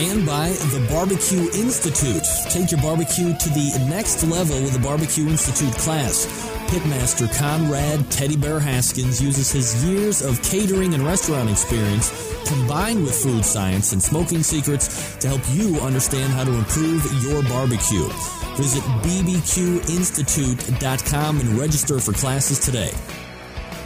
and by the Barbecue Institute. Take your barbecue to the next level with the Barbecue Institute class. Pitmaster Conrad Teddy Bear Haskins uses his years of catering and restaurant experience combined with food science and smoking secrets to help you understand how to improve your barbecue. Visit bbqinstitute.com and register for classes today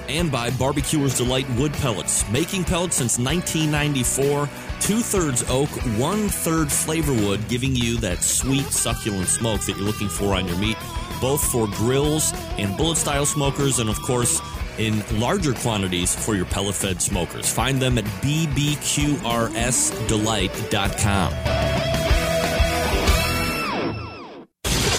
and by Barbecuers Delight Wood Pellets, making pellets since 1994. Two thirds oak, one third flavor wood, giving you that sweet, succulent smoke that you're looking for on your meat, both for grills and bullet style smokers, and of course, in larger quantities for your pellet fed smokers. Find them at bbqrsdelight.com.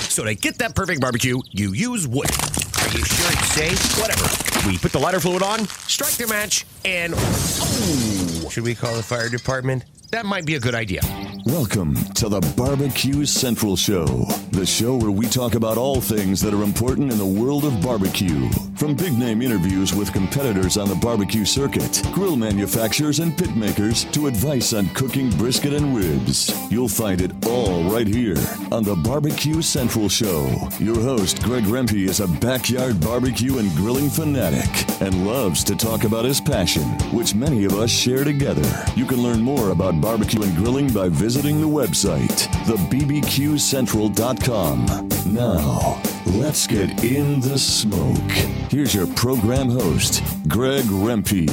So, to get that perfect barbecue, you use wood. Are you sure it's safe? Whatever. We put the lighter fluid on, strike the match, and oh, should we call the fire department? That might be a good idea. Welcome to the Barbecue Central Show, the show where we talk about all things that are important in the world of barbecue. From big name interviews with competitors on the barbecue circuit, grill manufacturers and pit makers, to advice on cooking brisket and ribs. You'll find it all right here on the Barbecue Central Show. Your host, Greg Rempe, is a backyard barbecue and grilling fanatic and loves to talk about his passion, which many of us share together. You can learn more about barbecue and grilling by visiting the website, thebbqcentral.com. Now, let's get in the smoke. Here's your program host, Greg Rempe.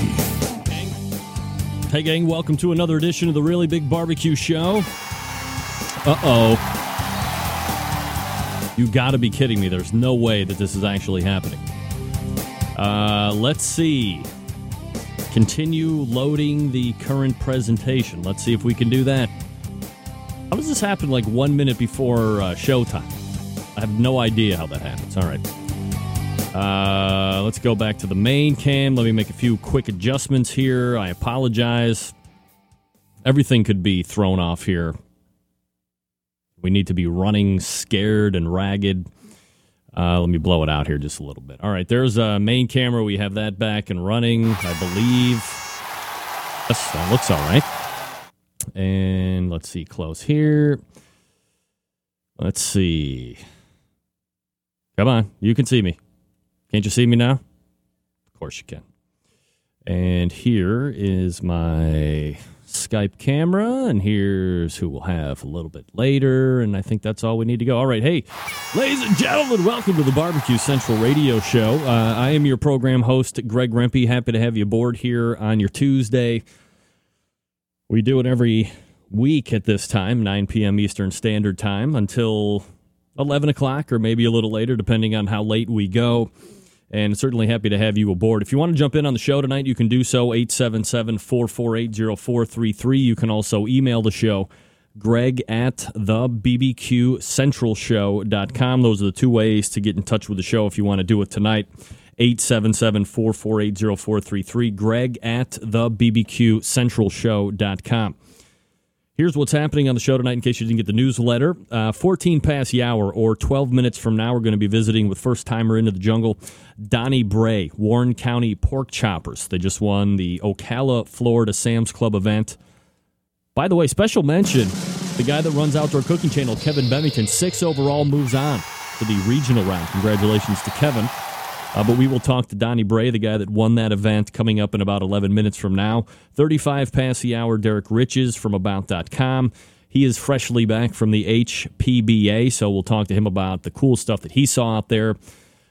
Hey, gang, welcome to another edition of the Really Big Barbecue Show. Uh oh. You gotta be kidding me. There's no way that this is actually happening. Uh, let's see. Continue loading the current presentation. Let's see if we can do that. How does this happen like one minute before uh, showtime? I have no idea how that happens. All right. Uh, let's go back to the main cam. Let me make a few quick adjustments here. I apologize. Everything could be thrown off here. We need to be running scared and ragged. Uh, let me blow it out here just a little bit. All right, there's a main camera. We have that back and running, I believe. Yes, that looks all right. And let's see, close here. Let's see. Come on, you can see me. Can't you see me now? Of course you can. And here is my Skype camera, and here's who we'll have a little bit later. And I think that's all we need to go. All right, hey, ladies and gentlemen, welcome to the Barbecue Central Radio Show. Uh, I am your program host, Greg Rempe. Happy to have you aboard here on your Tuesday. We do it every week at this time, 9 p.m. Eastern Standard Time, until 11 o'clock or maybe a little later, depending on how late we go and certainly happy to have you aboard. If you want to jump in on the show tonight, you can do so 877 448 0433. You can also email the show, greg at the bbqcentralshow.com. Those are the two ways to get in touch with the show if you want to do it tonight. 877 448 0433. Greg at the BBQCentralShow.com. Here's what's happening on the show tonight in case you didn't get the newsletter. Uh, 14 past the hour, or 12 minutes from now, we're going to be visiting with first timer into the jungle, Donny Bray, Warren County Pork Choppers. They just won the Ocala, Florida Sam's Club event. By the way, special mention the guy that runs Outdoor Cooking Channel, Kevin Bemington, six overall, moves on to the regional round. Congratulations to Kevin. Uh, but we will talk to Donny Bray, the guy that won that event, coming up in about 11 minutes from now. 35 past the hour, Derrick Riches from About.com. He is freshly back from the HPBA, so we'll talk to him about the cool stuff that he saw out there,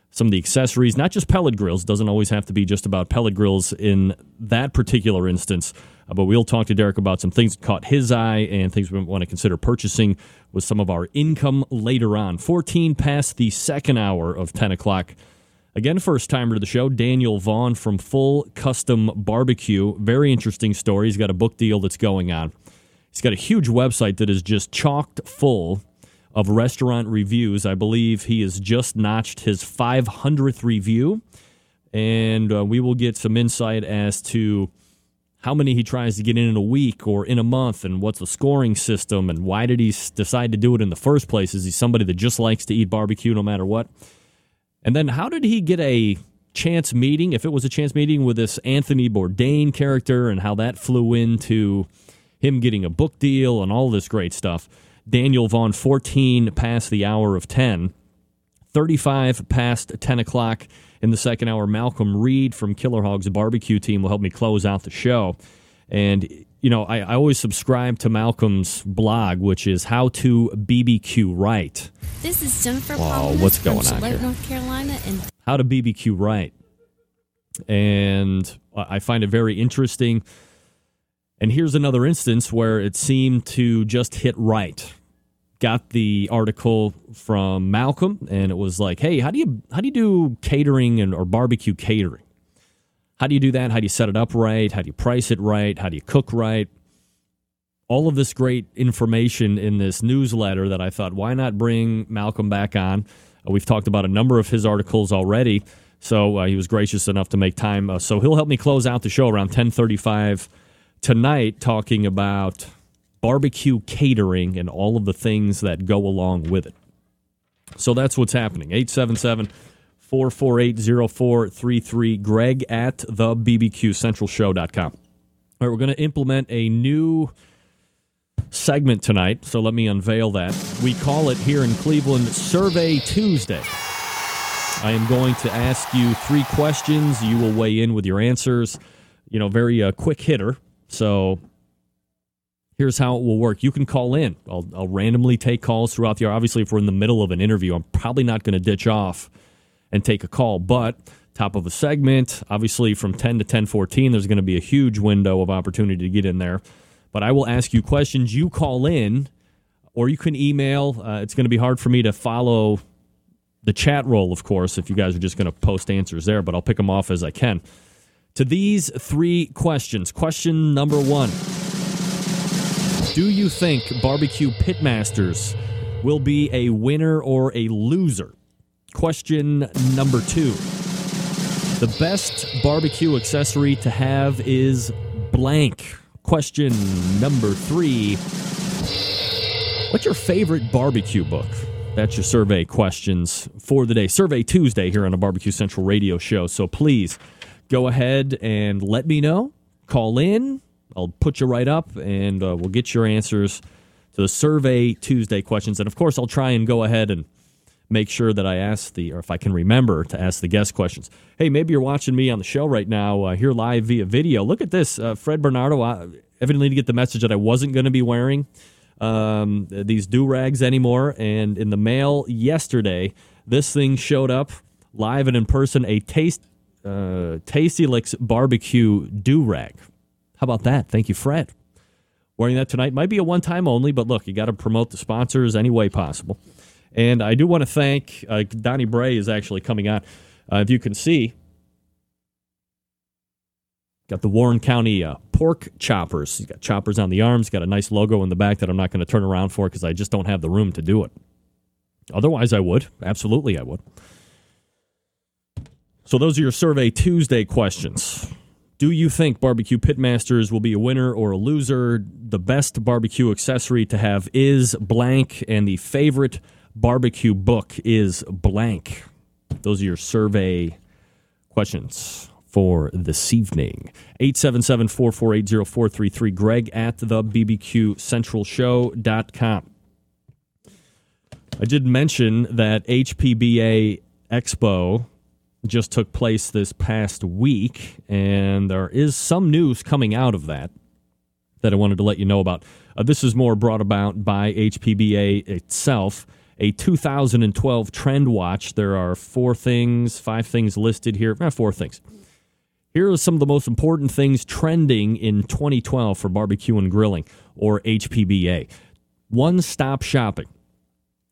some of the accessories, not just pellet grills. Doesn't always have to be just about pellet grills in that particular instance. Uh, but we'll talk to Derrick about some things that caught his eye and things we want to consider purchasing with some of our income later on. 14 past the second hour of 10 o'clock. Again, first timer to the show, Daniel Vaughn from Full Custom Barbecue. Very interesting story. He's got a book deal that's going on. He's got a huge website that is just chocked full of restaurant reviews. I believe he has just notched his 500th review, and uh, we will get some insight as to how many he tries to get in in a week or in a month, and what's the scoring system, and why did he decide to do it in the first place? Is he somebody that just likes to eat barbecue no matter what? And then how did he get a chance meeting, if it was a chance meeting with this Anthony Bourdain character, and how that flew into him getting a book deal and all this great stuff? Daniel Vaughn, 14 past the hour of 10. 35 past 10 o'clock in the second hour. Malcolm Reed from Killer Hogs Barbecue Team will help me close out the show. And, you know, I, I always subscribe to Malcolm's blog, which is How to BBQ Right. This is Jennifer Wow, Paulus what's from going on Charlotte, here? North Carolina, and how to BBQ right. And I find it very interesting. And here's another instance where it seemed to just hit right. Got the article from Malcolm, and it was like, "Hey, how do you how do you do catering and or barbecue catering? How do you do that? How do you set it up right? How do you price it right? How do you cook right?" all of this great information in this newsletter that I thought, why not bring Malcolm back on? Uh, we've talked about a number of his articles already, so uh, he was gracious enough to make time. Uh, so he'll help me close out the show around 1035 tonight, talking about barbecue catering and all of the things that go along with it. So that's what's happening. 877 448 0433. Greg at the BBQCentralShow.com. All right, we're going to implement a new segment tonight, so let me unveil that. We call it here in Cleveland Survey Tuesday. I am going to ask you three questions. You will weigh in with your answers. You know, very uh, quick hitter. So here's how it will work. You can call in. I'll, I'll randomly take calls throughout the hour. Obviously, if we're in the middle of an interview, I'm probably not going to ditch off and take a call. But top of a segment, obviously from 10 to 10:14, there's going to be a huge window of opportunity to get in there. But I will ask you questions. You call in, or you can email. Uh, it's going to be hard for me to follow the chat roll, of course, if you guys are just going to post answers there. But I'll pick them off as I can. To these three questions. Question number one. Do you think Barbecue Pitmasters will be a winner or a loser? Question number two. The best barbecue accessory to have is blank. Question number three. What's your favorite barbecue book? That's your survey questions for the day. Survey Tuesday here on a Barbecue Central radio show. So please go ahead and let me know. Call in. I'll put you right up and uh, we'll get your answers to the Survey Tuesday questions. And of course, I'll try and go ahead and make sure that I ask the, or if I can remember to ask the guest questions. Hey, maybe you're watching me on the show right now, uh, here live via video. Look at this. Uh, Fred Bernardo uh, evidently didn't get the message that I wasn't going to be wearing um, these do rags anymore. And in the mail yesterday, this thing showed up live and in person a taste, uh, Tasty Licks barbecue do rag. How about that? Thank you, Fred. Wearing that tonight might be a one time only, but look, you got to promote the sponsors any way possible. And I do want to thank uh, Donny Bray is actually coming on. Uh, if you can see, got the Warren County uh, pork choppers. He's got choppers on the arms. Got a nice logo in the back that I'm not going to turn around for because I just don't have the room to do it. Otherwise, I would. Absolutely, I would. So those are your Survey Tuesday questions. Do you think Barbecue Pitmasters will be a winner or a loser? The best barbecue accessory to have is blank, and the favorite barbecue book is blank. Those are your survey questions for this evening. 877 448 0433. Greg at the BBQCentralShow.com. I did mention that HPBA Expo just took place this past week, and there is some news coming out of that that I wanted to let you know about. Uh, this is more brought about by HPBA itself. A 2012 trend watch. There are four things, five things listed here. Eh, four things. Here are some of the most important things trending in 2012 for barbecue and grilling, or HPBA. One stop shopping.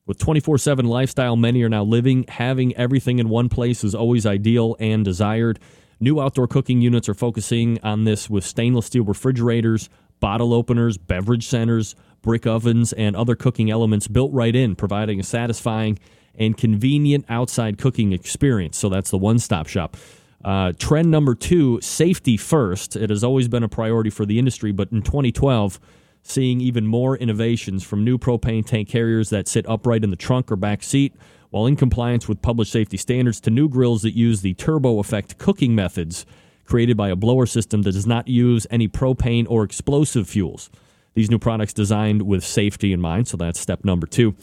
With 24 7 lifestyle, many are now living. Having everything in one place is always ideal and desired. New outdoor cooking units are focusing on this with stainless steel refrigerators, bottle openers, beverage centers, brick ovens, and other cooking elements built right in, providing a satisfying and convenient outside cooking experience. So that's the one stop shop. Uh, trend number two safety first. It has always been a priority for the industry, but in 2012, seeing even more innovations from new propane tank carriers that sit upright in the trunk or back seat while in compliance with published safety standards to new grills that use the turbo effect cooking methods created by a blower system that does not use any propane or explosive fuels. These new products designed with safety in mind, so that's step number 2.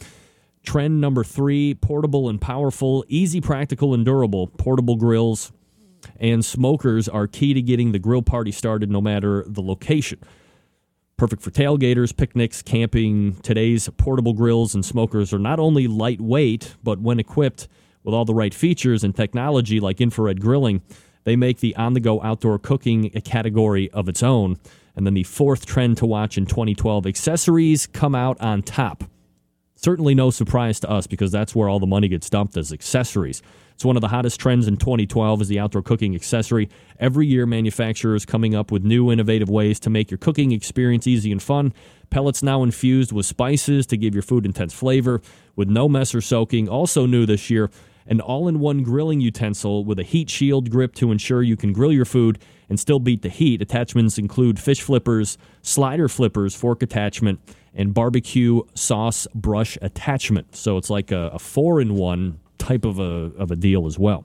Trend number 3, portable and powerful, easy, practical and durable portable grills and smokers are key to getting the grill party started no matter the location. Perfect for tailgaters, picnics, camping. Today's portable grills and smokers are not only lightweight, but when equipped with all the right features and technology like infrared grilling, they make the on the go outdoor cooking a category of its own. And then the fourth trend to watch in 2012 accessories come out on top. Certainly no surprise to us because that's where all the money gets dumped as accessories. It's one of the hottest trends in 2012 is the outdoor cooking accessory. Every year, manufacturers coming up with new innovative ways to make your cooking experience easy and fun. Pellets now infused with spices to give your food intense flavor with no mess or soaking. Also new this year, an all-in-one grilling utensil with a heat shield grip to ensure you can grill your food and still beat the heat. Attachments include fish flippers, slider flippers, fork attachment, and barbecue sauce brush attachment. So it's like a, a four-in-one type of a, of a deal as well.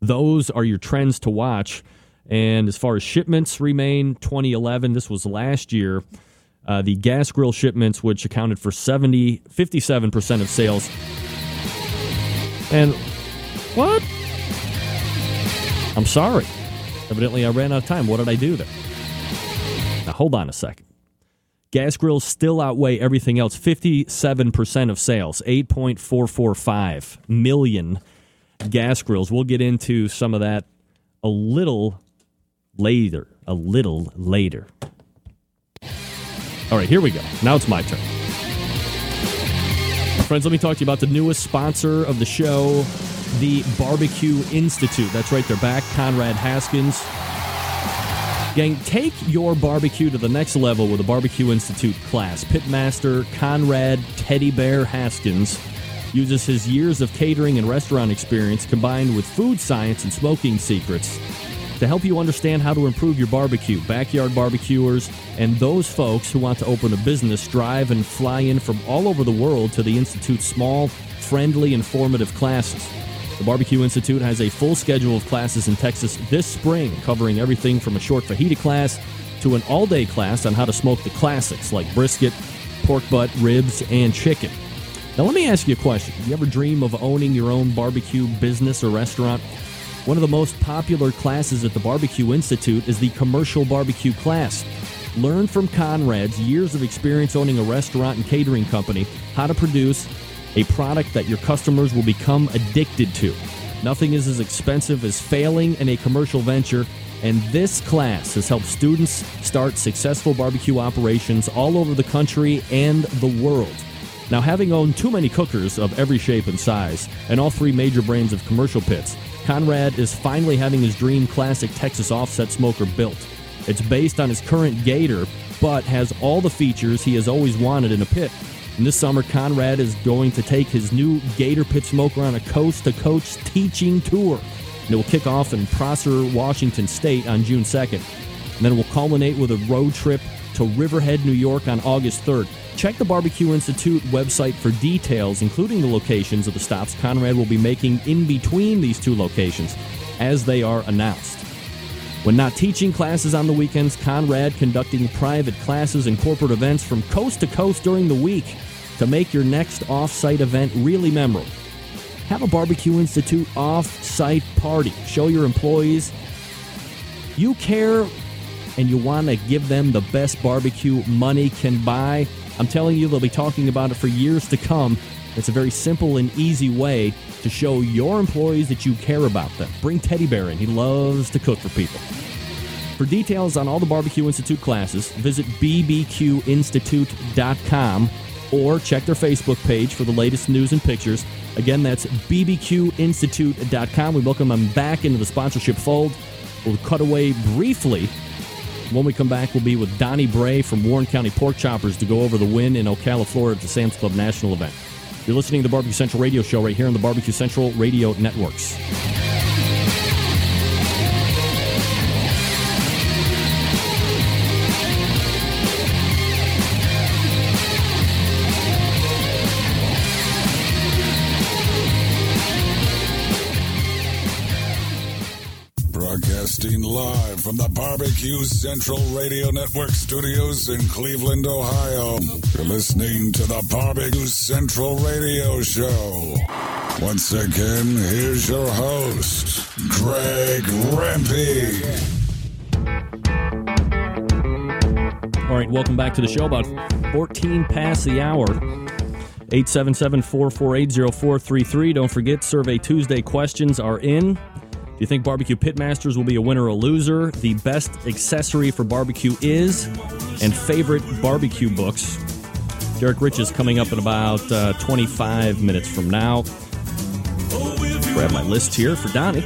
Those are your trends to watch. And as far as shipments remain, 2011, this was last year, uh, the gas grill shipments, which accounted for 70, 57% of sales. And what? I'm sorry. Evidently, I ran out of time. What did I do there? Now, hold on a second. Gas grills still outweigh everything else. 57% of sales, 8.445 million gas grills. We'll get into some of that a little later. A little later. All right, here we go. Now it's my turn. Friends, let me talk to you about the newest sponsor of the show, the Barbecue Institute. That's right, they're back. Conrad Haskins Gang, take your barbecue to the next level with a Barbecue Institute class. Pitmaster Conrad Teddy Bear Haskins uses his years of catering and restaurant experience combined with food science and smoking secrets to help you understand how to improve your barbecue. Backyard barbecuers and those folks who want to open a business drive and fly in from all over the world to the Institute's small, friendly, informative classes. The Barbecue Institute has a full schedule of classes in Texas this spring, covering everything from a short fajita class to an all day class on how to smoke the classics like brisket, pork butt, ribs, and chicken. Now, let me ask you a question. Do you ever dream of owning your own barbecue business or restaurant? One of the most popular classes at the Barbecue Institute is the Commercial Barbecue class. Learn from Conrad's years of experience owning a restaurant and catering company how to produce a product that your customers will become addicted to. Nothing is as expensive as failing in a commercial venture, and this class has helped students start successful barbecue operations all over the country and the world. Now, having owned too many cookers of every shape and size, and all three major brands of commercial pits, Conrad is finally having his dream classic Texas offset smoker built. It's based on his current Gator, but has all the features he has always wanted in a pit And this summer, Conrad is going to take his new Gator Pit Smoker on a coast to coast teaching tour. And it will kick off in Prosser, Washington State on June 2nd. And then it will culminate with a road trip to Riverhead, New York on August 3rd. Check the Barbecue Institute website for details, including the locations of the stops Conrad will be making in between these two locations as they are announced. When not teaching classes on the weekends, Conrad conducting private classes and corporate events from coast to coast during the week to make your next off site event really memorable. Have a Barbecue Institute off site party. Show your employees you care and you want to give them the best barbecue money can buy. I'm telling you, they'll be talking about it for years to come. It's a very simple and easy way to show your employees that you care about them. Bring Teddy Bear in, he loves to cook for people. For details on all the Barbecue Institute classes, visit bbqinstitute.com or check their Facebook page for the latest news and pictures. Again, that's bbqinstitute.com. We welcome them back into the sponsorship fold. We'll cut away briefly. When we come back, we'll be with Donny Bray from Warren County Pork Choppers to go over the win in Ocala, Florida at the Sam's Club National event. You're listening to the Barbecue Central Radio Show right here on the Barbecue Central Radio Networks. Broadcasting live from the Barbecue Central Radio Network studios in Cleveland, Ohio. You're listening to the Barbecue Central Radio Show. Once again, here's your host, Greg Rempe. All right, welcome back to the show. About 14 past the hour. 877 448 0433. Don't forget, Survey Tuesday questions are in. Do you think Barbecue Pitmasters will be a winner or a loser? The best accessory for barbecue is, and favorite barbecue books. Derrick Rich is coming up in about uh, 25 minutes from now. Grab my list here for Donny.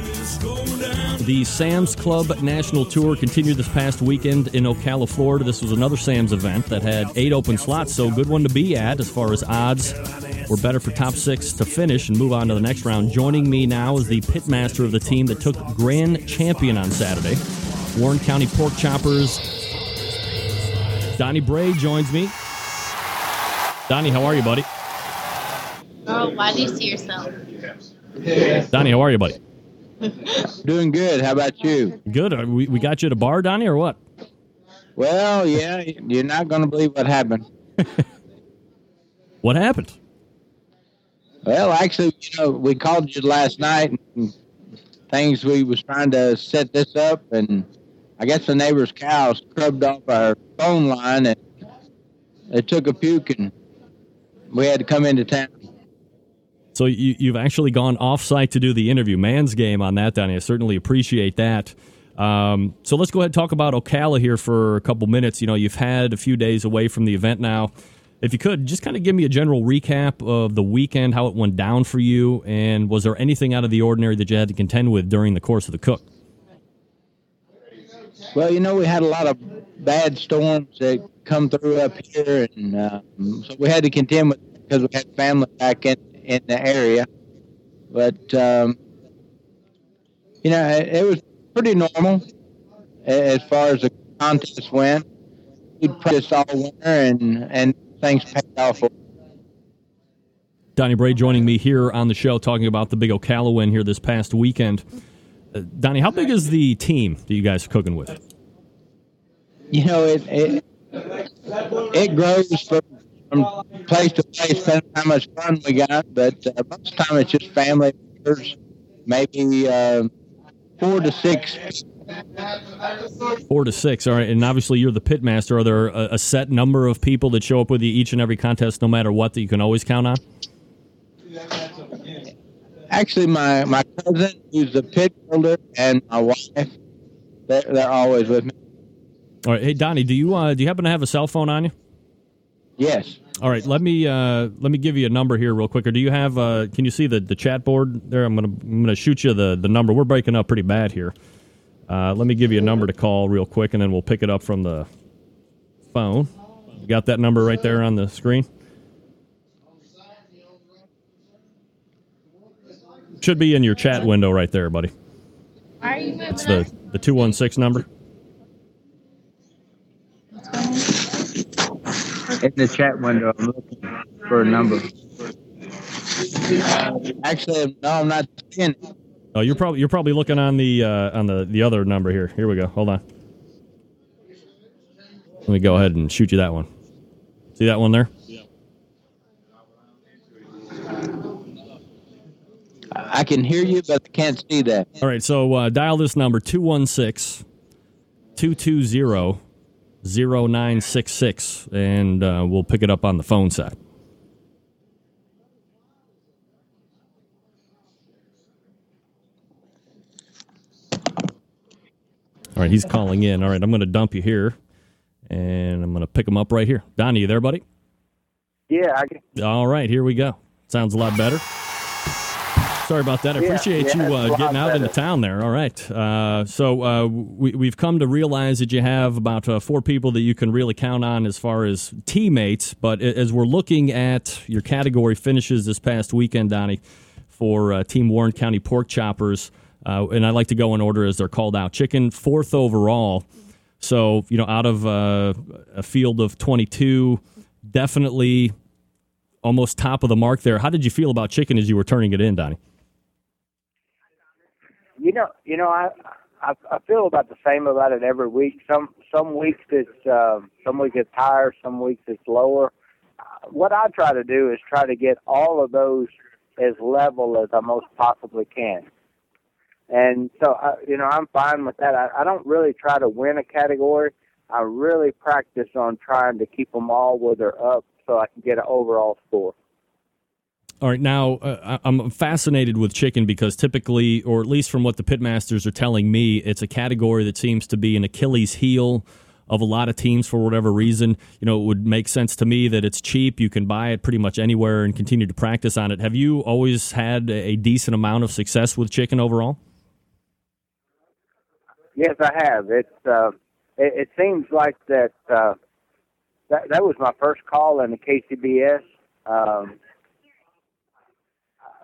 The Sam's Club National Tour continued this past weekend in Ocala, Florida. This was another Sam's event that had eight open slots, so good one to be at as far as odds were better for top six to finish and move on to the next round. Joining me now is the pitmaster of the team that took grand champion on Saturday, Warren County Pork Choppers. Donny Bray joins me. Donny, how are you, buddy? Oh, why do you see yourself? Donny, how are you, buddy? Doing good. How about you? Good. Are We, we got you at a bar, Donny, or what? Well, yeah, you're not going to believe what happened. What happened? Well, actually, you know, we called you last night and things we was trying to set this up and I guess the neighbor's cow scrubbed off our phone line and it took a puke and we had to come into town. So you, you've actually gone off-site to do the interview. Man's game on that, Donny. I certainly appreciate that. Um, so let's go ahead and talk about Ocala here for a couple minutes. You know, you've had a few days away from the event now. If you could, just kind of give me a general recap of the weekend, how it went down for you, and was there anything out of the ordinary that you had to contend with during the course of the cook? Well, you know, we had a lot of bad storms that come through up here, and um, so we had to contend with it because we had family back in, in the area. But, um, you know, it, it was pretty normal as far as the contest went. We'd practiced all winter, and, and things paid off. Donny Bray joining me here on the show talking about the big Ocala win here this past weekend. Uh, Donny, how big is the team that you guys are cooking with? You know, it it, it grows from, from place to place, depending how much fun we got. But uh, most of the time, it's just family members, maybe uh, four to six Four to six. All right. And obviously, you're the pit master. Are there a, a set number of people that show up with you each and every contest, no matter what, that you can always count on? Actually, my, my cousin, who's the pit builder, and my wife, they're, they're always with me. All right. Hey, Donny, do you uh, do you happen to have a cell phone on you? Yes. All right, let me uh, let me give you a number here real quick. Or do you have? Uh, can you see the, the chat board there? I'm gonna I'm gonna shoot you the, the number. We're breaking up pretty bad here. Uh, let me give you a number to call real quick, and then we'll pick it up from the phone. You got that number right there on the screen. Should be in your chat window right there, buddy. It's the the two one six number. In the chat window, I'm looking for a number. Uh, actually, no, I'm not seeing it. Oh, you're probably you're probably looking on the uh, on the the other number here. Here we go. Hold on. Let me go ahead and shoot you that one. See that one there? I can hear you, but I can't see that. All right, so uh, dial this number 216 220 0966 and uh, we'll pick it up on the phone side. All right, he's calling in. All right, I'm going to dump you here and I'm going to pick him up right here. Donny, you there, buddy? Yeah, I can. All right, here we go. Sounds a lot better. Sorry about that. I Yeah, appreciate yeah, you uh, getting out into better. town there. All right. Uh, so uh, we, we've come to realize that you have about uh, four people that you can really count on as far as teammates. But as we're looking at your category finishes this past weekend, Donny, for uh, Team Warren County Pork Choppers, uh, and I like to go in order as they're called out. Chicken, fourth overall. So, you know, out of uh, a field of 22, definitely almost top of the mark there. How did you feel about chicken as you were turning it in, Donny? You know, you know, I, I I feel about the same about it every week. Some some weeks it's um, some weeks it's higher, some weeks it's lower. Uh, What I try to do is try to get all of those as level as I most possibly can. And so, I, you know, I'm fine with that. I, I don't really try to win a category. I really practice on trying to keep them all where they're up so I can get an overall score. All right, now uh, I'm fascinated with chicken because typically, or at least from what the pitmasters are telling me, it's a category that seems to be an Achilles heel of a lot of teams for whatever reason. You know, it would make sense to me that it's cheap. You can buy it pretty much anywhere and continue to practice on it. Have you always had a decent amount of success with chicken overall? Yes, I have. It's uh, it, it seems like that, uh, that that was my first call in the KCBS, um,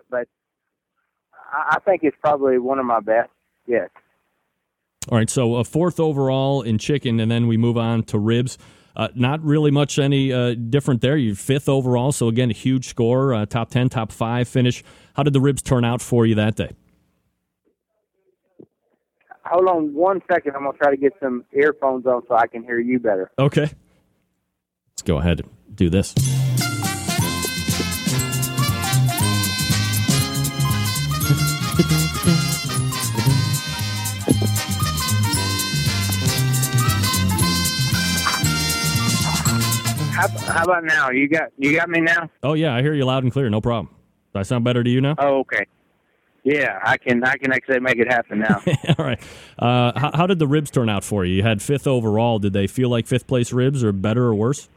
but I, think it's probably one of my best. Yes. All right, so a fourth overall in chicken, and then we move on to ribs. Uh, not really much any uh, different there. You're fifth overall, so again, a huge score, uh, top 10, top five finish. How did the ribs turn out for you that day? Hold on one second. I'm gonna try to get some earphones on so I can hear you better. Okay. Let's go ahead and do this. How, how about now? You got you got me now? Oh, yeah, I hear you loud and clear. No problem. Do I sound better to you now? Oh, okay. Yeah, I can I can actually make it happen now. All right. Uh, how, how did the ribs turn out for you? You had fifth overall. Did they feel like fifth place ribs or better or worse?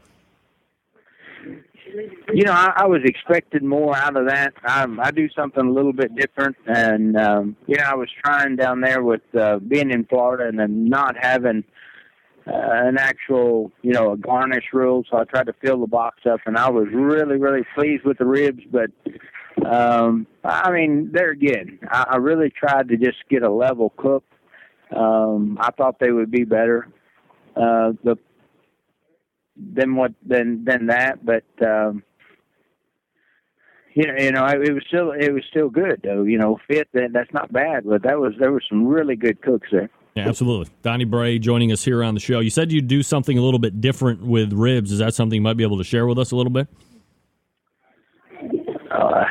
You know, I, I was expecting more out of that. I, I do something a little bit different, and um, you know, I was trying down there with uh, being in Florida and then not having uh, an actual, you know, a garnish rule. So I tried to fill the box up, and I was really, really pleased with the ribs. But um, I mean, there again, I, I really tried to just get a level cook. Um, I thought they would be better. Uh, the than what than than that, but um, you know, you know, it, it was still it was still good though. You know, fit that that's not bad, but that was there were some really good cooks there. Yeah, absolutely. Donny Bray joining us here on the show. You said you'd do something a little bit different with ribs. Is that something you might be able to share with us a little bit? Uh,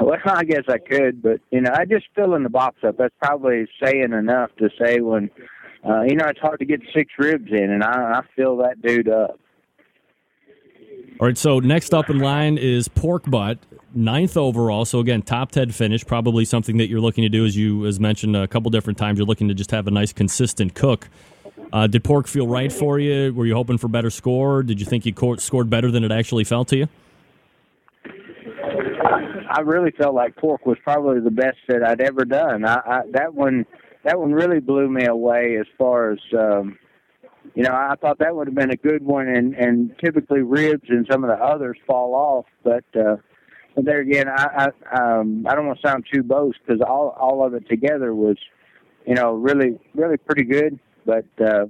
well, I guess I could, but you know, I just fill in the box up. That's probably saying enough to say when uh, you know it's hard to get six ribs in, and I, I fill that dude up. All right, so next up in line is pork butt, ninth overall. So again, top ten finish, probably something that you're looking to do, as you as mentioned a couple different times. You're looking to just have a nice, consistent cook. Uh, did pork feel right for you? Were you hoping for better score? Did you think you co- scored better than it actually felt to you? I really felt like pork was probably the best that I'd ever done. I, I that one that one really blew me away as far as um you know, I thought that would have been a good one and and typically ribs and some of the others fall off, but uh but there again, I I, um, I don't want to sound too boast because all all of it together was, you know, really really pretty good. But uh,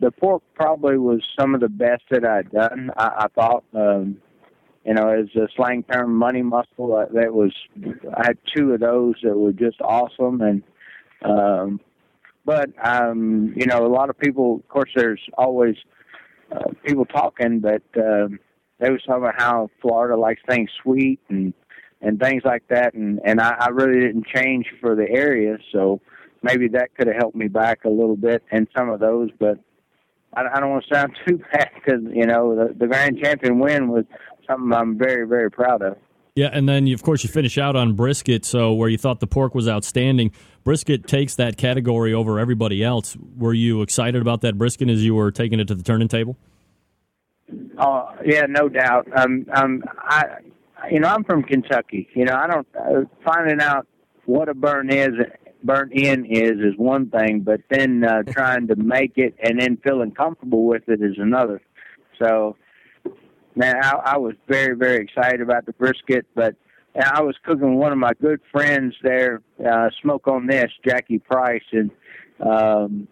the pork probably was some of the best that I'd done. I, I thought, um, you know, as a slang term, money muscle. Uh, that was I had two of those that were just awesome, and um, but um, you know, a lot of people. Of course, there's always uh, people talking, but um, they was talking about how Florida likes things sweet and and things like that, and and I, I really didn't change for the area, so maybe that could have helped me back a little bit in some of those, but. I, I don't want to sound too bad because you know the, the grand champion win was something I'm very very proud of. Yeah, and then you, of course you finish out on brisket. So where you thought the pork was outstanding, brisket takes that category over everybody else. Were you excited about that brisket as you were taking it to the turning table? Oh yeah, no doubt. Um, um, I, you know, I'm from Kentucky. You know, I don't uh, finding out what a burn is, burnt in is is one thing, but then uh, trying to make it and then feeling comfortable with it is another. So man, I, I was very, very excited about the brisket, but I was cooking with one of my good friends there, uh, Smoke on This, Jackie Price, and um,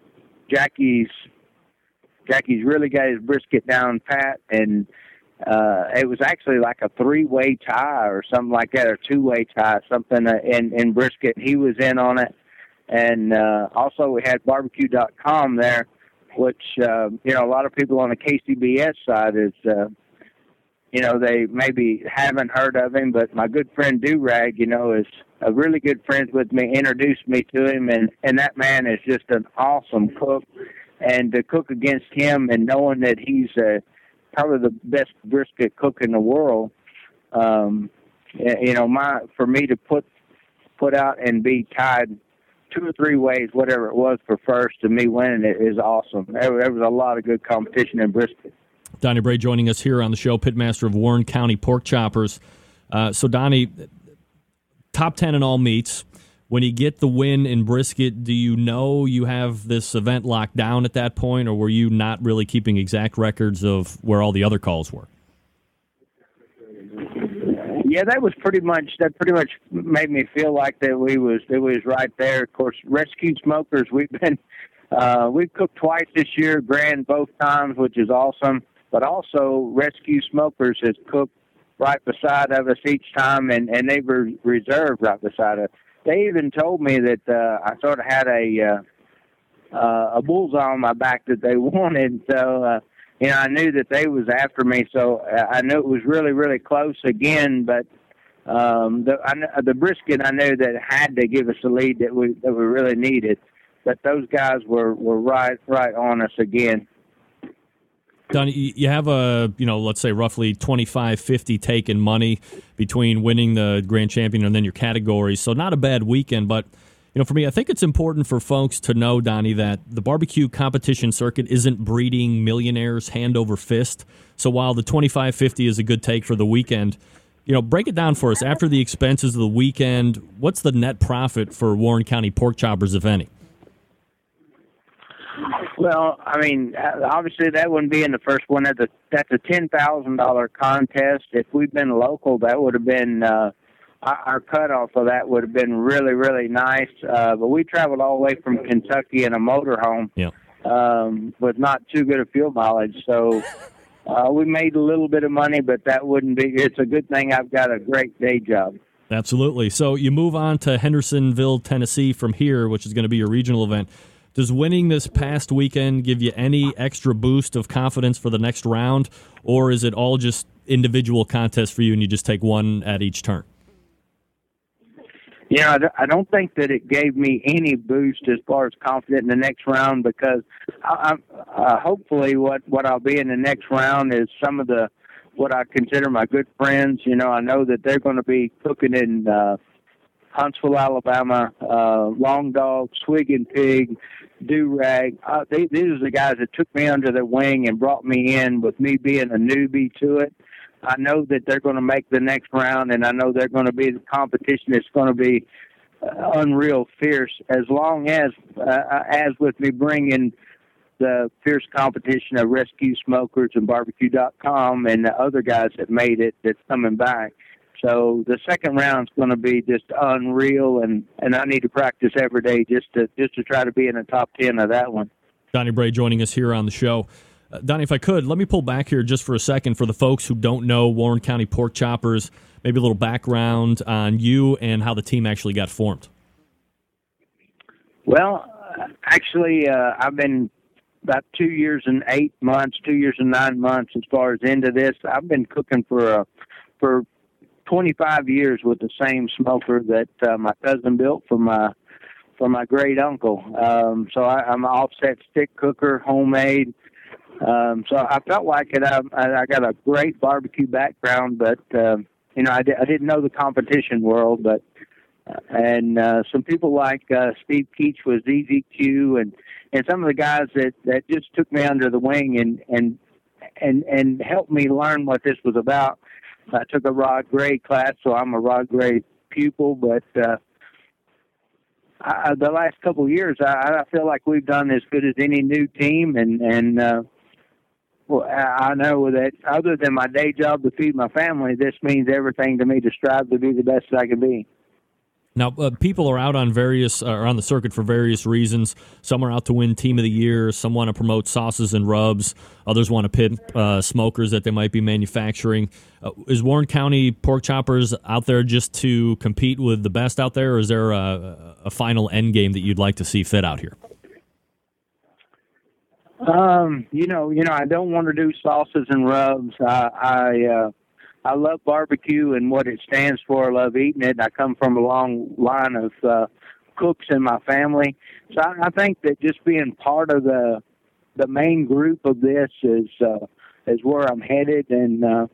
Jackie's Jackie's really got his brisket down pat, and uh, it was actually like a three-way tie or something like that, or two-way tie, something uh, in in brisket. He was in on it, and uh, also we had barbecue.com there, which uh, you know a lot of people on the KCBS side is. Uh, you know, they maybe haven't heard of him, but my good friend Durag, you know, is a really good friend with me, introduced me to him, and and that man is just an awesome cook. And to cook against him, and knowing that he's uh, probably the best brisket cook in the world, um, you know, my for me to put put out and be tied two or three ways, whatever it was for first, to me winning it is awesome. There, there was a lot of good competition in brisket. Donny Bray joining us here on the show, pitmaster of Warren County Pork Choppers. Uh, so, Donny, top 10 in all meats. When you get the win in brisket, do you know you have this event locked down at that point, or were you not really keeping exact records of where all the other calls were? Yeah, that was pretty much that. Pretty much made me feel like that we was it was right there. Of course, rescue smokers. We've been uh, we've cooked twice this year, grand both times, which is awesome but also Rescue Smokers has cooked right beside of us each time, and and they were reserved right beside us. They even told me that uh, I sort of had a uh, uh, a bullseye on my back that they wanted. So uh, you know, I knew that they was after me. So uh, I knew it was really really close again, but. Um, the I, the brisket I knew that had to give us a lead that we that we really needed, but those guys were were right right on us again. Don, you have a, you know, let's say roughly 25, 50 take in money between winning the grand champion and then your categories. So not a bad weekend, but you know, for me, I think it's important for folks to know, Donny, that the barbecue competition circuit isn't breeding millionaires hand over fist. So while the 25 50 is a good take for the weekend, you know, break it down for us. After the expenses of the weekend, what's the net profit for Warren County pork choppers, if any? Well, I mean, uh, obviously that wouldn't be in the first one. That's a that's a ten thousand dollar contest. If we'd been local, that would have been uh, our, our cutoff of that would have been really really nice. Uh, but we traveled all the way from Kentucky in a motorhome yeah. um, with not too good a fuel mileage, so. Uh, we made a little bit of money, but that wouldn't be. It's a good thing I've got a great day job. Absolutely. So you move on to Hendersonville, Tennessee from here, which is going to be your regional event. Does winning this past weekend give you any extra boost of confidence for the next round, or is it all just individual contests for you and you just take one at each turn? Yeah, I don't think that it gave me any boost as far as confident in the next round because I, I, uh, hopefully what what I'll be in the next round is some of the what I consider my good friends. You know, I know that they're going to be cooking in uh, Huntsville, Alabama, uh, Long Dog, Swig and Pig, Do Rag. Uh, these are the guys that took me under their wing and brought me in with me being a newbie to it. I know that they're going to make the next round, and I know they're going to be the competition. It's going to be uh, unreal fierce. As long as, uh, as with me bringing the fierce competition of Rescue Smokers and Barbecue.com and the other guys that made it that's coming back So the second round's going to be just unreal, and and I need to practice every day just to just to try to be in the top ten of that one. Donny Bray joining us here on the show. Uh, Donny, if I could, let me pull back here just for a second for the folks who don't know Warren County Pork Choppers. Maybe a little background on you and how the team actually got formed. Well, actually, uh, I've been about two years and eight months, two years and nine months as far as into this. I've been cooking for uh, for 25 years with the same smoker that uh, my cousin built for my for my great uncle. Um, so I, I'm an offset stick cooker, homemade. Um, so I felt like it. I, I got a great barbecue background, but uh, you know I, di- I didn't know the competition world, but uh, and uh, some people like uh, Steve Keach was EZQ, and and some of the guys that that just took me under the wing and and and and helped me learn what this was about. I took a Rod Gray class, so I'm a Rod Gray pupil, but. Uh, I, the last couple of years, I, I feel like we've done as good as any new team, and and uh, well, I know that other than my day job to feed my family, this means everything to me to strive to be the best I can be. Now, uh, people are out on various uh, are on the circuit for various reasons. Some are out to win Team of the Year. Some want to promote sauces and rubs. Others want to pit uh, smokers that they might be manufacturing. Uh, is Warren County Pork Choppers out there just to compete with the best out there, or is there a, a final end game that you'd like to see fit out here? Um, you know, you know, I don't want to do sauces and rubs. I, I, uh, I love barbecue and what it stands for. I love eating it. I come from a long line of uh, cooks in my family, so I, I think that just being part of the the main group of this is uh, is where I'm headed. And uh,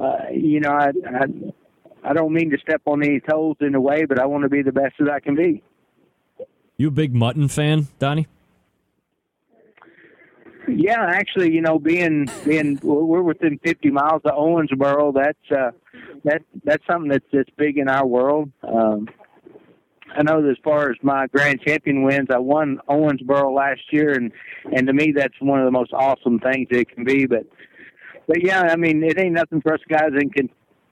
uh, you know, I, I I don't mean to step on any toes in a way, but I want to be the best that I can be. You a big mutton fan, Donny? Yeah, actually, you know, being being we're within 50 miles of Owensboro. That's uh, that that's something that's that's big in our world. Um, I know that as far as my grand champion wins, I won Owensboro last year, and and to me that's one of the most awesome things it can be. But but yeah, I mean, it ain't nothing for us guys in Ken-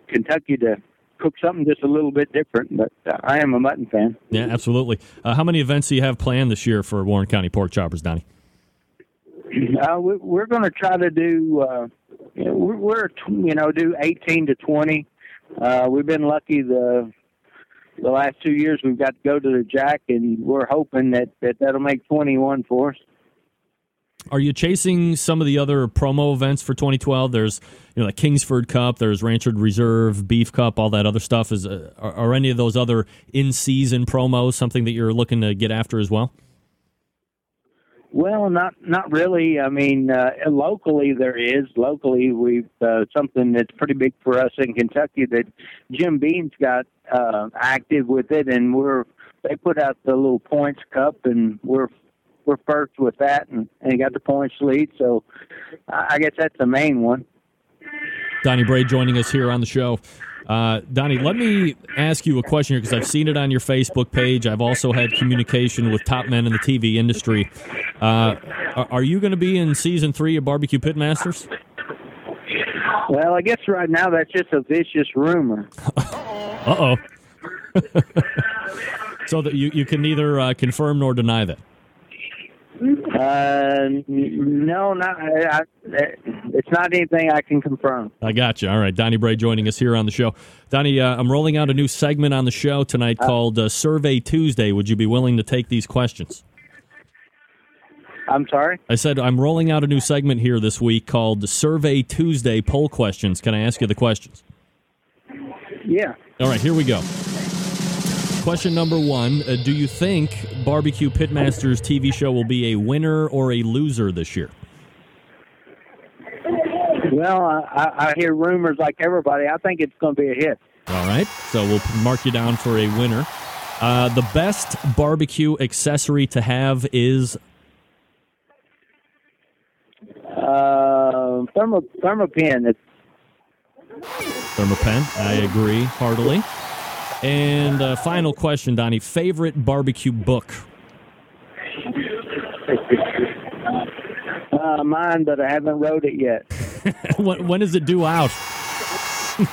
Kentucky to cook something just a little bit different. But uh, I am a mutton fan. Yeah, absolutely. Uh, how many events do you have planned this year for Warren County Pork Choppers, Donny? Uh, we, we're going to try to do. Uh, you know, we're, you know do 18 to 20. Uh, we've been lucky the the last two years we've got to go to the Jack, and we're hoping that, that that'll make 21 for us. Are you chasing some of the other promo events for 2012? There's, you know, the Kingsford Cup, there's Rancher Reserve, Beef Cup, all that other stuff. Is uh, are, are any of those other in-season promos something that you're looking to get after as well? Well, not not really. I mean, uh, locally there is. Locally, we've uh, something that's pretty big for us in Kentucky that Jim Beam's got uh, active with it, and we're they put out the little points cup, and we're we're first with that, and, and got the points lead. So, I guess that's the main one. Donny Bray joining us here on the show. Uh, Donny, let me ask you a question here because I've seen it on your Facebook page. I've also had communication with top men in the TV industry. Uh, are, you going to be in season three of Barbecue Pitmasters? Well, I guess right now that's just a vicious rumor. Uh oh. so that you, you can neither uh, confirm nor deny that. Uh, no, not. I, I, it's not anything I can confirm. I got you. All right, Donny Bray joining us here on the show. Donny, uh, I'm rolling out a new segment on the show tonight called uh, Survey Tuesday. Would you be willing to take these questions? I'm sorry. I said I'm rolling out a new segment here this week called Survey Tuesday Poll Questions. Can I ask you the questions? Yeah. All right, here we go. Question number one uh, Do you think Barbecue Pitmasters TV show will be a winner or a loser this year? Well, I, I hear rumors like everybody. I think it's going to be a hit. All right, so we'll mark you down for a winner. Uh, the best barbecue accessory to have is Uh, thermo Thermapen. It's Thermapen. I agree heartily. And uh, final question, Donny. Favorite barbecue book? uh, mine, but I haven't wrote it yet. when, when is it due out?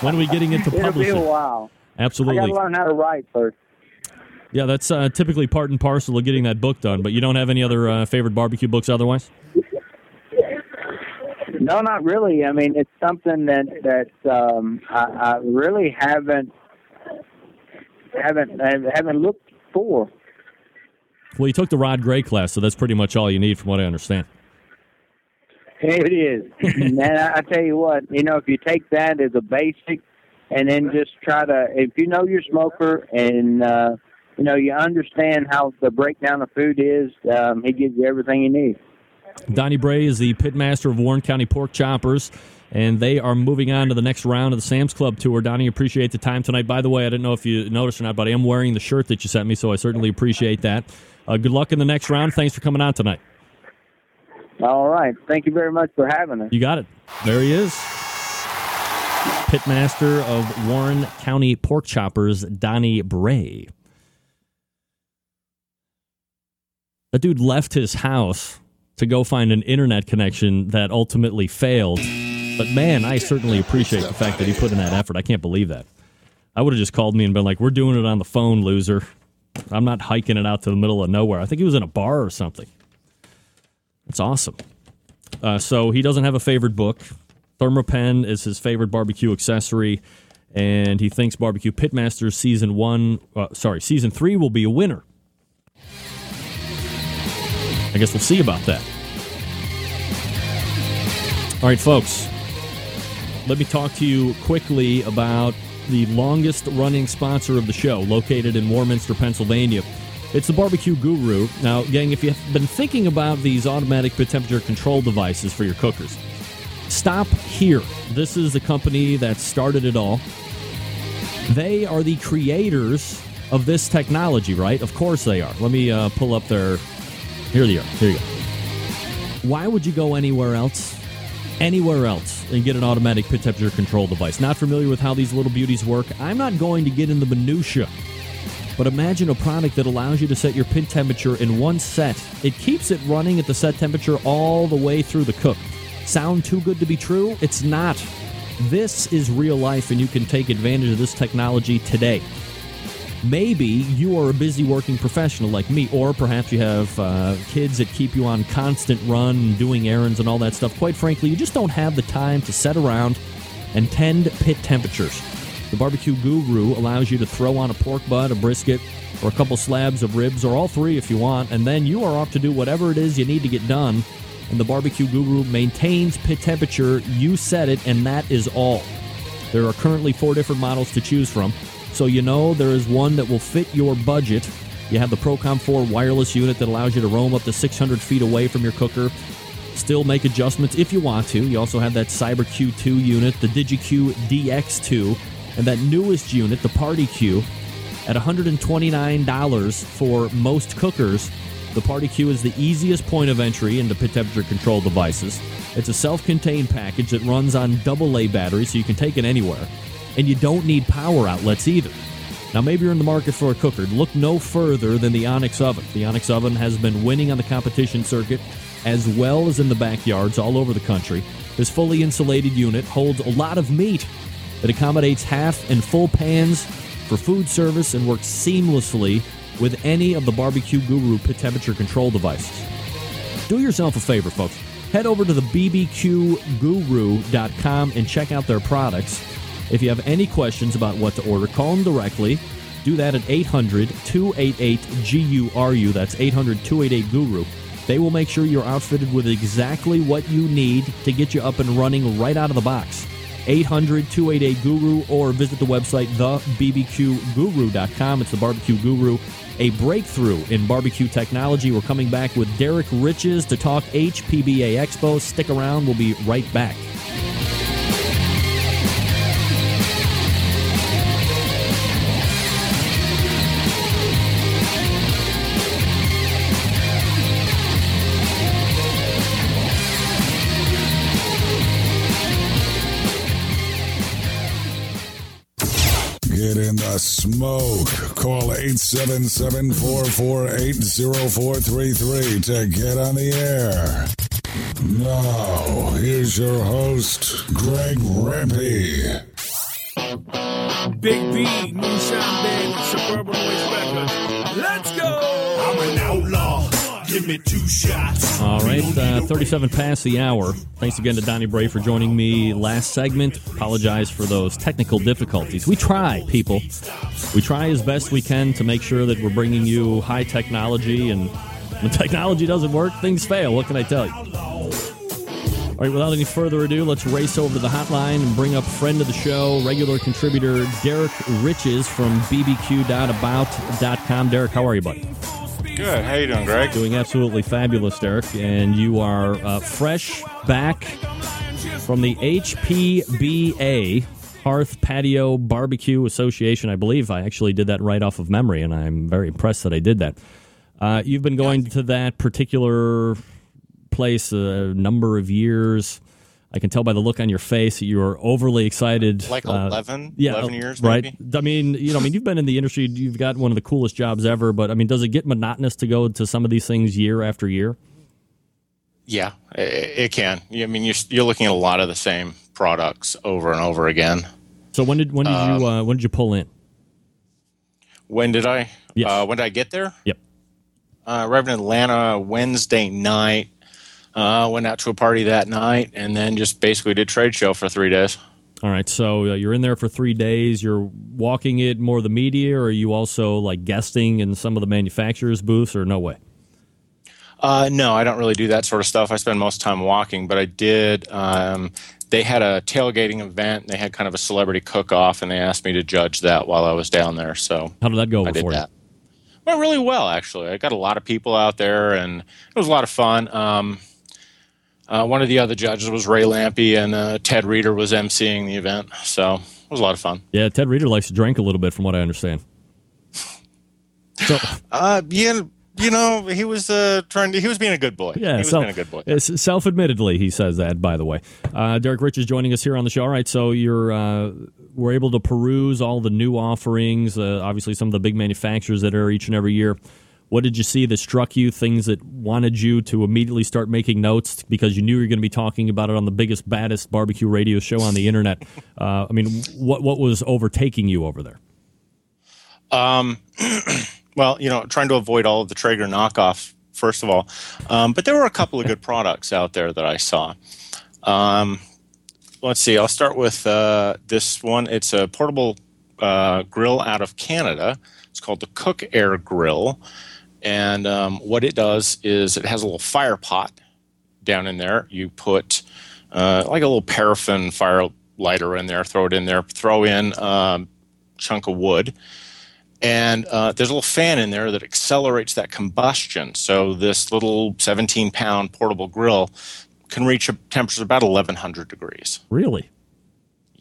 when are we getting into It'll be a while. Absolutely. I got to learn how to write first. Yeah, that's uh, typically part and parcel of getting that book done. But you don't have any other uh, favorite barbecue books otherwise? No, not really. I mean, it's something that that um, I, I really haven't haven't haven't looked for. Well, you took the Rod Gray class, so that's pretty much all you need, from what I understand. It is, and I, I tell you what, you know, if you take that as a basic, and then just try to, if you know your smoker and uh, you know you understand how the breakdown of food is, um, he gives you everything you need. Donny Bray is the pitmaster of Warren County Pork Choppers, and they are moving on to the next round of the Sam's Club tour. Donny, appreciate the time tonight. By the way, I didn't know if you noticed or not, but I am wearing the shirt that you sent me, so I certainly appreciate that. Uh, good luck in the next round. Thanks for coming on tonight. All right, thank you very much for having us. You got it. There he is. Pitmaster of Warren County Pork Choppers, Donny Bray. That dude left his house to go find an internet connection that ultimately failed. But man, I certainly appreciate the fact that he put in that effort. I can't believe that. I would have just called me and been like, "We're doing it on the phone, loser." I'm not hiking it out to the middle of nowhere. I think he was in a bar or something. That's awesome. Uh, so he doesn't have a favorite book. Thermapen is his favorite barbecue accessory, and he thinks Barbecue Pitmasters season one, uh, sorry, season three will be a winner. I guess we'll see about that. All right, folks. Let me talk to you quickly about the longest running sponsor of the show, located in Warminster, Pennsylvania. It's the Barbecue Guru. Now, gang, if you've been thinking about these automatic temperature control devices for your cookers, stop here. This is the company that started it all. They are the creators of this technology, right? Of course they are. Let me uh, pull up their. Here they are. Here you go. Why would you go anywhere else? Anywhere else and get an automatic pit temperature control device? Not familiar with how these little beauties work? I'm not going to get in the minutia. But imagine a product that allows you to set your pit temperature in one set. It keeps it running at the set temperature all the way through the cook. Sound too good to be true? It's not. This is real life, and you can take advantage of this technology today. Maybe you are a busy working professional like me, or perhaps you have uh, kids that keep you on constant run, doing errands and all that stuff. Quite frankly, you just don't have the time to sit around and tend pit temperatures. The Barbecue Guru allows you to throw on a pork butt, a brisket, or a couple slabs of ribs, or all three if you want, and then you are off to do whatever it is you need to get done. And the Barbecue Guru maintains pit temperature. You set it, and that is all. There are currently four different models to choose from, so you know there is one that will fit your budget. You have the Procom 4 wireless unit that allows you to roam up to 600 feet away from your cooker. Still make adjustments if you want to. You also have that Cyber Q2 unit, the DigiQ DX2, and that newest unit, the Party Q, at $129 for most cookers. The Party Q is the easiest point of entry into temperature control devices. It's a self contained package that runs on AA batteries, so you can take it anywhere. And you don't need power outlets either. Now, maybe you're in the market for a cooker. Look no further than the Onyx Oven. The Onyx Oven has been winning on the competition circuit as well as in the backyards all over the country. This fully insulated unit holds a lot of meat. It accommodates half and full pans for food service and works seamlessly with any of the Barbecue Guru pit temperature control devices. Do yourself a favor, folks. Head over to the bbqguru.com and check out their products. If you have any questions about what to order, call them directly. Do that at 800 288 GURU. That's 800 288 Guru. They will make sure you're outfitted with exactly what you need to get you up and running right out of the box. 800 288 Guru or visit the website thebbqguru.com. It's the Barbecue Guru, a breakthrough in barbecue technology. We're coming back with Derrick Riches to talk HPBA Expo. Stick around, we'll be right back. Smoke. Call 877 448 0433 to get on the air. Now, here's your host, Greg Rempe. Big B, Moonshine Band, Suburban Waste. All right, uh, 37 past the hour. Thanks again to Donny Bray for joining me last segment. Apologize for those technical difficulties. We try, people. We try as best we can to make sure that we're bringing you high technology, and when technology doesn't work, things fail. What can I tell you? All right, without any further ado, let's race over to the hotline and bring up friend of the show, regular contributor Derrick Riches from bbq.about.com. Derrick, how are you, buddy? Good. How you doing, Greg? Doing absolutely fabulous, Derrick. And you are uh, fresh back from the HPBA Hearth Patio Barbecue Association. I believe I actually did that right off of memory, and I'm very impressed that I did that. Uh, you've been going to that particular place a number of years. I can tell by the look on your face that you are overly excited. Like Uh, 11, yeah, 11 years, right? maybe? I mean, you know, I mean, you've been in the industry. You've got one of the coolest jobs ever. But I mean, does it get monotonous to go to some of these things year after year? Yeah, it can. I mean, you're, you're looking at a lot of the same products over and over again. So when did when did you uh, when did you pull in? When did I? Yes. Uh, when did I get there? Yep. Uh, arrived in Atlanta Wednesday night. Uh, went out to a party that night, and then just basically did trade show for three days. All right, so uh, you're in there for three days. You're walking it more the media, or are you also like guesting in some of the manufacturers' booths, or no way? Uh, no, I don't really do that sort of stuff. I spend most time walking, but I did. Um, they had a tailgating event. They had kind of a celebrity cook-off, and they asked me to judge that while I was down there. So How did that go I did for you? that. Went really well, actually. I got a lot of people out there, and it was a lot of fun. Um, uh, one of the other judges was Ray Lampe, and uh, Ted Reader was emceeing the event. So it was a lot of fun. Yeah, Ted Reader likes to drink a little bit, from what I understand. So Uh, yeah, you know, he was uh, trying to. He was being a good boy. yeah, he was so being a good boy. it's self-admittedly he says that. By the way, uh, Derrick Riches joining us here on the show. All right, so you're uh, we're able to peruse all the new offerings. Uh, obviously, some of the big manufacturers that are each and every year. What did you see that struck you? Things that wanted you to immediately start making notes because you knew you were going to be talking about it on the biggest, baddest barbecue radio show on the internet. Uh, I mean, what what was overtaking you over there? Um, well, you know, trying to avoid all of the Traeger knockoff first of all. Um, but there were a couple of good products out there that I saw. Um, let's see, I'll start with uh, this one. It's a portable uh, grill out of Canada. It's called the Cook Air Grill. And um, what it does is it has a little fire pot down in there. You put uh, like a little paraffin fire lighter in there, throw it in there, throw in um, chunk of wood and uh, there's a little fan in there that accelerates that combustion. So this little 17 pound portable grill can reach a temperature about 1100 degrees. Really?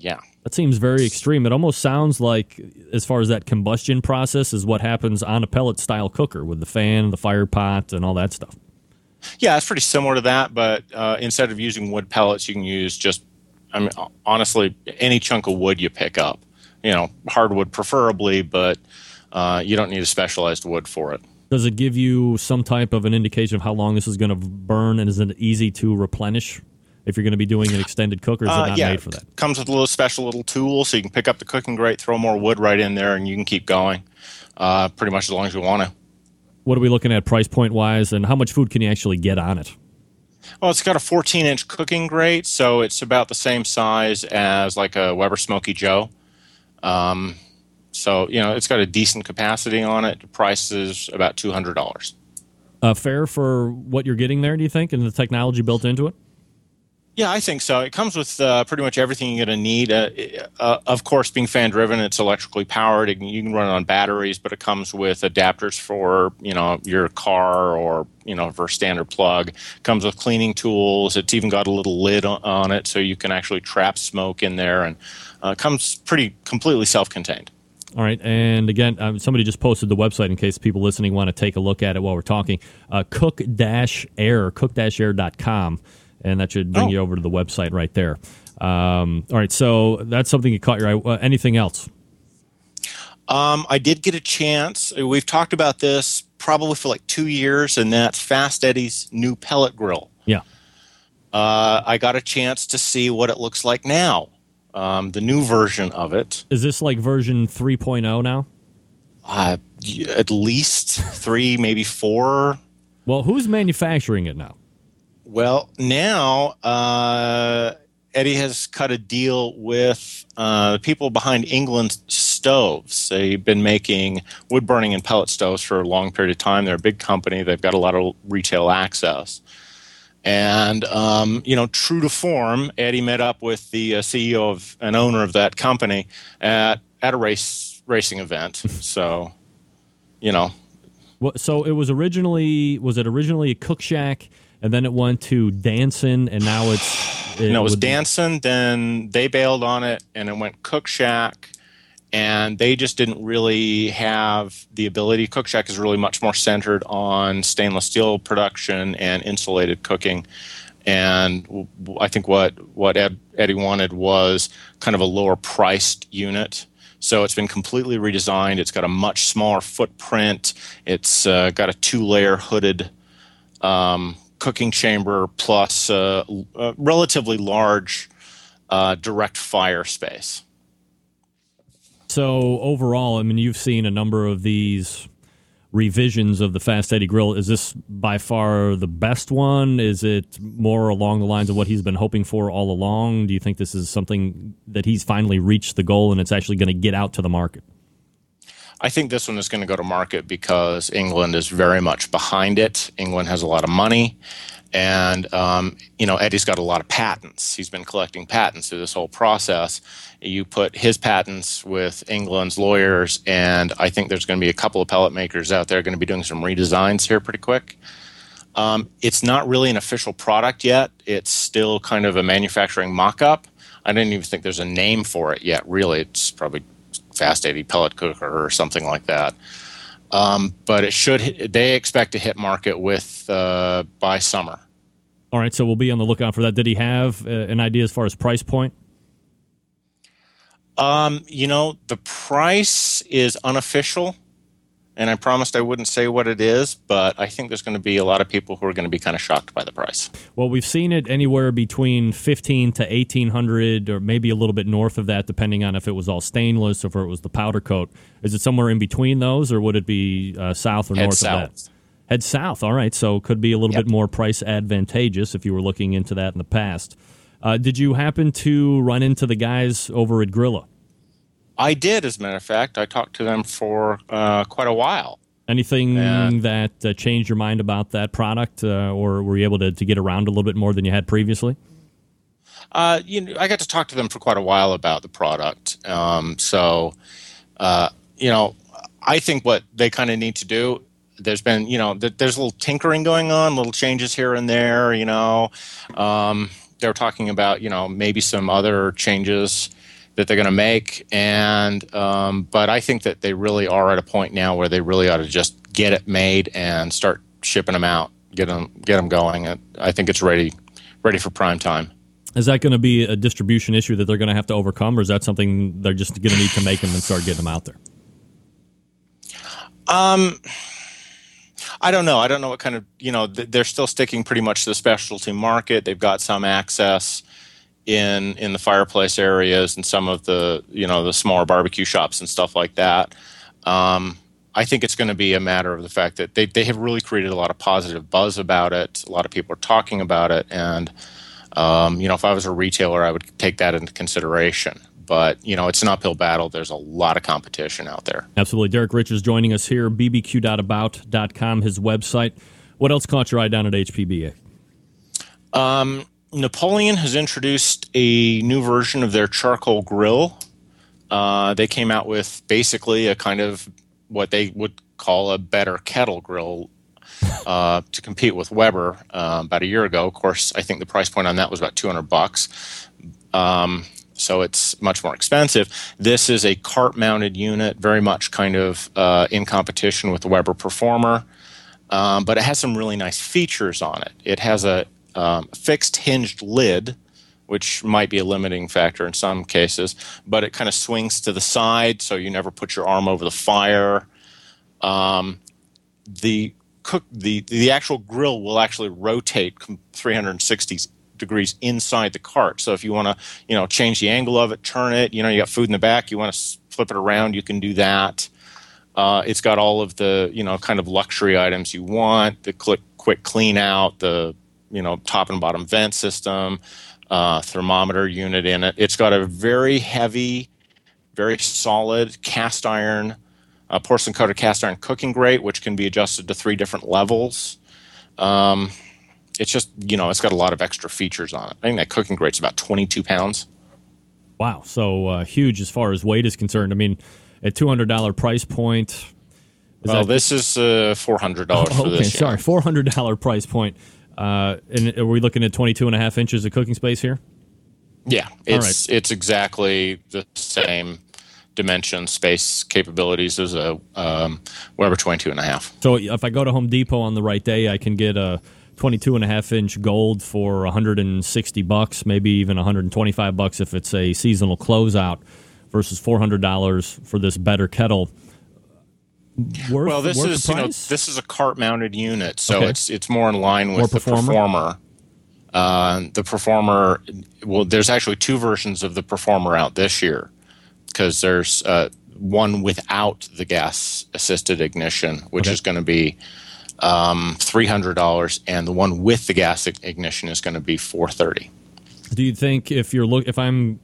Yeah. That seems very extreme. It almost sounds like, as far as that combustion process, is what happens on a pellet style cooker with the fan, the fire pot, and all that stuff. Yeah, it's pretty similar to that, but uh, instead of using wood pellets, you can use just, I mean, honestly, any chunk of wood you pick up. You know, hardwood preferably, but uh, you don't need a specialized wood for it. Does it give you some type of an indication of how long this is going to burn, and is it easy to replenish if you're going to be doing an extended cook, or is it Uh, not yeah, made for that? Comes with a little special little tool, so you can pick up the cooking grate, throw more wood right in there, and you can keep going. Uh, pretty much as long as you want to. What are we looking at price point wise, and how much food can you actually get on it? Well, it's got a 14 inch cooking grate, so it's about the same size as like a Weber Smoky Joe. Um, so you know, it's got a decent capacity on it. The price is about two hundred dollars. Uh, fair for what you're getting there, do you think, and the technology built into it? Yeah, I think so. It comes with uh, pretty much everything you're going to need. Uh, uh, of course, being fan driven, it's electrically powered. You can run it on batteries, but it comes with adapters for you know your car or you know for a standard plug. comes with cleaning tools. It's even got a little lid on, on it, so you can actually trap smoke in there, and uh, comes pretty completely self-contained. All right, and again, um, somebody just posted the website in case people listening want to take a look at it while we're talking. Uh, cook air, cook-air.com, and that should bring Oh. you over to the website right there. Um, all right, so that's something that caught your eye. Uh, anything else? Um, I did get a chance. We've talked about this probably for like two years, and that's Fast Eddie's new pellet grill. Yeah. uh, I got a chance to see what it looks like now, um, the new version of it. Is this like version 3.0 now? Uh, at least three, maybe four. Well, who's manufacturing it now? Well, now uh, Eddie has cut a deal with uh, the people behind England Stoves. They've been making wood burning and pellet stoves for a long period of time. They're a big company. They've got a lot of retail access. And um, you know, true to form, Eddie met up with the uh, CEO of and owner of that company at at a race racing event. so, you know, Well, so it was originally was it originally a cook shack, and then it went to Danson, and now it's no, it was Danson. Then they bailed on it, and it went Cook Shack. And they just didn't really have the ability. Cook Shack is really much more centered on stainless steel production and insulated cooking. And I think what what Ed, Eddie wanted was kind of a lower priced unit. So it's been completely redesigned. It's got a much smaller footprint. It's uh, got a two layer hooded um, cooking chamber plus l- a relatively large uh, direct fire space. So overall, I mean, you've seen a number of these revisions of the Fast Eddie Grill. Is this by far the best one? Is it more along the lines of what he's been hoping for all along? Do you think this is something that he's finally reached the goal and it's actually going to get out to the market? I think this one is going to go to market because England is very much behind it. England has a lot of money. And, um, you know, Eddie's got a lot of patents. He's been collecting patents through this whole process. You put his patents with England's lawyers, and I think there's going to be a couple of pellet makers out there going to be doing some redesigns here pretty quick. Um, it's not really an official product yet. It's still kind of a manufacturing mock up. I don't even think there's a name for it yet, really. It's probably Fast Eddie pellet cooker or something like that. Um, but it should, they expect to hit market with uh, by summer. All right, so we'll be on the lookout for that. Did he have uh, an idea as far as price point? Um, you know, the price is unofficial, and I promised I wouldn't say what it is, but I think there's going to be a lot of people who are going to be kind of shocked by the price. Well, we've seen it anywhere between fifteen to eighteen hundred, or maybe a little bit north of that, depending on if it was all stainless or if it was the powder coat. Is it somewhere in between those, or would it be uh, south or Head north south. of that? Head south. All right, so could be a little bit more price advantageous if you were looking into that in the past. Uh, did you happen to run into the guys over at Grilla? I did, as a matter of fact. I talked to them for uh, quite a while. Anything Yeah. that uh, changed your mind about that product, uh, or were you able to, to get around a little bit more than you had previously? Uh, you know, I got to talk to them for quite a while about the product. Um, so, uh, you know, I think what they kind of need to do. There's been, you know, th- there's a little tinkering going on, little changes here and there. You know, um, they're talking about, you know, maybe some other changes that they're going to make, and um, but I think that they really are at a point now where they really ought to just get it made and start shipping them out, get them, get them going. And I think it's ready, ready for prime time. Is that going to be a distribution issue that they're going to have to overcome, or is that something they're just going to need to make them and start getting them out there? Um, I don't know. I don't know what kind of you know. They're still sticking pretty much to the specialty market. They've got some access in in the fireplace areas and some of the you know the smaller barbecue shops and stuff like that. Um, I think it's going to be a matter of the fact that they they have really created a lot of positive buzz about it. A lot of people are talking about it, and um, you know, if I was a retailer, I would take that into consideration. But you know, it's an uphill battle. There's a lot of competition out there. Absolutely. Derrick Riches joining us here, bbq.about.com, his website. What else caught your eye down at HPBA? Um, Napoleon has introduced a new version of their charcoal grill. Uh, they came out with basically a kind of what they would call a better kettle grill uh, to compete with Weber uh, about a year ago. Of course, I think the price point on that was about 200 bucks. Um, so it's much more expensive. This is a cart mounted unit, very much kind of uh, in competition with the Weber Performer um, but it has some really nice features on it. It has a um, fixed hinged lid, which might be a limiting factor in some cases, but it kind of swings to the side so you never put your arm over the fire. Um, the cook the the actual grill will actually rotate 360 degrees inside the cart. So if you want to, you know, change the angle of it, turn it, you know, you got food in the back, you want to flip it around, you can do that. Uh, it's got all of the, you know, kind of luxury items you want, the quick, quick clean out, the, you know, top and bottom vent system, uh, thermometer unit in it. It's got a very heavy, very solid cast iron, uh, porcelain coated cast iron cooking grate, which can be adjusted to three different levels. Um, it's just you know it's got a lot of extra features on it. I think that cooking grate's about 22 pounds. Wow, so uh, huge as far as weight is concerned. I mean, at two hundred dollar price point. Well, that, this is uh, four hundred dollars oh, for okay, this. Sorry, four hundred dollar price point. Uh, and are we looking at 22 and a half inches of cooking space here? Yeah, it's right. it's exactly the same dimension, space capabilities as a um, Weber 22 and a half. So if I go to Home Depot on the right day, I can get a 22 and a half inch gold for 160 bucks, maybe even 125 bucks if it's a seasonal closeout versus $400 for this better kettle. Worth, well, this is you know this is a cart mounted unit, so okay. it's it's more in line with more the performer. performer. Uh, the performer, well, there's actually two versions of the performer out this year because there's uh, one without the gas assisted ignition, which okay. is going to be um, three hundred dollars, and the one with the gas ignition is going to be four thirty. Do you think if you're look if I'm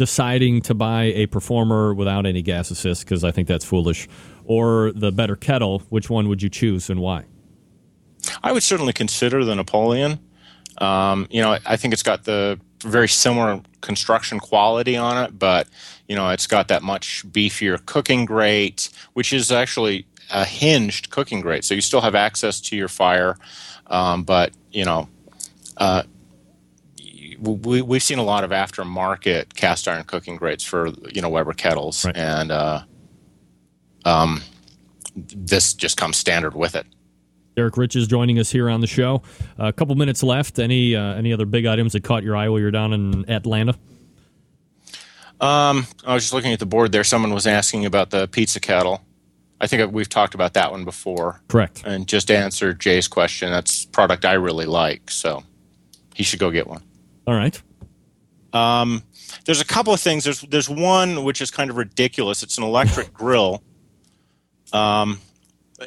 deciding to buy a performer without any gas assist because I think that's foolish, or the better kettle, which one would you choose and why? I would certainly consider the Napoleon. Um, you know, I think it's got the very similar construction quality on it, but you know, it's got that much beefier cooking grate, which is actually a hinged cooking grate. So you still have access to your fire, um, but you know, uh, we, we've seen a lot of aftermarket cast iron cooking grates for you know Weber kettles, right. and uh, um, this just comes standard with it. Derrick Riches joining us here on the show. Uh, a couple minutes left. Any uh, any other big items that caught your eye while you're down in Atlanta? Um, I was just looking at the board there. Someone was asking about the pizza kettle. I think we've talked about that one before. Correct. And just answer Jay's question. That's product I really like, so he should go get one. All right. Um, there's a couple of things. There's there's one which is kind of ridiculous. It's an electric grill. Um,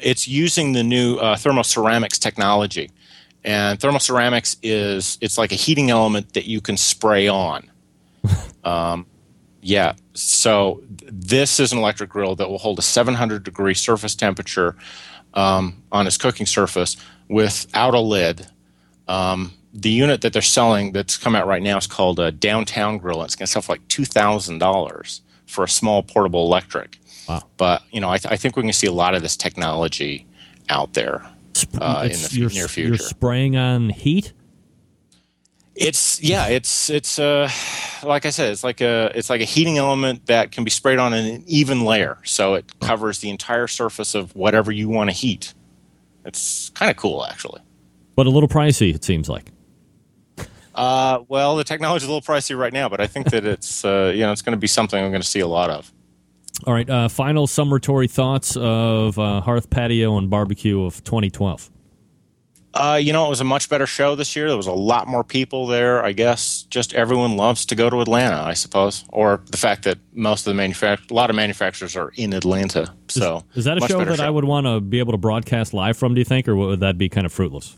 it's using the new uh, thermoceramics technology, and thermoceramics is it's like a heating element that you can spray on. um, yeah. So this is an electric grill that will hold a 700 degree surface temperature um, on its cooking surface without a lid. Um, the unit that they're selling that's come out right now is called a downtown grill. And it's going to sell for like two thousand dollars for a small portable electric. Wow. But you know, I, th- I, think we're going to see a lot of this technology out there uh, in the f- near future. You're spraying on heat. It's yeah, it's it's uh like I said, it's like a it's like a heating element that can be sprayed on an even layer, so it covers the entire surface of whatever you want to heat. It's kind of cool, actually. But a little pricey, it seems like. Uh, well, the technology is a little pricey right now, but I think that it's uh, you know it's going to be something I'm going to see a lot of. All right, uh, final summatory thoughts of uh, Hearth Patio and Barbecue of 2012. Uh, you know, it was a much better show this year. There was a lot more people there. I guess just everyone loves to go to Atlanta, I suppose, or the fact that most of the manufacturers, a lot of manufacturers are in Atlanta. So is, is that a show that show. I would want to be able to broadcast live from? Do you think, or would that be kind of fruitless?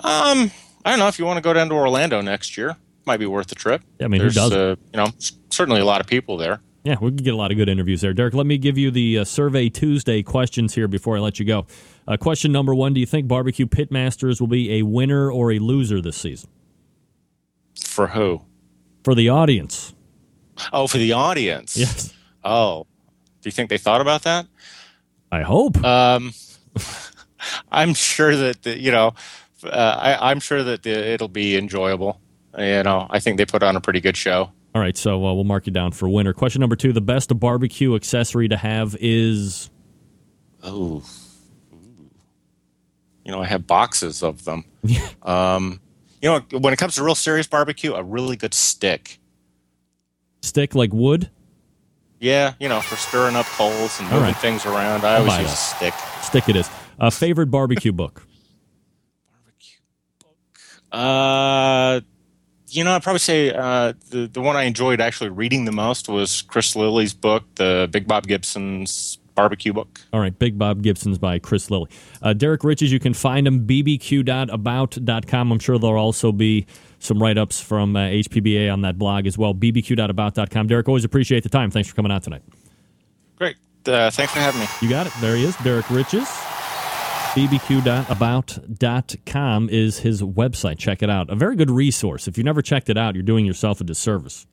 Um, I don't know. If you want to go down to Orlando next year, might be worth the trip. Yeah, I mean, There's, who does? Uh, you know, certainly a lot of people there. Yeah, we can get a lot of good interviews there. Derrick, let me give you the uh, Survey Tuesday questions here before I let you go. Uh, question number one Do you think Barbecue Pitmasters will be a winner or a loser this season? For who? For the audience. Oh, for the audience. Yes. Oh, do you think they thought about that? I hope. Um, I'm sure that the, you know, uh, I, am sure that the, it'll be enjoyable. You know, I think they put on a pretty good show. All right, so uh, we'll mark you down for winner. Question number two: The best barbecue accessory to have is. Oh, you know, I have boxes of them. um, you know, when it comes to real serious barbecue, a really good stick. Stick like wood. Yeah, you know, for stirring up coals and moving right. things around. I always use a stick. Stick it is. A uh, favorite barbecue book. barbecue book. Uh, you know, I'd probably say uh, the the one I enjoyed actually reading the most was Chris Lilly's book, the Big Bob Gibson's barbecue book. All right, Big Bob Gibson's by Chris Lilly. Uh, Derrick Riches, you can find him bbq.about.com. I'm sure there'll also be some write ups from uh, HPBA on that blog as well. bbq.about.com. Derrick, always appreciate the time. Thanks for coming out tonight. Great. Uh, thanks for having me. You got it. There he is, Derrick Riches. bbq.about.com is his website. Check it out. A very good resource. If you never checked it out, you're doing yourself a disservice.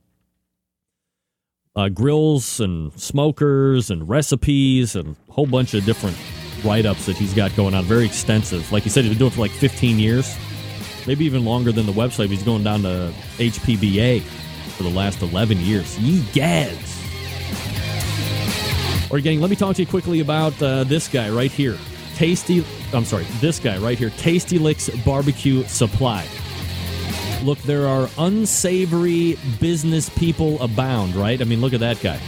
Uh, grills and smokers and recipes and a whole bunch of different write ups that he's got going on. Very extensive. Like you said, he's been doing it for like 15 years, maybe even longer than the website. He's going down to HPBA for the last 11 years. Ye gads. Right, gang, let me talk to you quickly about uh, this guy right here. Tasty, I'm sorry, this guy right here, Tasty Licks Barbecue Supply. Look, there are unsavory business people abound, right? I mean, look at that guy.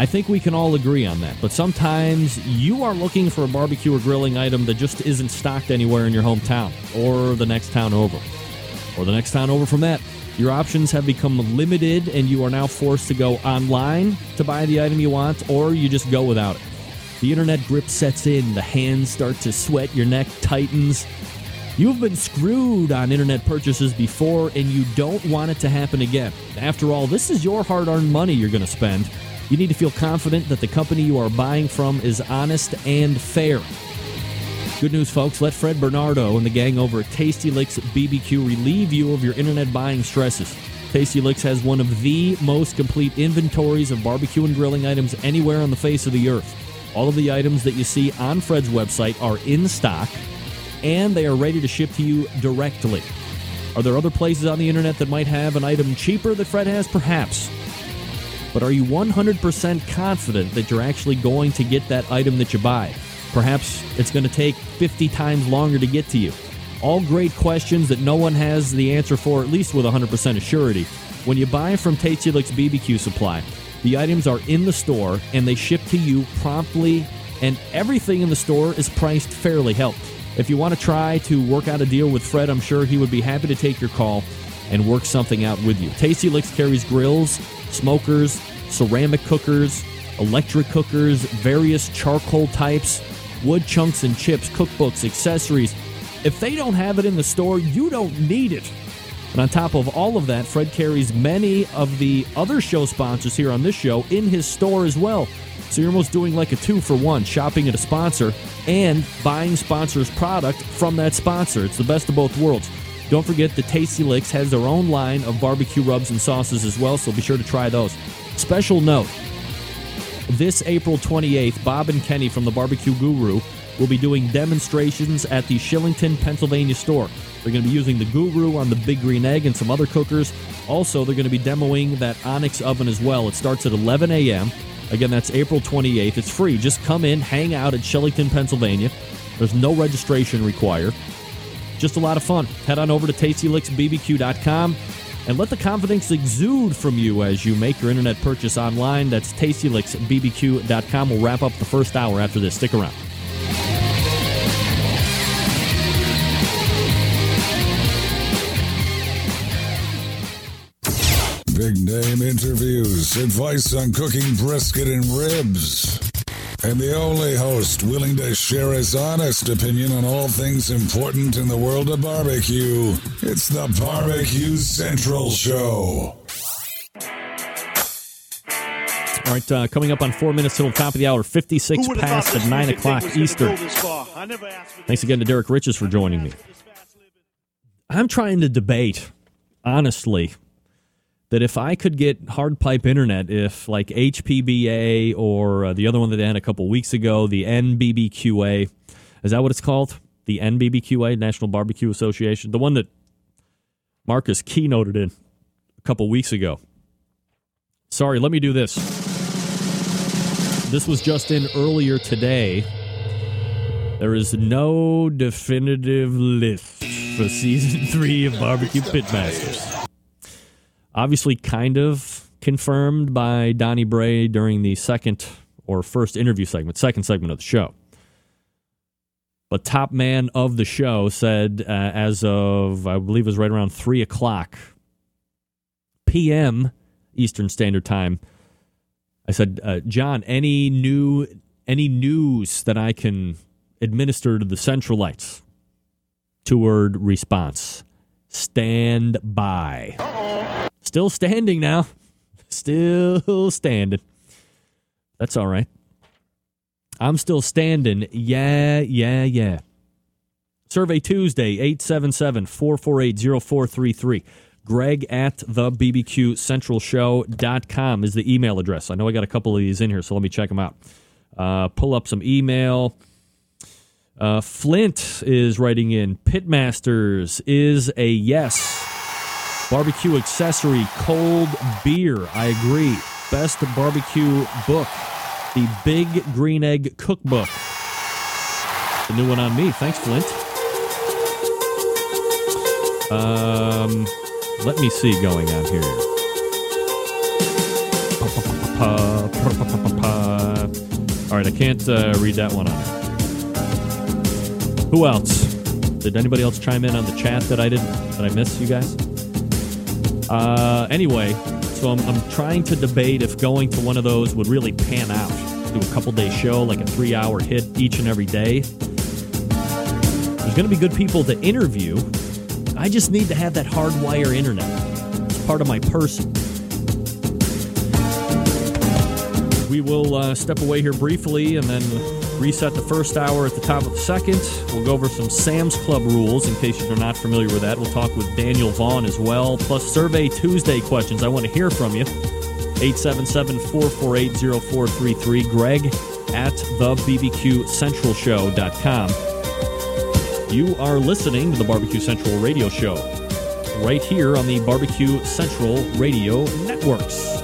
I think we can all agree on that. But sometimes you are looking for a barbecue or grilling item that just isn't stocked anywhere in your hometown or the next town over or the next town over from that. Your options have become limited and you are now forced to go online to buy the item you want or you just go without it. The internet grip sets in, the hands start to sweat, your neck tightens. You've been screwed on internet purchases before and you don't want it to happen again. After all, this is your hard earned money you're going to spend. You need to feel confident that the company you are buying from is honest and fair. Good news, folks. Let Fred Bernardo and the gang over at Tasty Licks BBQ relieve you of your internet buying stresses. Tasty Licks has one of the most complete inventories of barbecue and grilling items anywhere on the face of the earth. All of the items that you see on Fred's website are in stock and they are ready to ship to you directly. Are there other places on the internet that might have an item cheaper that Fred has? Perhaps. But are you 100% confident that you're actually going to get that item that you buy? Perhaps it's going to take 50 times longer to get to you. All great questions that no one has the answer for, at least with 100% assurity. When you buy from Licks BBQ Supply, the items are in the store and they ship to you promptly, and everything in the store is priced fairly. Help. If you want to try to work out a deal with Fred, I'm sure he would be happy to take your call and work something out with you. Tasty Licks carries grills, smokers, ceramic cookers, electric cookers, various charcoal types, wood chunks and chips, cookbooks, accessories. If they don't have it in the store, you don't need it. And on top of all of that, Fred carries many of the other show sponsors here on this show in his store as well. So you're almost doing like a two for one shopping at a sponsor and buying sponsors' product from that sponsor. It's the best of both worlds. Don't forget that Tasty Licks has their own line of barbecue rubs and sauces as well, so be sure to try those. Special note this April 28th, Bob and Kenny from the Barbecue Guru will be doing demonstrations at the Shillington, Pennsylvania store. They're going to be using the Guru on the Big Green Egg and some other cookers. Also, they're going to be demoing that Onyx oven as well. It starts at 11 a.m. Again, that's April 28th. It's free. Just come in, hang out at Shillington, Pennsylvania. There's no registration required. Just a lot of fun. Head on over to tastylicksbbq.com and let the confidence exude from you as you make your internet purchase online. That's tastylicksbbq.com. We'll wrap up the first hour after this. Stick around. Big name interviews, advice on cooking brisket and ribs. And the only host willing to share his honest opinion on all things important in the world of barbecue. It's the Barbecue Central Show. All right, uh, coming up on four minutes till the top of the hour, 56 past at 9 o'clock Eastern. Thanks again to Derrick Riches for joining me. I'm trying to debate, honestly, that if I could get hard pipe internet, if like HPBA or uh, the other one that they had a couple weeks ago, the NBBQA, is that what it's called? The NBBQA, National Barbecue Association, the one that Marcus keynoted in a couple weeks ago. Sorry, let me do this. This was just in earlier today. There is no definitive list for season three of Barbecue Pitmasters obviously kind of confirmed by Donny Bray during the second or first interview segment, second segment of the show. But top man of the show said, uh, as of I believe it was right around three o'clock p.m. Eastern Standard Time. I said, uh, John, any new any news that I can administer to the Centralites? Two word response: stand by. Still standing now. Still standing. That's all right. I'm still standing. Yeah, yeah, yeah. Survey Tuesday, 877 448 0433. Greg at the BBQ Central Show.com is the email address. I know I got a couple of these in here, so let me check them out. Uh, pull up some email. Uh, Flint is writing in Pitmasters is a yes. Barbecue accessory, cold beer. I agree. Best barbecue book, the Big Green Egg Cookbook. The new one on me. Thanks, Flint. Um, let me see going on here. All right, I can't uh, read that one on. Who else? Did anybody else chime in on the chat that I didn't that I missed? You guys? Uh, anyway, so I'm, I'm trying to debate if going to one of those would really pan out. Do a couple day show, like a three hour hit each and every day. There's going to be good people to interview. I just need to have that hardwire internet. It's part of my person. We will uh, step away here briefly and then reset the first hour at the top of the second. We'll go over some Sam's Club rules in case you're not familiar with that. We'll talk with Daniel Vaughn as well, plus Survey Tuesday questions. I want to hear from you. 877 448 0433. Greg at the BBQCentralShow.com. You are listening to the Barbecue Central Radio Show right here on the Barbecue Central Radio Networks.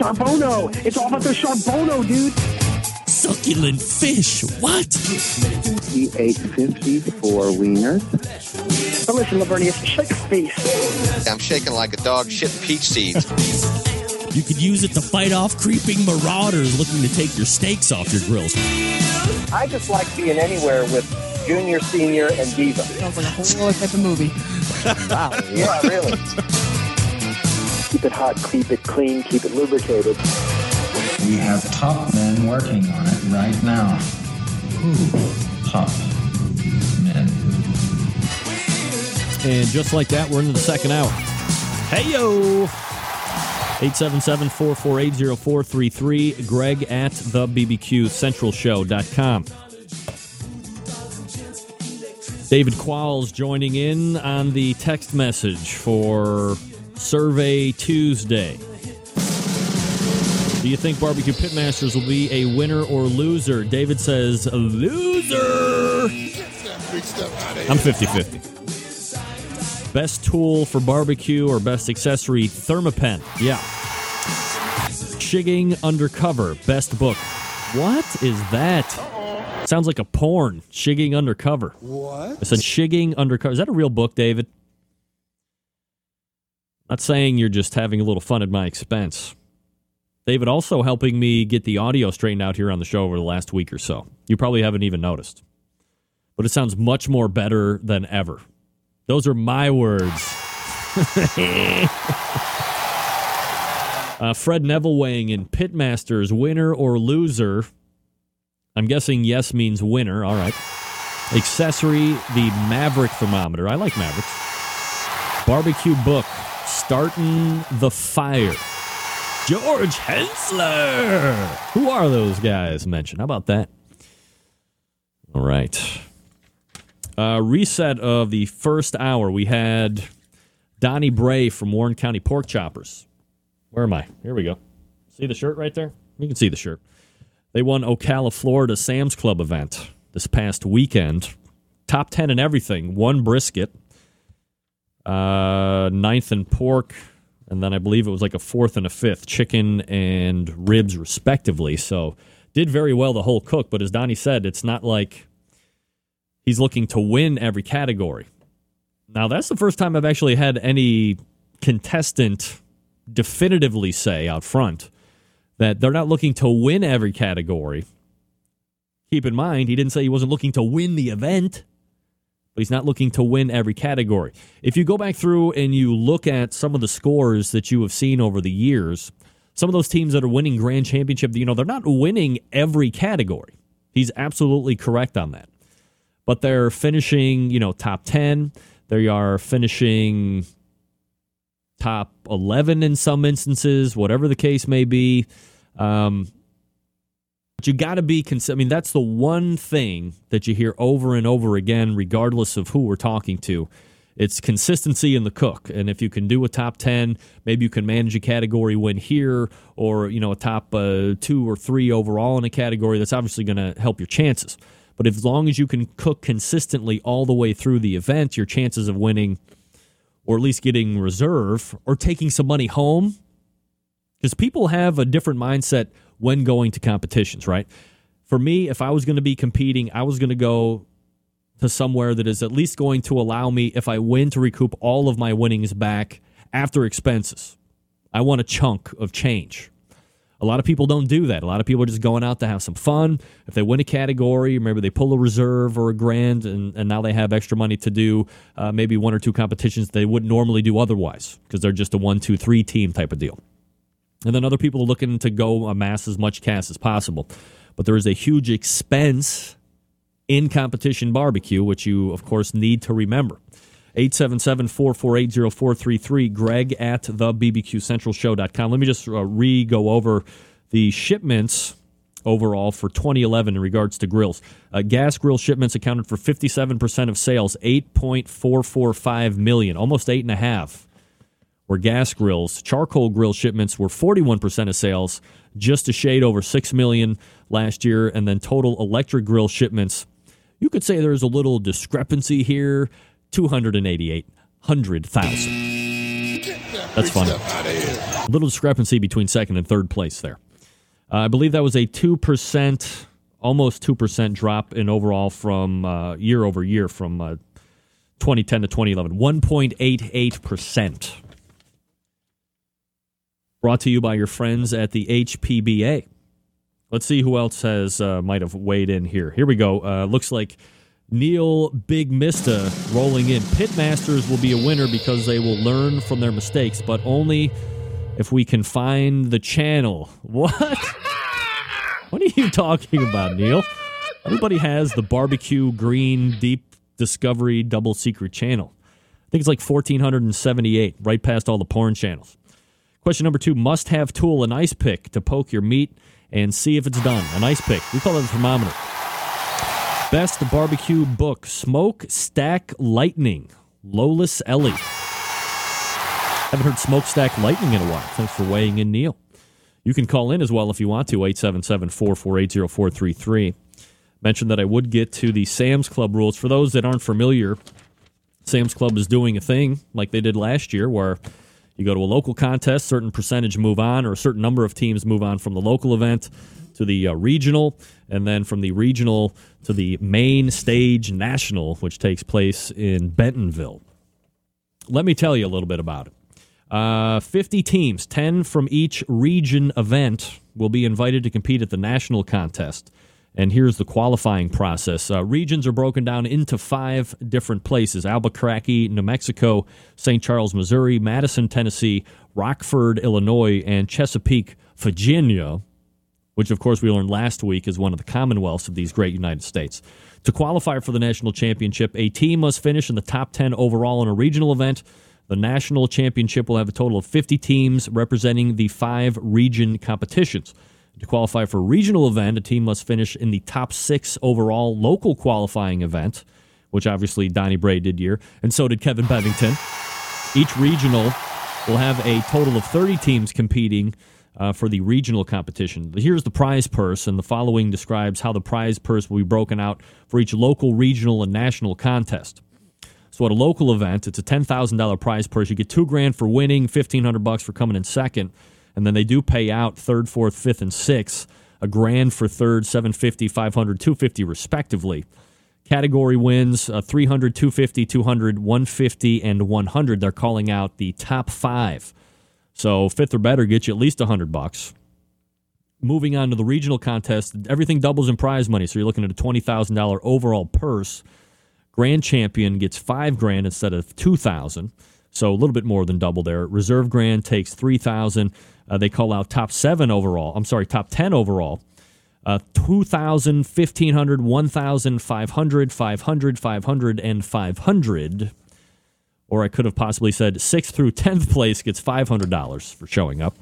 Charbono! It's all about the Charbono, dude! Succulent fish. What? He ate 54 wieners. Now listen, Lavernius, shake a face. I'm shaking like a dog shit peach seeds. You could use it to fight off creeping marauders looking to take your steaks off your grills. I just like being anywhere with Junior, Senior, and Diva. Sounds like a whole other type of movie. wow. Yeah, really. Keep it hot, keep it clean, keep it lubricated. We have top men working on it right now. Ooh, top men. And just like that, we're into the second hour. Hey yo! 877-448-0433. Greg at the BBQCentralShow.com. David Qualls joining in on the text message for Survey Tuesday. Do you think Barbecue Pitmasters will be a winner or loser? David says, loser! I'm 50 50. Best tool for barbecue or best accessory, Thermapen. Yeah. Shigging Undercover, best book. What is that? Sounds like a porn. Shigging Undercover. What? I said Shigging Undercover. Is that a real book, David? Not saying you're just having a little fun at my expense. David also helping me get the audio straightened out here on the show over the last week or so. You probably haven't even noticed. But it sounds much more better than ever. Those are my words. uh, Fred Neville weighing in Pitmasters, winner or loser. I'm guessing yes means winner. All right. Accessory, the Maverick thermometer. I like Mavericks. Barbecue book, Starting the Fire. George Hensler. Who are those guys mentioned? How about that? All right. Uh, reset of the first hour. We had Donny Bray from Warren County Pork Choppers. Where am I? Here we go. See the shirt right there? You can see the shirt. They won Ocala, Florida Sam's Club event this past weekend. Top 10 in everything. One brisket, uh, ninth in pork, and then I believe it was like a fourth and a fifth chicken and ribs, respectively. So did very well the whole cook. But as Donny said, it's not like he's looking to win every category. Now, that's the first time I've actually had any contestant definitively say out front that they're not looking to win every category. Keep in mind, he didn't say he wasn't looking to win the event, but he's not looking to win every category. If you go back through and you look at some of the scores that you have seen over the years, some of those teams that are winning grand championship, you know, they're not winning every category. He's absolutely correct on that. But they're finishing, you know, top 10. They are finishing top 11 in some instances, whatever the case may be. Um, but you got to be, cons- I mean, that's the one thing that you hear over and over again, regardless of who we're talking to. It's consistency in the cook. And if you can do a top 10, maybe you can manage a category win here or, you know, a top uh, two or three overall in a category. That's obviously going to help your chances. But as long as you can cook consistently all the way through the event, your chances of winning or at least getting reserve or taking some money home, because people have a different mindset when going to competitions, right? For me, if I was going to be competing, I was going to go to somewhere that is at least going to allow me, if I win, to recoup all of my winnings back after expenses. I want a chunk of change. A lot of people don't do that. A lot of people are just going out to have some fun. If they win a category, maybe they pull a reserve or a grand, and, and now they have extra money to do uh, maybe one or two competitions they wouldn't normally do otherwise because they're just a one, two, three team type of deal. And then other people are looking to go amass as much cash as possible. But there is a huge expense in competition barbecue, which you, of course, need to remember. 877 448 0433, greg at the bbqcentralshow.com. Let me just uh, re go over the shipments overall for 2011 in regards to grills. Uh, gas grill shipments accounted for 57% of sales, 8.445 million, almost 8.5 were gas grills. Charcoal grill shipments were 41% of sales, just a shade over 6 million last year, and then total electric grill shipments. You could say there's a little discrepancy here. 288,000. That's funny. A little discrepancy between second and third place there. Uh, I believe that was a 2%, almost 2% drop in overall from uh, year over year from uh, 2010 to 2011. 1.88%. Brought to you by your friends at the HPBA. Let's see who else has uh, might have weighed in here. Here we go. Uh, looks like Neil Big Mista rolling in. Pitmasters will be a winner because they will learn from their mistakes, but only if we can find the channel. What? what are you talking about, Neil? Everybody has the barbecue green deep discovery double secret channel. I think it's like 1478, right past all the porn channels. Question number two must have tool an ice pick to poke your meat and see if it's done. An ice pick. We call it a thermometer. Best barbecue book Smokestack Lightning. Lolis Elie. Haven't heard Smokestack Lightning in a while. Thanks for weighing in, Neil. You can call in as well if you want to, 877 448 0433. Mentioned that I would get to the Sam's Club rules. For those that aren't familiar, Sam's Club is doing a thing like they did last year where you go to a local contest, certain percentage move on, or a certain number of teams move on from the local event to the uh, regional, and then from the regional to the main stage national, which takes place in Bentonville. Let me tell you a little bit about it. Uh, 50 teams, 10 from each region event, will be invited to compete at the national contest. And here's the qualifying process. Uh, regions are broken down into five different places Albuquerque, New Mexico, St. Charles, Missouri, Madison, Tennessee, Rockford, Illinois, and Chesapeake, Virginia, which, of course, we learned last week is one of the commonwealths of these great United States. To qualify for the national championship, a team must finish in the top 10 overall in a regional event. The national championship will have a total of 50 teams representing the five region competitions. To qualify for a regional event, a team must finish in the top six overall local qualifying event, which obviously Donny Bray did year, and so did Kevin Bevington. Each regional will have a total of 30 teams competing uh, for the regional competition. Here's the prize purse, and the following describes how the prize purse will be broken out for each local, regional, and national contest. So at a local event, it's a ten thousand dollar prize purse. You get two grand for winning, fifteen hundred bucks for coming in second, and then they do pay out third, fourth, fifth, and sixth. A grand for third, 750, 500, 250 respectively. Category wins uh, 300, 250, 200, 150, and 100. They're calling out the top five. So fifth or better gets you at least 100 bucks. Moving on to the regional contest, everything doubles in prize money. So you're looking at a $20,000 overall purse. Grand champion gets five grand instead of 2000 so a little bit more than double there. Reserve Grand takes 3000 uh, They call out top seven overall. I'm sorry, top 10 overall. Uh, 2,000, 1,500, 1,500, 500, 500, and 500. Or I could have possibly said 6th through 10th place gets $500 for showing up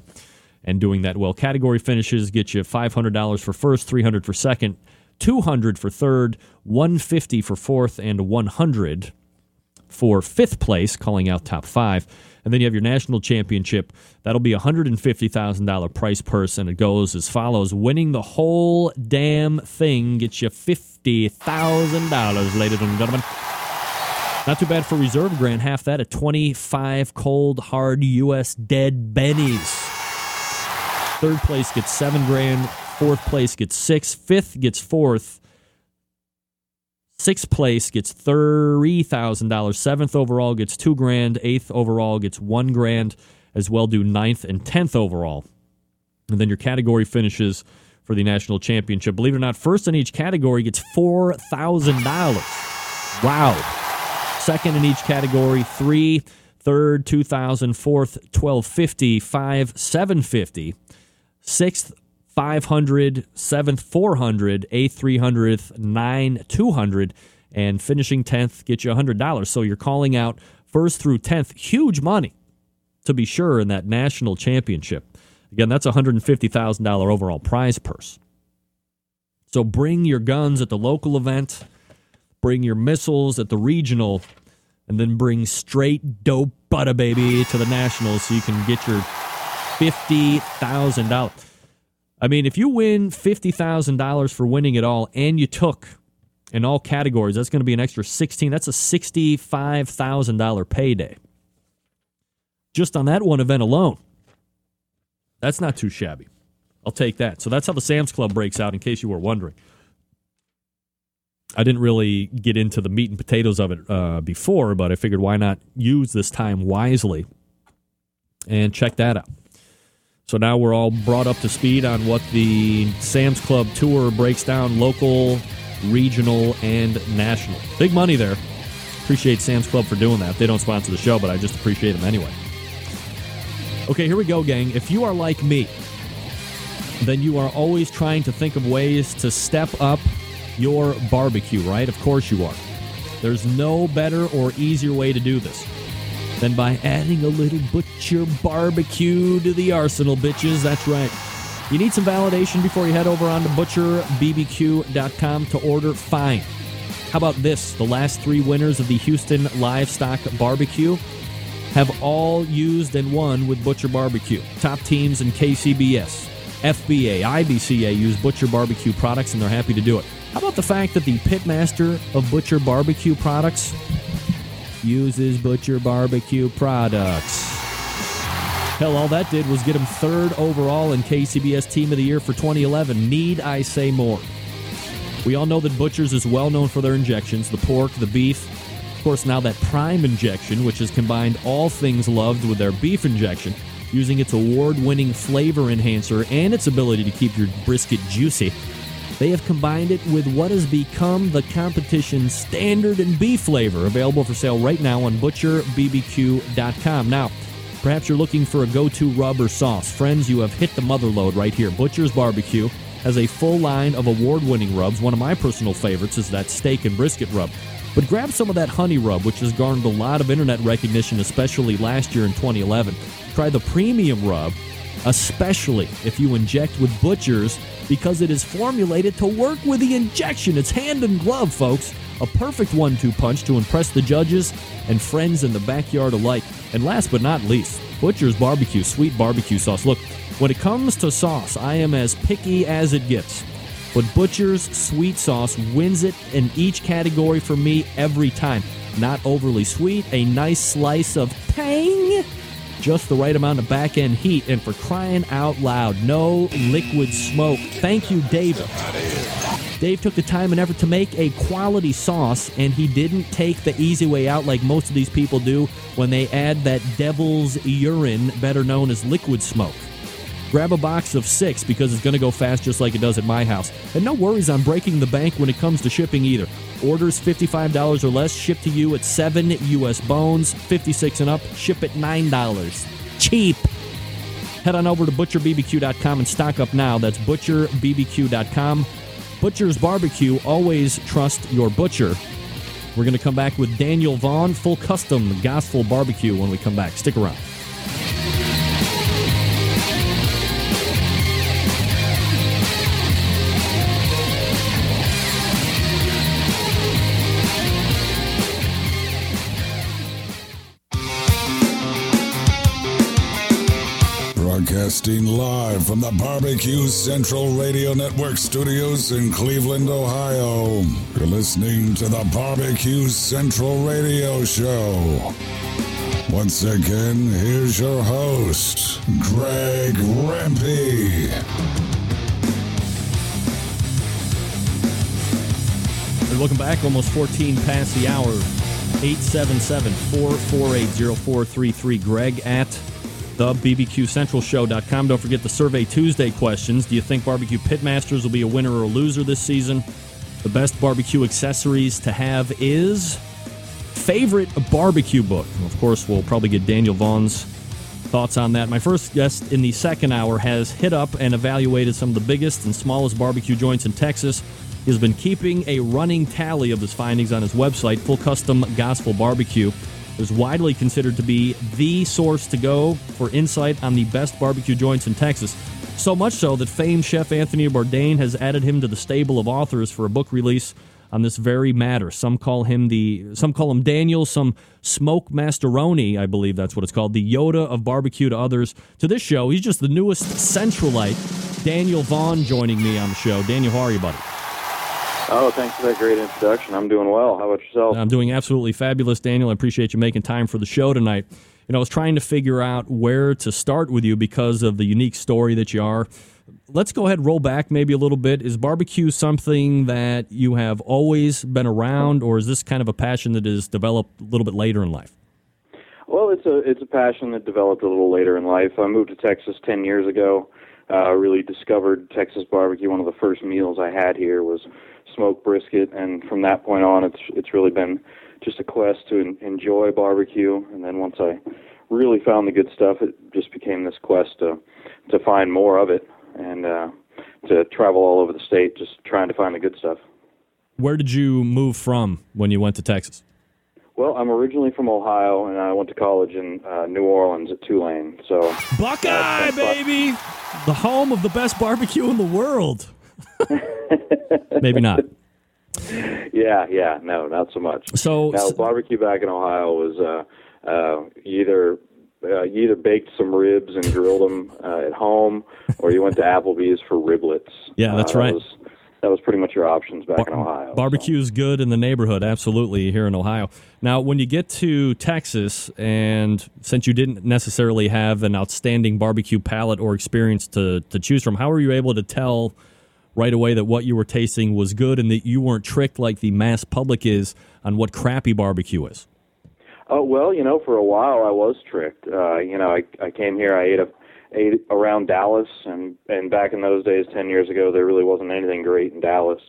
and doing that well. Category finishes get you $500 for first, 300 for second, 200 for third, 150 for fourth, and 100 for fifth place, calling out top five. And then you have your national championship. That'll be a $150,000 price purse, and it goes as follows Winning the whole damn thing gets you $50,000, ladies and gentlemen. Not too bad for reserve grand, half that at 25 cold, hard U.S. dead bennies. Third place gets seven grand. Fourth place gets six. Fifth gets fourth. Sixth place gets thirty thousand dollars. Seventh overall gets two grand. Eighth overall gets one grand. As well do ninth and tenth overall. And then your category finishes for the national championship. Believe it or not, first in each category gets four thousand dollars. Wow. Second in each category, three. Third, two thousand. Fourth, twelve fifty. Five, seven fifty. Sixth, 500, 7th 400, 8th 300, 9 200, and finishing 10th get you $100. So you're calling out first through 10th, huge money to be sure in that national championship. Again, that's $150,000 overall prize purse. So bring your guns at the local event, bring your missiles at the regional, and then bring straight dope butter baby to the nationals so you can get your $50,000. I mean, if you win $50,000 for winning it all and you took in all categories, that's going to be an extra 16. That's a $65,000 payday. Just on that one event alone. That's not too shabby. I'll take that. So that's how the Sam's Club breaks out, in case you were wondering. I didn't really get into the meat and potatoes of it uh, before, but I figured why not use this time wisely and check that out. So now we're all brought up to speed on what the Sam's Club tour breaks down local, regional, and national. Big money there. Appreciate Sam's Club for doing that. They don't sponsor the show, but I just appreciate them anyway. Okay, here we go, gang. If you are like me, then you are always trying to think of ways to step up your barbecue, right? Of course you are. There's no better or easier way to do this than by adding a little butcher barbecue to the arsenal, bitches. That's right. You need some validation before you head over on to butcherbbq.com to order? Fine. How about this? The last three winners of the Houston Livestock Barbecue have all used and won with Butcher Barbecue. Top teams in KCBS, FBA, IBCA use Butcher Barbecue products and they're happy to do it. How about the fact that the pitmaster of Butcher Barbecue products uses Butcher Barbecue products. Hell, all that did was get him third overall in KCBS Team of the Year for 2011. Need I say more? We all know that Butcher's is well known for their injections the pork, the beef. Of course, now that Prime injection, which has combined all things loved with their beef injection, using its award winning flavor enhancer and its ability to keep your brisket juicy. They have combined it with what has become the competition standard and beef flavor, available for sale right now on butcherbbq.com. Now, perhaps you're looking for a go to rub or sauce. Friends, you have hit the mother load right here. Butcher's Barbecue has a full line of award winning rubs. One of my personal favorites is that steak and brisket rub. But grab some of that honey rub, which has garnered a lot of internet recognition, especially last year in 2011. Try the premium rub especially if you inject with Butchers because it is formulated to work with the injection. It's hand and glove, folks. A perfect one two punch to impress the judges and friends in the backyard alike. And last but not least, Butcher's Barbecue Sweet Barbecue Sauce. Look, when it comes to sauce, I am as picky as it gets. But Butcher's Sweet Sauce wins it in each category for me every time. Not overly sweet, a nice slice of tang, just the right amount of back end heat, and for crying out loud, no liquid smoke. Thank you, David. Dave took the time and effort to make a quality sauce, and he didn't take the easy way out like most of these people do when they add that devil's urine, better known as liquid smoke. Grab a box of six because it's going to go fast just like it does at my house. And no worries on breaking the bank when it comes to shipping either. Orders $55 or less, ship to you at 7 US bones, 56 and up, ship at $9. Cheap. Head on over to butcherbbq.com and stock up now. That's butcherbbq.com. Butcher's Barbecue, always trust your butcher. We're going to come back with Daniel Vaughn, full custom gospel barbecue when we come back. Stick around. Broadcasting live from the Barbecue Central Radio Network studios in Cleveland, Ohio. You're listening to the Barbecue Central Radio Show. Once again, here's your host, Greg Rempe. Welcome back. Almost 14 past the hour. 877 448 0433. Greg at the BBQCentralShow.com. Don't forget the Survey Tuesday questions. Do you think Barbecue Pitmasters will be a winner or a loser this season? The best barbecue accessories to have is favorite barbecue book. Of course, we'll probably get Daniel Vaughn's thoughts on that. My first guest in the second hour has hit up and evaluated some of the biggest and smallest barbecue joints in Texas. He has been keeping a running tally of his findings on his website, Full Custom Gospel Barbecue is widely considered to be the source to go for insight on the best barbecue joints in Texas. So much so that famed chef Anthony Bourdain has added him to the stable of authors for a book release on this very matter. Some call him the some call him Daniel, some smoke masteroni, I believe that's what it's called, the Yoda of barbecue to others. To this show, he's just the newest centralite. Daniel Vaughn joining me on the show. Daniel, how are you, buddy? Oh, thanks for that great introduction. I'm doing well. How about yourself? I'm doing absolutely fabulous, Daniel. I appreciate you making time for the show tonight. You know, I was trying to figure out where to start with you because of the unique story that you are. Let's go ahead and roll back maybe a little bit. Is barbecue something that you have always been around, or is this kind of a passion that is developed a little bit later in life? Well, it's a it's a passion that developed a little later in life. I moved to Texas ten years ago. Uh, really discovered Texas barbecue. One of the first meals I had here was smoked brisket, and from that point on, it's it's really been just a quest to en- enjoy barbecue. And then once I really found the good stuff, it just became this quest to to find more of it and uh, to travel all over the state, just trying to find the good stuff. Where did you move from when you went to Texas? Well, I'm originally from Ohio, and I went to college in uh, New Orleans at Tulane. So Buckeye, baby, the home of the best barbecue in the world. Maybe not. yeah, yeah, no, not so much. So now barbecue back in Ohio was uh, uh, either uh, you either baked some ribs and grilled them uh, at home, or you went to Applebee's for riblets. Yeah, that's Uh, right. That was, that was pretty much your options back in Ohio. Barbecue's good in the neighborhood, absolutely, here in Ohio. Now, when you get to Texas, and since you didn't necessarily have an outstanding barbecue palate or experience to, to choose from, how were you able to tell right away that what you were tasting was good and that you weren't tricked like the mass public is on what crappy barbecue is? Oh well, you know, for a while I was tricked. Uh, you know, I I came here, I ate a ate around Dallas, and and back in those days, ten years ago, there really wasn't anything great in Dallas.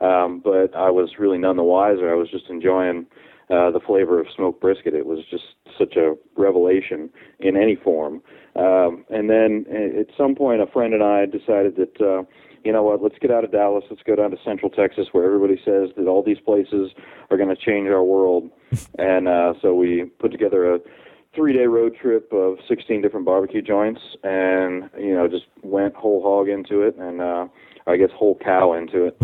Um, but I was really none the wiser. I was just enjoying uh, the flavor of smoked brisket. It was just such a revelation in any form. Um, and then at some point, a friend and I decided that. Uh, you know what, let's get out of Dallas, let's go down to Central Texas where everybody says that all these places are going to change our world. and uh, so we put together a three day road trip of 16 different barbecue joints, and you know just went whole hog into it, and uh, I guess whole cow into it,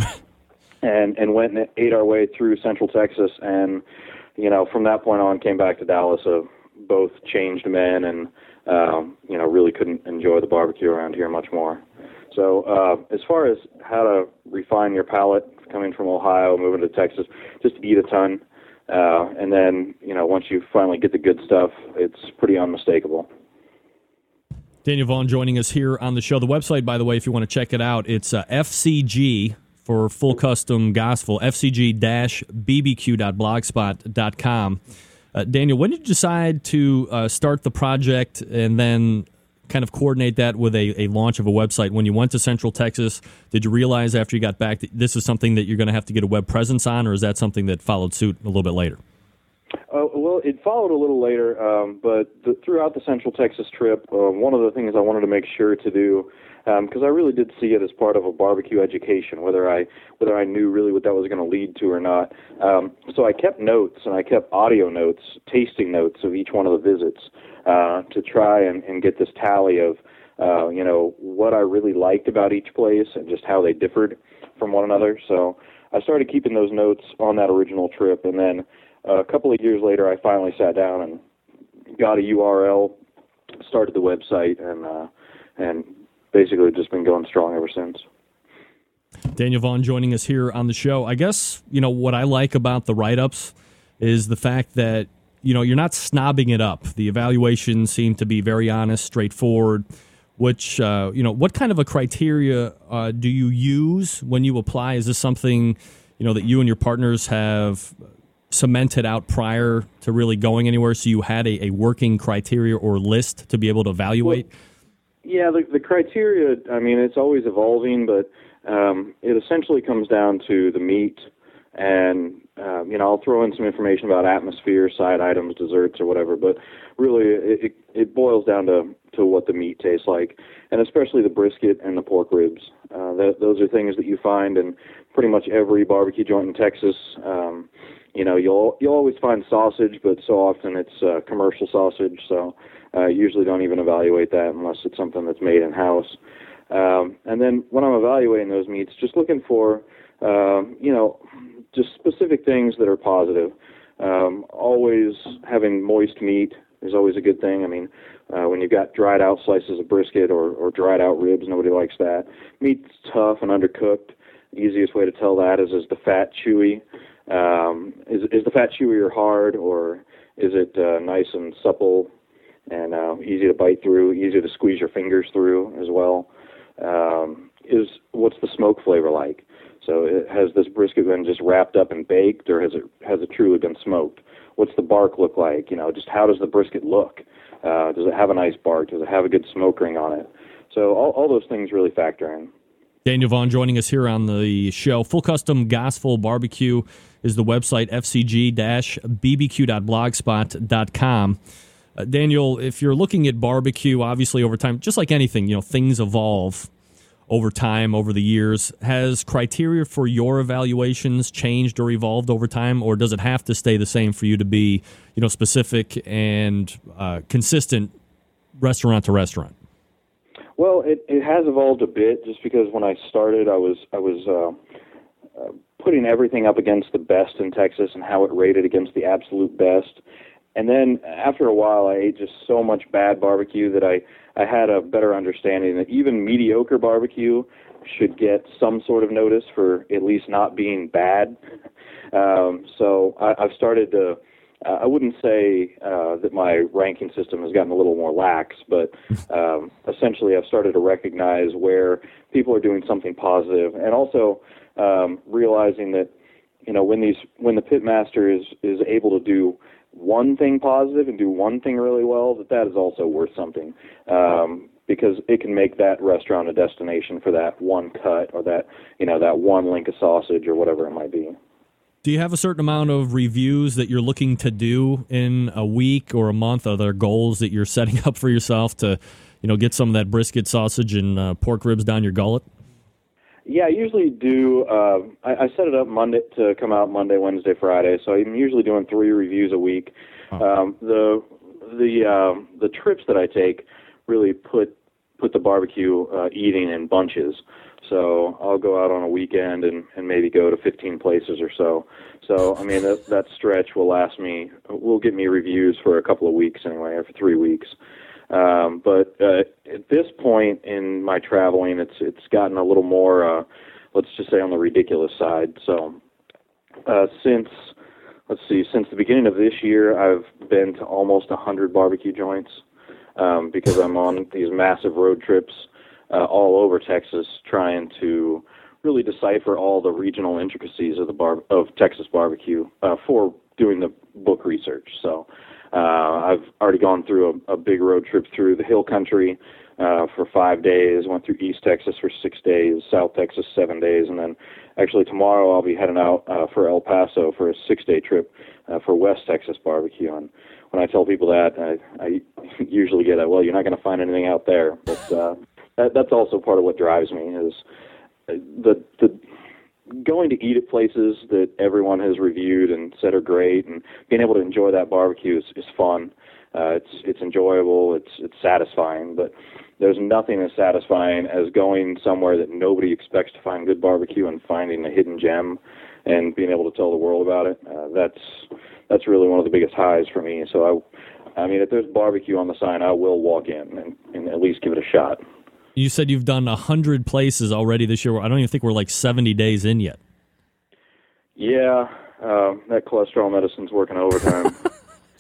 and and went and ate our way through Central Texas, and you know from that point on came back to Dallas of both changed men and um, you know really couldn't enjoy the barbecue around here much more. So uh, as far as how to refine your palate coming from Ohio, moving to Texas, just eat a ton. Uh, and then, you know, once you finally get the good stuff, it's pretty unmistakable. Daniel Vaughn joining us here on the show. The website, by the way, if you want to check it out, it's uh, FCG for full custom gospel, fcg-bbq.blogspot.com. Uh, Daniel, when did you decide to uh, start the project and then kind of coordinate that with a, a launch of a website? When you went to Central Texas, did you realize after you got back that this is something that you're going to have to get a web presence on, or is that something that followed suit a little bit later? Uh, well, it followed a little later, um, but the, throughout the Central Texas trip, uh, one of the things I wanted to make sure to do, because um, I really did see it as part of a barbecue education, whether I whether I knew really what that was going to lead to or not. Um, so I kept notes and I kept audio notes, tasting notes of each one of the visits uh, to try and, and get this tally of uh, you know what I really liked about each place and just how they differed from one another. So I started keeping those notes on that original trip, and then uh, a couple of years later, I finally sat down and got a URL, started the website, and uh, and basically just been going strong ever since. Daniel Vaughn joining us here on the show. I guess you know what I like about the write ups is the fact that you know you're not snobbing it up. The evaluations seem to be very honest, straightforward. Which uh, you know, what kind of a criteria uh, do you use when you apply? Is this something you know that you and your partners have cemented out prior to really going anywhere? So you had a, a working criteria or list to be able to evaluate. Well, yeah, the, the criteria. I mean, it's always evolving, but um, it essentially comes down to the meat and um, you know I'll throw in some information about atmosphere, side items, desserts, or whatever. But really, it, it, it boils down to to what the meat tastes like, and especially the brisket and the pork ribs. Uh, that, those are things that you find in pretty much every barbecue joint in Texas. Um, you know, you'll you'll always find sausage, but so often it's uh, commercial sausage. So uh, usually don't even evaluate that unless it's something that's made in house. Um, and then when I'm evaluating those meats, just looking for uh, you know just specific things that are positive. Um, always having moist meat is always a good thing. I mean, uh, when you've got dried out slices of brisket or, or dried out ribs, nobody likes that. Meat's tough and undercooked. The easiest way to tell that is is the fat chewy. Um, is is the fat chewy or hard, or is it uh, nice and supple and uh, easy to bite through, easy to squeeze your fingers through as well? Um, is what's the smoke flavor like? So it, has this brisket been just wrapped up and baked, or has it has it truly been smoked? What's the bark look like? You know, just how does the brisket look? Uh, does it have a nice bark? Does it have a good smoke ring on it? So all, all those things really factor in. Daniel Vaughn joining us here on the show. Full Custom Gospel Barbecue is the website, fcg-bbq.blogspot.com. Uh, Daniel, if you're looking at barbecue, obviously over time, just like anything, you know, things evolve over time, over the years. Has criteria for your evaluations changed or evolved over time, or does it have to stay the same for you to be, you know, specific and uh, consistent restaurant to restaurant? Well, it, it has evolved a bit, just because when I started, I was I was uh, uh, putting everything up against the best in Texas and how it rated against the absolute best. And then after a while, I ate just so much bad barbecue that I I had a better understanding that even mediocre barbecue should get some sort of notice for at least not being bad. Um, so I, I've started to. Uh, I wouldn't say uh, that my ranking system has gotten a little more lax, but um, essentially I've started to recognize where people are doing something positive, and also um, realizing that you know when these when the pitmaster is is able to do one thing positive and do one thing really well, that that is also worth something. Um, because it can make that restaurant a destination for that one cut or that you know that one link of sausage or whatever it might be. Do you have a certain amount of reviews that you're looking to do in a week or a month? Are there goals that you're setting up for yourself to, you know, get some of that brisket sausage and uh, pork ribs down your gullet? Yeah, I usually do. Uh, I, I set it up Monday to come out Monday, Wednesday, Friday. So I'm usually doing three reviews a week. Um, the the um, the trips that I take really put put the barbecue uh, eating in bunches. So I'll go out on a weekend and, and maybe go to 15 places or so. So I mean that that stretch will last me will get me reviews for a couple of weeks anyway, or for three weeks. Um, but uh, at this point in my traveling, it's it's gotten a little more, uh, let's just say, on the ridiculous side. So uh, since let's see, since the beginning of this year, I've been to almost a hundred barbecue joints um, because I'm on these massive road trips uh, all over Texas, trying to really decipher all the regional intricacies of the bar of Texas barbecue uh, for doing the book research. So uh, I've already gone through a, a big road trip through the Hill Country uh, for five days. Went through East Texas for six days, South Texas seven days, and then actually tomorrow I'll be heading out uh, for El Paso for a six-day trip uh, for West Texas barbecue. And when I tell people that, I, I usually get a well, you're not going to find anything out there, but uh, that, that's also part of what drives me is uh, the the going to eat at places that everyone has reviewed and said are great, and being able to enjoy that barbecue is, is fun. Uh, it's it's enjoyable. It's it's satisfying. But there's nothing as satisfying as going somewhere that nobody expects to find good barbecue and finding a hidden gem, and being able to tell the world about it. Uh, that's that's really one of the biggest highs for me. So I, I mean, if there's barbecue on the sign, I will walk in and, and at least give it a shot. You said you've done a hundred places already this year. I don't even think we're like seventy days in yet. Yeah, uh, that cholesterol medicine's working overtime.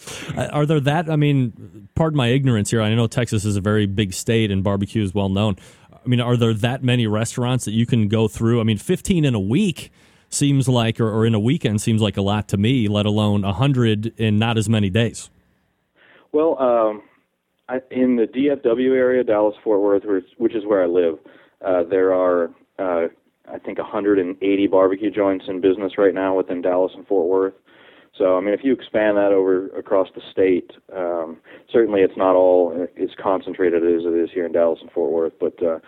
Uh, Are there that? I mean, pardon my ignorance here. I know Texas is a very big state and barbecue is well known. I mean, are there that many restaurants that you can go through? I mean, 15 in a week seems like, or, or in a weekend seems like a lot to me, let alone 100 in not as many days. Well, um, In the DFW area, Dallas Fort Worth, which, is where I live, uh, there are uh, I think 180 barbecue joints in business right now within Dallas and Fort Worth. So I mean, if you expand that over across the state, um, certainly it's not all as concentrated as it is here in Dallas and Fort Worth, but uh,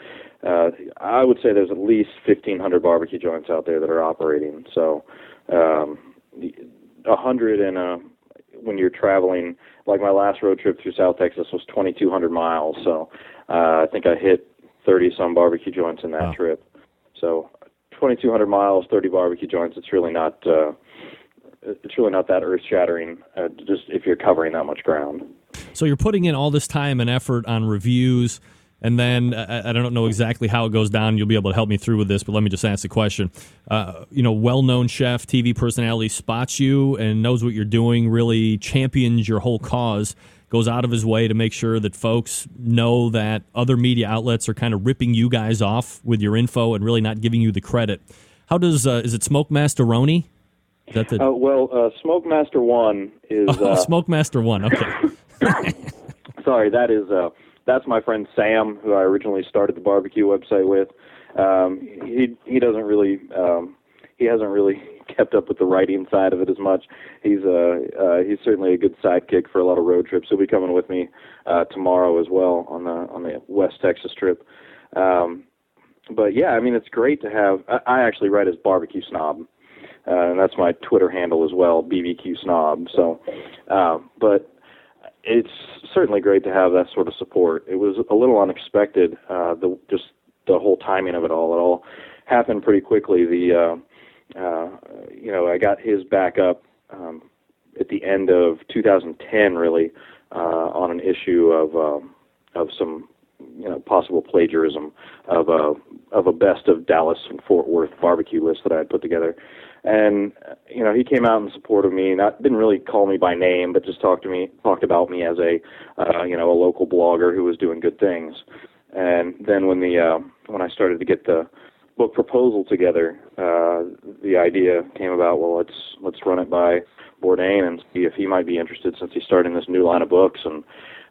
uh, I would say there's at least 1,500 barbecue joints out there that are operating. So um, a hundred and uh, when you're traveling, like my last road trip through South Texas was 2,200 miles. So uh, I think I hit 30 some barbecue joints in that Wow. trip. So 2,200 miles, 30 barbecue joints. It's really not. Uh, it's really not that earth shattering. Uh, just if you're covering that much ground. So you're putting in all this time and effort on reviews, and then I, I don't know exactly how it goes down. You'll be able to help me through with this, but let me just ask the question. Uh, you know, well-known chef, TV personality spots you and knows what you're doing, really champions your whole cause, goes out of his way to make sure that folks know that other media outlets are kind of ripping you guys off with your info and really not giving you the credit. How does uh, is it Smoke Master Roni? Is that the Uh, well, uh, Smoke Master One is. oh, uh, Smoke Master One? Okay. sorry, that is uh, that's my friend Sam, who I originally started the barbecue website with. Um, he he doesn't really um, he hasn't really kept up with the writing side of it as much. He's uh, uh, he's certainly a good sidekick for a lot of road trips. He'll be coming with me uh, tomorrow as well on the on the West Texas trip. Um, but yeah, I mean it's great to have. I, I actually write as barbecue snob, uh, and that's my Twitter handle as well, BBQ snob. So, uh, but it's certainly great to have that sort of support. It was a little unexpected, uh, the just the whole timing of it all. It all happened pretty quickly. The uh, uh, you know I got his back up um, at the end of 2010, really, uh, on an issue of um, of some you know possible plagiarism of a of a best of Dallas and Fort Worth barbecue list that I had put together. And you know, he came out in support of me. Not didn't really call me by name, but just talked to me, talked about me as a uh, you know a local blogger who was doing good things. And then when the uh, when I started to get the book proposal together, uh, the idea came about. Well, let's let's run it by Bourdain and see if he might be interested, since he's starting this new line of books. And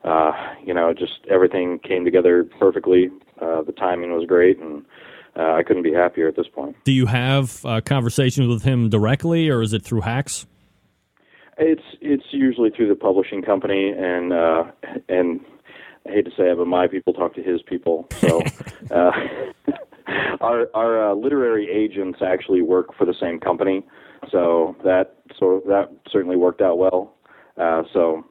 uh, you know, just everything came together perfectly. Uh, the timing was great, and uh, I couldn't be happier at this point. Do you have uh, conversations with him directly, or is it through hacks? It's it's usually through the publishing company, and uh, and I hate to say it, but my people talk to his people. So uh, our our uh, literary agents actually work for the same company, so that so that certainly worked out well. Uh, so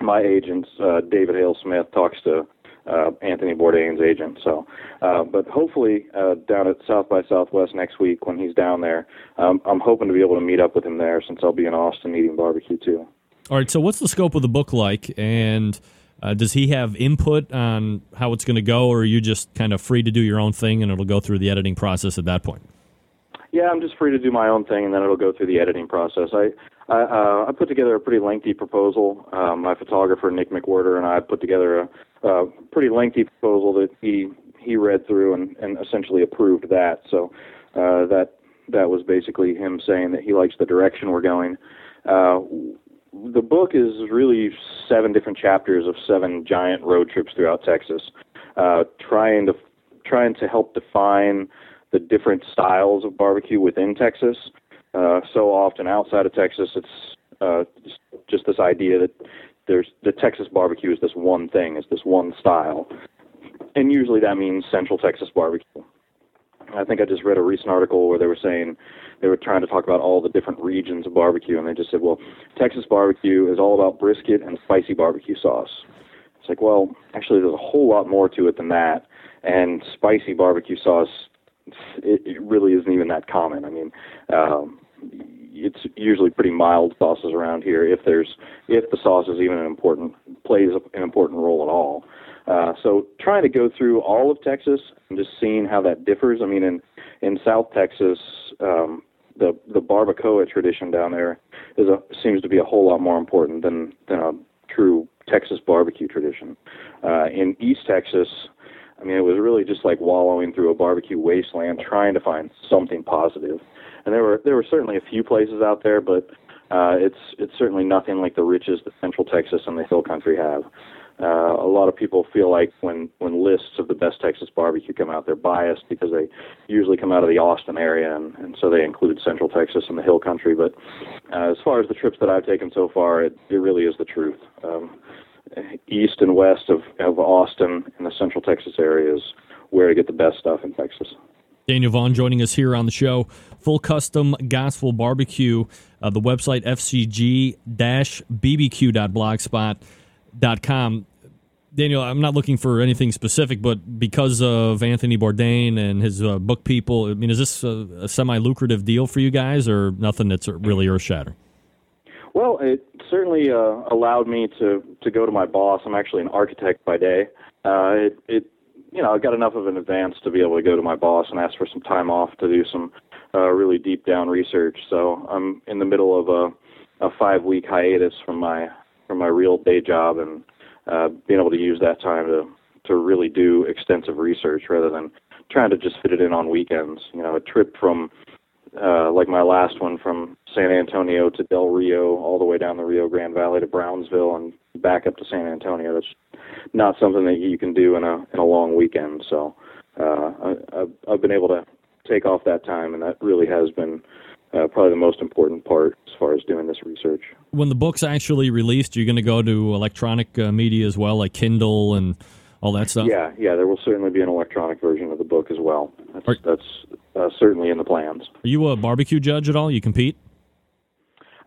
my agents, uh, David Hale Smith, talks to uh, Anthony Bourdain's agent. So, uh, but hopefully uh, down at South by Southwest next week when he's down there, um, I'm hoping to be able to meet up with him there since I'll be in Austin eating barbecue too. All right. So, what's the scope of the book like, and uh, does he have input on how it's going to go, or are you just kind of free to do your own thing and it'll go through the editing process at that point? Yeah, I'm just free to do my own thing, and then it'll go through the editing process. I I, uh, I put together a pretty lengthy proposal. Um, my photographer Nick McWhirter and I put together a, a pretty lengthy proposal that he he read through and, and essentially approved that. So uh, that that was basically him saying that he likes the direction we're going. Uh, the book is really seven different chapters of seven giant road trips throughout Texas, uh, trying to trying to help define the different styles of barbecue within Texas. Uh, so often outside of Texas, it's uh, just this idea that there's the Texas barbecue is this one thing, is this one style, and usually that means Central Texas barbecue. I think I just read a recent article where they were saying they were trying to talk about all the different regions of barbecue, and they just said, well, Texas barbecue is all about brisket and spicy barbecue sauce. It's like, well, actually, there's a whole lot more to it than that, and spicy barbecue sauce it, it really isn't even that common. I mean, um, it's usually pretty mild sauces around here. If there's if the sauce is even an important plays an important role at all. Uh, so trying to go through all of Texas and just seeing how that differs. I mean, in in South Texas, um, the the barbacoa tradition down there is a seems to be a whole lot more important than than a true Texas barbecue tradition. Uh, in East Texas, I mean, it was really just like wallowing through a barbecue wasteland, trying to find something positive. And there were there were certainly a few places out there, but uh, it's it's certainly nothing like the riches that Central Texas and the Hill Country have. Uh, a lot of people feel like when when lists of the best Texas barbecue come out, they're biased because they usually come out of the Austin area, and, and so they include Central Texas and the Hill Country. But uh, as far as the trips that I've taken so far, it, it really is the truth. Um, east and west of, of Austin in the Central Texas area is where to get the best stuff in Texas. Daniel Vaughn joining us here on the show. Full Custom Gospel Barbecue, uh, the website fcg-bbq.blogspot.com. Daniel, I'm not looking for anything specific, but because of Anthony Bourdain and his uh, book people, I mean, is this a, a semi lucrative deal for you guys or nothing that's really earth shattering? Well, it certainly uh, allowed me to to go to my boss. I'm actually an architect by day. Uh, it, it you know I got enough of an advance to be able to go to my boss and ask for some time off to do some uh, really deep down research. So I'm in the middle of a a five week hiatus from my from my real day job and uh, being able to use that time to to really do extensive research rather than trying to just fit it in on weekends. You know, a trip from uh, like my last one from San Antonio to Del Rio, all the way down the Rio Grande Valley to Brownsville and back up to San Antonio. That's not something that you can do in a in a long weekend. So uh, I, I've, I've been able to take off that time, and that really has been uh, probably the most important part as far as doing this research. When the book's actually released, you're going to go to electronic uh, media as well, like Kindle and all that stuff. Yeah, yeah, there will certainly be an electronic version of the book as well. That's, Are, that's uh, certainly in the plans. Are you a barbecue judge at all? You compete?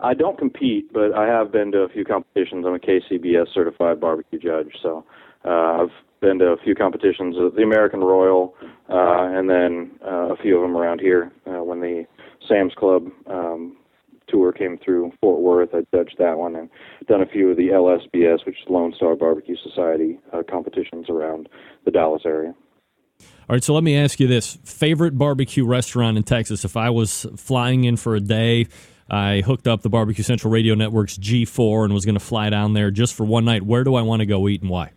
I don't compete, but I have been to a few competitions. I'm a KCBS certified barbecue judge, so uh, I've been to a few competitions, uh, the American Royal, uh, and then uh, a few of them around here. Uh, when the Sam's Club um, tour came through Fort Worth, I judged that one, and done a few of the LSBS, which is Lone Star Barbecue Society uh, competitions around the Dallas area. All right, so let me ask you this: favorite barbecue restaurant in Texas? If I was flying in for a day, I hooked up the Barbecue Central Radio Network's G4 and was going to fly down there just for one night. Where do I want to go eat and why?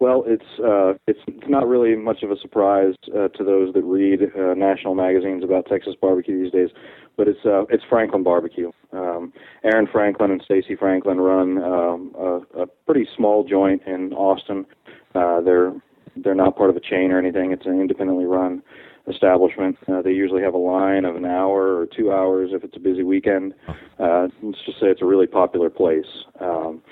Well, it's uh, it's not really much of a surprise uh, to those that read uh, national magazines about Texas barbecue these days, but it's uh, it's Franklin Barbecue. Um, Aaron Franklin and Stacy Franklin run um, a, a pretty small joint in Austin. Uh, they're they're not part of a chain or anything. It's an independently run establishment. Uh, they usually have a line of an hour or two hours if it's a busy weekend. Uh, let's just say it's a really popular place. Um,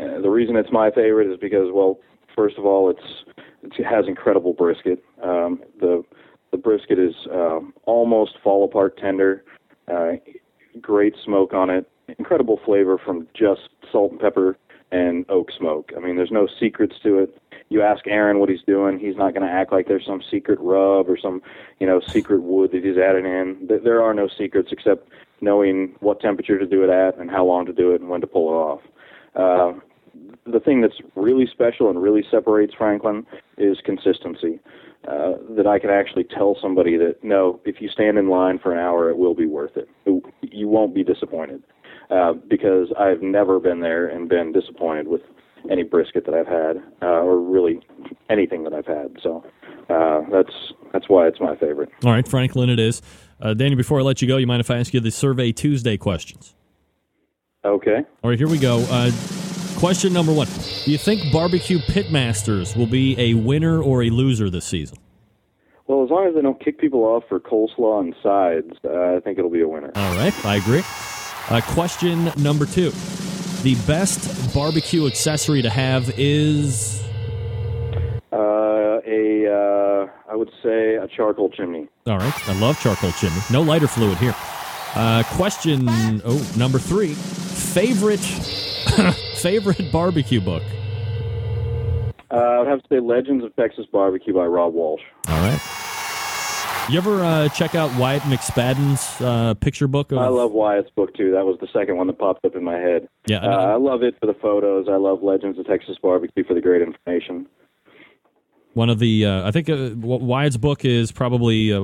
uh, the reason it's my favorite is because, well, first of all, it's, it has incredible brisket. Um, the the brisket is um, almost fall apart tender. Uh, great smoke on it. Incredible flavor from just salt and pepper and oak smoke. I mean, there's no secrets to it. You ask Aaron what he's doing, he's not going to act like there's some secret rub or some, you know, secret wood that he's adding in. There are no secrets except knowing what temperature to do it at and how long to do it and when to pull it off. Uh, the thing that's really special and really separates Franklin is consistency. Uh, that I can actually tell somebody that no, if you stand in line for an hour, it will be worth it. It- You won't be disappointed uh, because I've never been there and been disappointed with any brisket that I've had, uh, or really anything that I've had. So uh, that's that's why it's my favorite. All right, Franklin, it is. Uh, Daniel, before I let you go, you mind if I ask you the Survey Tuesday questions? Okay. All right, here we go. Uh, question number one Do you think Barbecue Pitmasters will be a winner or a loser this season? Well, as long as they don't kick people off for coleslaw and sides, uh, I think it'll be a winner. All right, I agree. Uh, question number two The best barbecue accessory to have is. Uh, a uh, I would say a charcoal chimney. All right, I love charcoal chimney. No lighter fluid here. Uh, question oh number three favorite favorite barbecue book. Uh, I would have to say Legends of Texas Barbecue by Robb Walsh. All right. You ever uh, check out Wyatt McSpadden's uh, picture book? Of, I love Wyatt's book too. That was the second one that popped up in my head. Yeah, uh, I love it for the photos. I love Legends of Texas Barbecue for the great information. one of the uh, I think uh, Wyatt's book is probably uh,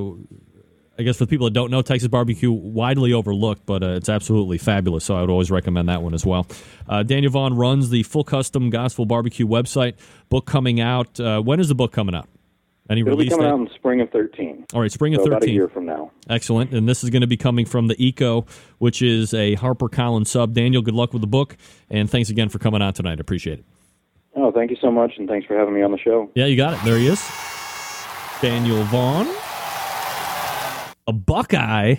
I guess for the people that don't know Texas barbecue widely overlooked, but uh, it's absolutely fabulous. So I would always recommend that one as well. Uh, Daniel Vaughn runs the Full Custom Gospel Barbecue website. Book coming out. Uh, when is the book coming out? Any It'll be coming out in spring of 13. All right, spring of so about a 13. year from now. Excellent. And this is going to be coming from the Ecco, which is a Harper Collins sub. Daniel, good luck with the book, and thanks again for coming on tonight. I appreciate it. Oh, thank you so much, and thanks for having me on the show. Yeah, you got it. There he is. Daniel Vaughn. A Buckeye,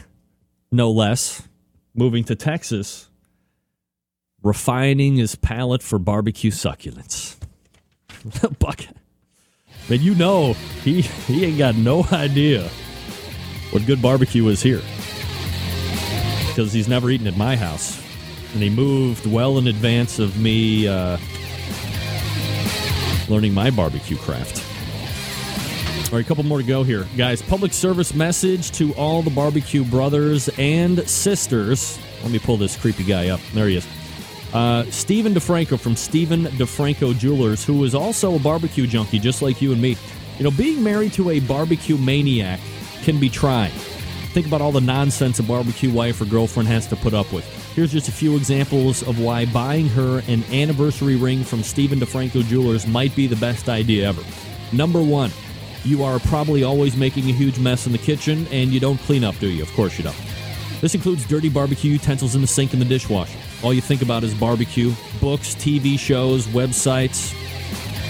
no less, moving to Texas, refining his palate for barbecue succulents. Buckeye. Man, you know, he, he ain't got no idea what good barbecue is here. Because he's never eaten at my house. And he moved well in advance of me uh, learning my barbecue craft. All right, a couple more to go here. Guys, public service message to all the barbecue brothers and sisters. Let me pull this creepy guy up. There he is. Uh, Stephen DeFranco from Stephen DeFranco Jewelers, who is also a barbecue junkie just like you and me. You know, being married to a barbecue maniac can be trying. Think about all the nonsense a barbecue wife or girlfriend has to put up with. Here's just a few examples of why buying her an anniversary ring from Stephen DeFranco Jewelers might be the best idea ever. Number one, you are probably always making a huge mess in the kitchen and you don't clean up, do you? Of course you don't. This includes dirty barbecue utensils in the sink and the dishwasher. All you think about is barbecue, books, TV shows, websites.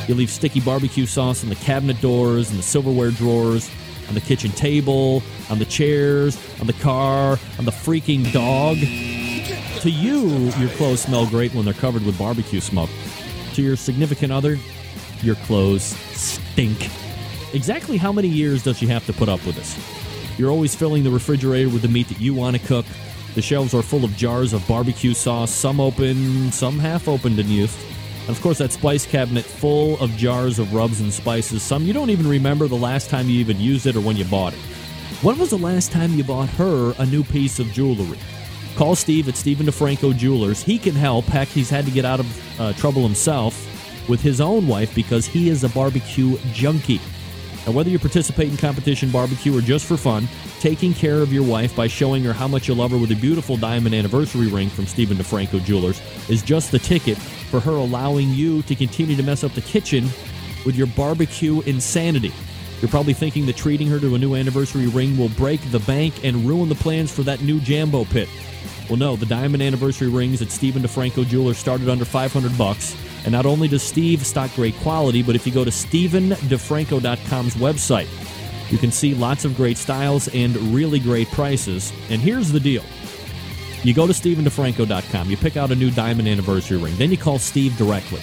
You leave sticky barbecue sauce on the cabinet doors and the silverware drawers, on the kitchen table, on the chairs, on the car, on the freaking dog. To you, your clothes smell great when they're covered with barbecue smoke. To your significant other, your clothes stink. Exactly how many years does she have to put up with this? You're always filling the refrigerator with the meat that you want to cook. The shelves are full of jars of barbecue sauce, some open, some half opened and used. And of course, that spice cabinet full of jars of rubs and spices. Some you don't even remember the last time you even used it or when you bought it. When was the last time you bought her a new piece of jewelry? Call Steve at Stephen DeFranco Jewelers. He can help. Heck, he's had to get out of uh, trouble himself with his own wife because he is a barbecue junkie. Now, whether you participate in competition barbecue or just for fun, taking care of your wife by showing her how much you love her with a beautiful diamond anniversary ring from Stephen DeFranco Jewelers is just the ticket for her allowing you to continue to mess up the kitchen with your barbecue insanity. You're probably thinking that treating her to a new anniversary ring will break the bank and ruin the plans for that new Jambo pit. Well, no, the diamond anniversary rings at Stephen DeFranco Jewelers started under 500 bucks. And not only does Steve stock great quality, but if you go to StephenDeFranco.com's website, you can see lots of great styles and really great prices. And here's the deal. You go to StephenDeFranco.com, you pick out a new diamond anniversary ring, then you call Steve directly.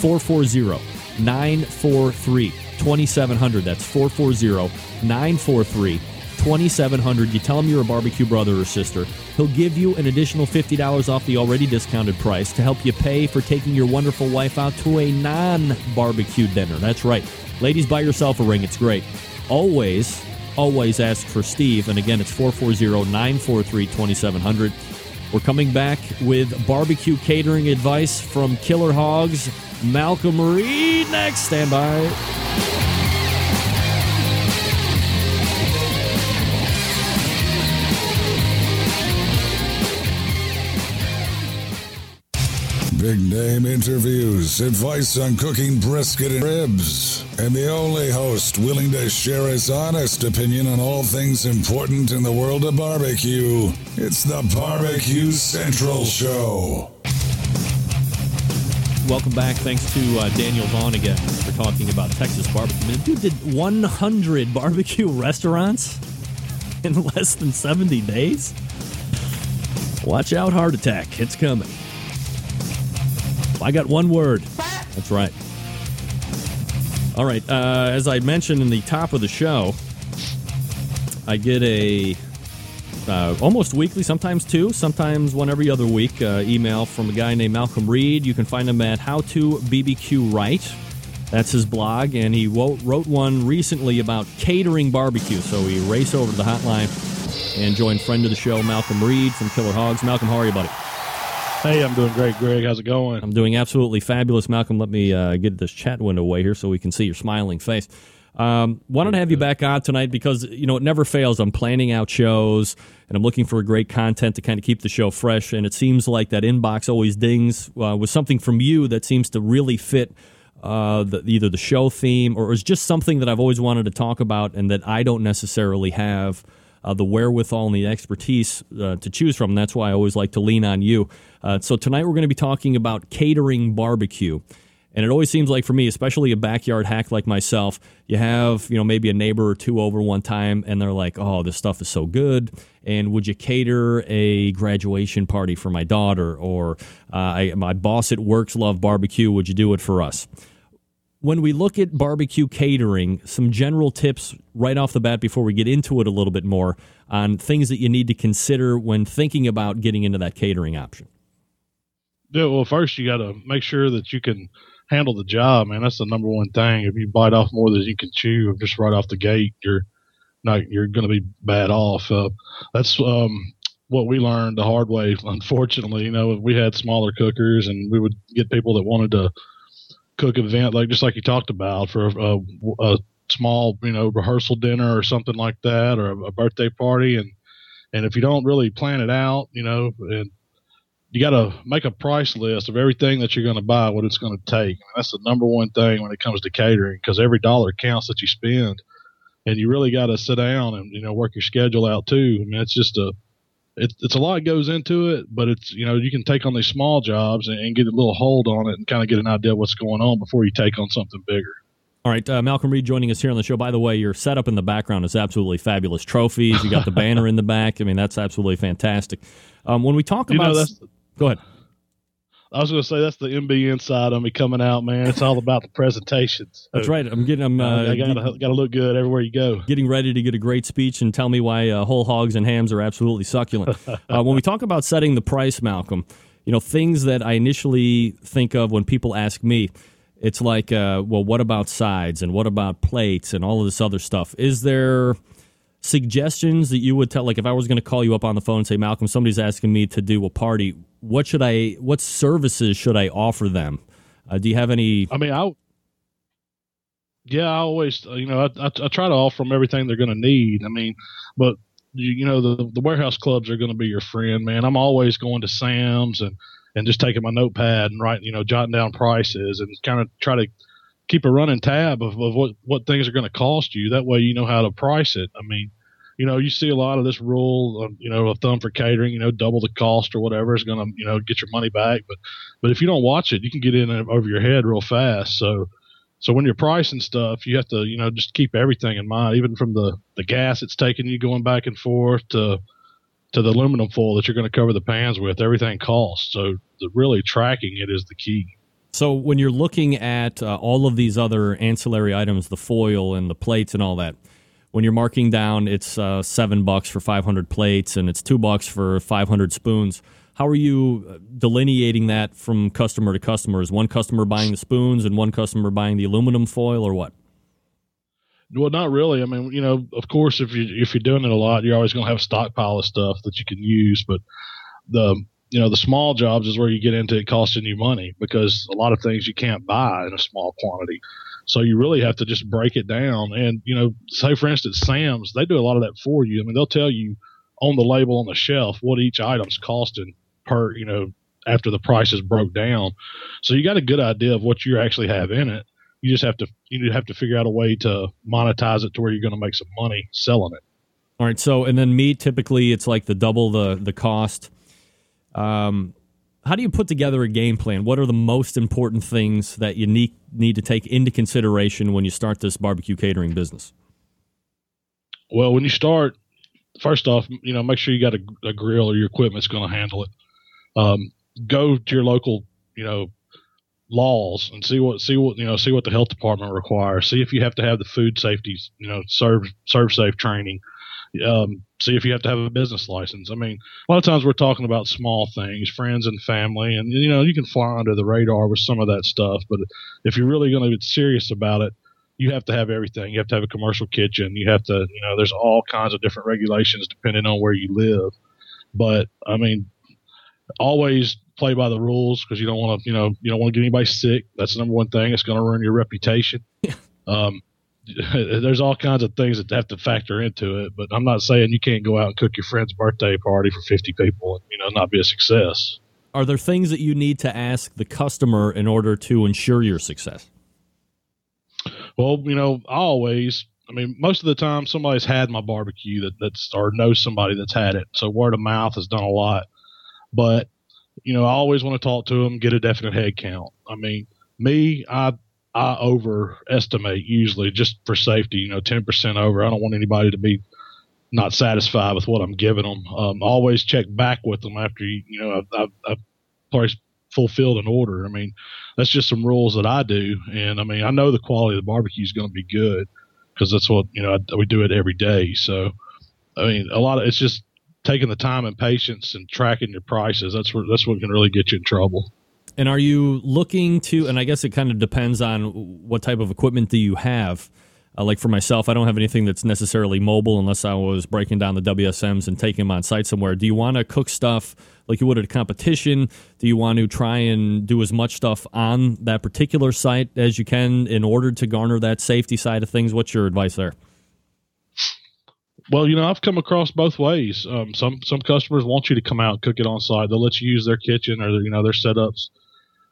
440 943 2700. That's 440 943 2700. You tell him you're a barbecue brother or sister. He'll give you an additional $50 off the already discounted price to help you pay for taking your wonderful wife out to a non barbecue dinner. That's right. Ladies, buy yourself a ring. It's great. Always, always ask for Steve. And again, it's 440 943 2700. We're coming back with barbecue catering advice from Killer Hogs, Malcolm Reed next. Stand by. Big name interviews, advice on cooking brisket and ribs, and the only host willing to share his honest opinion on all things important in the world of barbecue. It's the Barbecue Central Show. Welcome back. Thanks to uh, Daniel Vaughn again for talking about Texas barbecue. Dude did 100 barbecue restaurants in less than 70 days. Watch out, heart attack. It's coming. I got one word. That's right. All right. Uh, as I mentioned in the top of the show, I get a uh, almost weekly, sometimes two, sometimes one every other week uh, email from a guy named Malcolm Reed. You can find him at How to BBQ Right. That's his blog, and he wrote, wrote one recently about catering barbecue. So we race over to the hotline and join friend of the show, Malcolm Reed from Killer Hogs. Malcolm, how are you, buddy? Hey, I'm doing great, Greg. How's it going? I'm doing absolutely fabulous. Malcolm, let me uh, get this chat window away here so we can see your smiling face. Um, wanted to have you back on tonight because you know it never fails. I'm planning out shows and I'm looking for great content to kind of keep the show fresh. And it seems like that inbox always dings uh, with something from you that seems to really fit uh, the, either the show theme or is just something that I've always wanted to talk about and that I don't necessarily have uh, the wherewithal and the expertise uh, to choose from. That's why I always like to lean on you. Uh, so tonight we're going to be talking about catering barbecue. And it always seems like for me, especially a backyard hack like myself, you have, you know, maybe a neighbor or two over one time and they're like, oh, this stuff is so good. And would you cater a graduation party for my daughter? Or uh, I, my boss at works love barbecue. Would you do it for us? when we look at barbecue catering, some general tips right off the bat before we get into it a little bit more on things that you need to consider when thinking about getting into that catering option. Yeah, well, first you got to make sure that you can handle the job, man. That's the number one thing. If you bite off more than you can chew, just right off the gate, you're not you're going to be bad off. Uh, that's um, what we learned the hard way. Unfortunately, you know, we had smaller cookers, and we would get people that wanted to cook event, like just like you talked about, for a, a small, you know, rehearsal dinner or something like that, or a, a birthday party, and and if you don't really plan it out, you know, and you got to make a price list of everything that you're going to buy, what it's going to take. that's the number one thing when it comes to catering, because every dollar counts that you spend, and you really got to sit down and you know work your schedule out too. I mean, it's just a it's it's a lot goes into it, but it's you know you can take on these small jobs and, and get a little hold on it and kind of get an idea of what's going on before you take on something bigger. All right, uh, Malcolm Reed joining us here on the show. By the way, your setup in the background is absolutely fabulous. Trophies, you got the banner in the back. I mean, that's absolutely fantastic. Um, when we talk you about, know, go ahead. I was going to say that's the MBN side of me coming out, man. It's all about the presentations. That's right. I'm getting. I'm. Uh, I got to look good everywhere you go. Getting ready to get a great speech and tell me why uh, whole hogs and hams are absolutely succulent. uh, when we talk about setting the price, Malcolm, you know things that I initially think of when people ask me. It's like, uh, well, what about sides and what about plates and all of this other stuff? Is there suggestions that you would tell? Like, if I was going to call you up on the phone and say, Malcolm, somebody's asking me to do a party what should I what services should I offer them? Uh, do you have any? I mean, I yeah, I always you know I, I, I try to offer them everything they're going to need. I mean, but you, you know the the warehouse clubs are going to be your friend, man. I'm always going to Sam's and and just taking my notepad and writing you know jotting down prices and kind of try to keep a running tab of, of what what things are going to cost you. That way you know how to price it. I mean, you know, you see a lot of this rule, of, you know, a thumb for catering, you know, double the cost or whatever is going to, you know, get your money back. But, but if you don't watch it, you can get in over your head real fast. So, so when you're pricing stuff, you have to, you know, just keep everything in mind, even from the, the gas it's taking you going back and forth to, to the aluminum foil that you're going to cover the pans with. Everything costs. So the really tracking it is the key. So when you're looking at uh, all of these other ancillary items, the foil and the plates and all that, when you're marking down, it's uh, seven bucks for 500 plates and it's two bucks for 500 spoons. How are you uh, delineating that from customer to customer? Is one customer buying the spoons and one customer buying the aluminum foil, or what? Well, not really. I mean, you know, of course, if you if you're doing it a lot, you're always going to have a stockpile of stuff that you can use. But the you know the small jobs is where you get into it costing you money because a lot of things you can't buy in a small quantity. So you really have to just break it down. And you know, say for instance, Sam's they do a lot of that for you. I mean, they'll tell you on the label on the shelf what each item's costing per you know after the prices broke down. So you got a good idea of what you actually have in it you just have to you have to figure out a way to monetize it to where you're going to make some money selling it. All right. So and then meat typically it's like the double the the cost. Um, how do you put together a game plan? What are the most important things that you need need to take into consideration when you start this barbecue catering business? Well, when you start, first off, you know, make sure you got a, a grill or your equipment's going to handle it. Um, go to your local, you know, laws and see what see what you know see what the health department requires. See if you have to have the food safety you know serve serve safe training. Um, see if you have to have a business license. I mean, a lot of times we're talking about small things, friends and family, and you know you can fly under the radar with some of that stuff. But if you're really going to be serious about it, you have to have everything. You have to have a commercial kitchen. You have to, you know, there's all kinds of different regulations depending on where you live. But I mean, always play by the rules because you don't want to, you know, you don't want to get anybody sick. That's the number one thing. It's going to ruin your reputation. Um, there's all kinds of things that have to factor into it, but I'm not saying you can't go out and cook your friend's birthday party for 50 people and, you know, not be a success. Are there things that you need to ask the customer in order to ensure your success? Well, you know, always, I mean, most of the time somebody's had my barbecue that, that's, or knows somebody that's had it. So word of mouth has done a lot. But you know, I always want to talk to them, get a definite head count. I mean, me, I I overestimate usually just for safety. You know, ten percent over. I don't want anybody to be not satisfied with what I'm giving them. Um, always check back with them after you, you know I've, I've, I've fulfilled an order. I mean, that's just some rules that I do, and I mean, I know the quality of the barbecue is going to be good because that's what you know I, we do it every day. So, I mean, a lot of it's just taking the time and patience and tracking your prices. That's what that's what can really get you in trouble. And are you looking to? And I guess it kind of depends on what type of equipment do you have. Uh, like for myself, I don't have anything that's necessarily mobile unless I was breaking down the WSMs and taking them on site somewhere. Do you want to cook stuff like you would at a competition? Do you want to try and do as much stuff on that particular site as you can in order to garner that safety side of things? What's your advice there? Well, you know, I've come across both ways. Um, some some customers want you to come out and cook it on site. They'll let you use their kitchen or their, you know their setups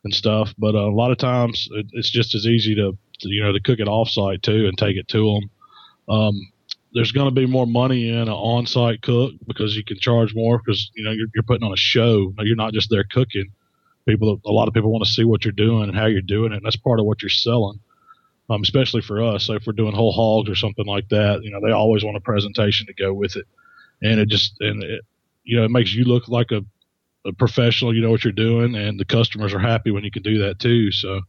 and stuff. But uh, a lot of times it, it's just as easy to, to, you know to cook it offsite too and take it to them. Um, there's going to be more money in an on-site cook because you can charge more because you know you're, you're putting on a show. You're not just there cooking. People, a lot of people want to see what you're doing and how you're doing it. And that's part of what you're selling um, especially for us. So if we're doing whole hogs or something like that, you know, they always want a presentation to go with it, and it just and it, you know, it makes you look like a, a professional. You know what you're doing, and the customers are happy when you can do that too. So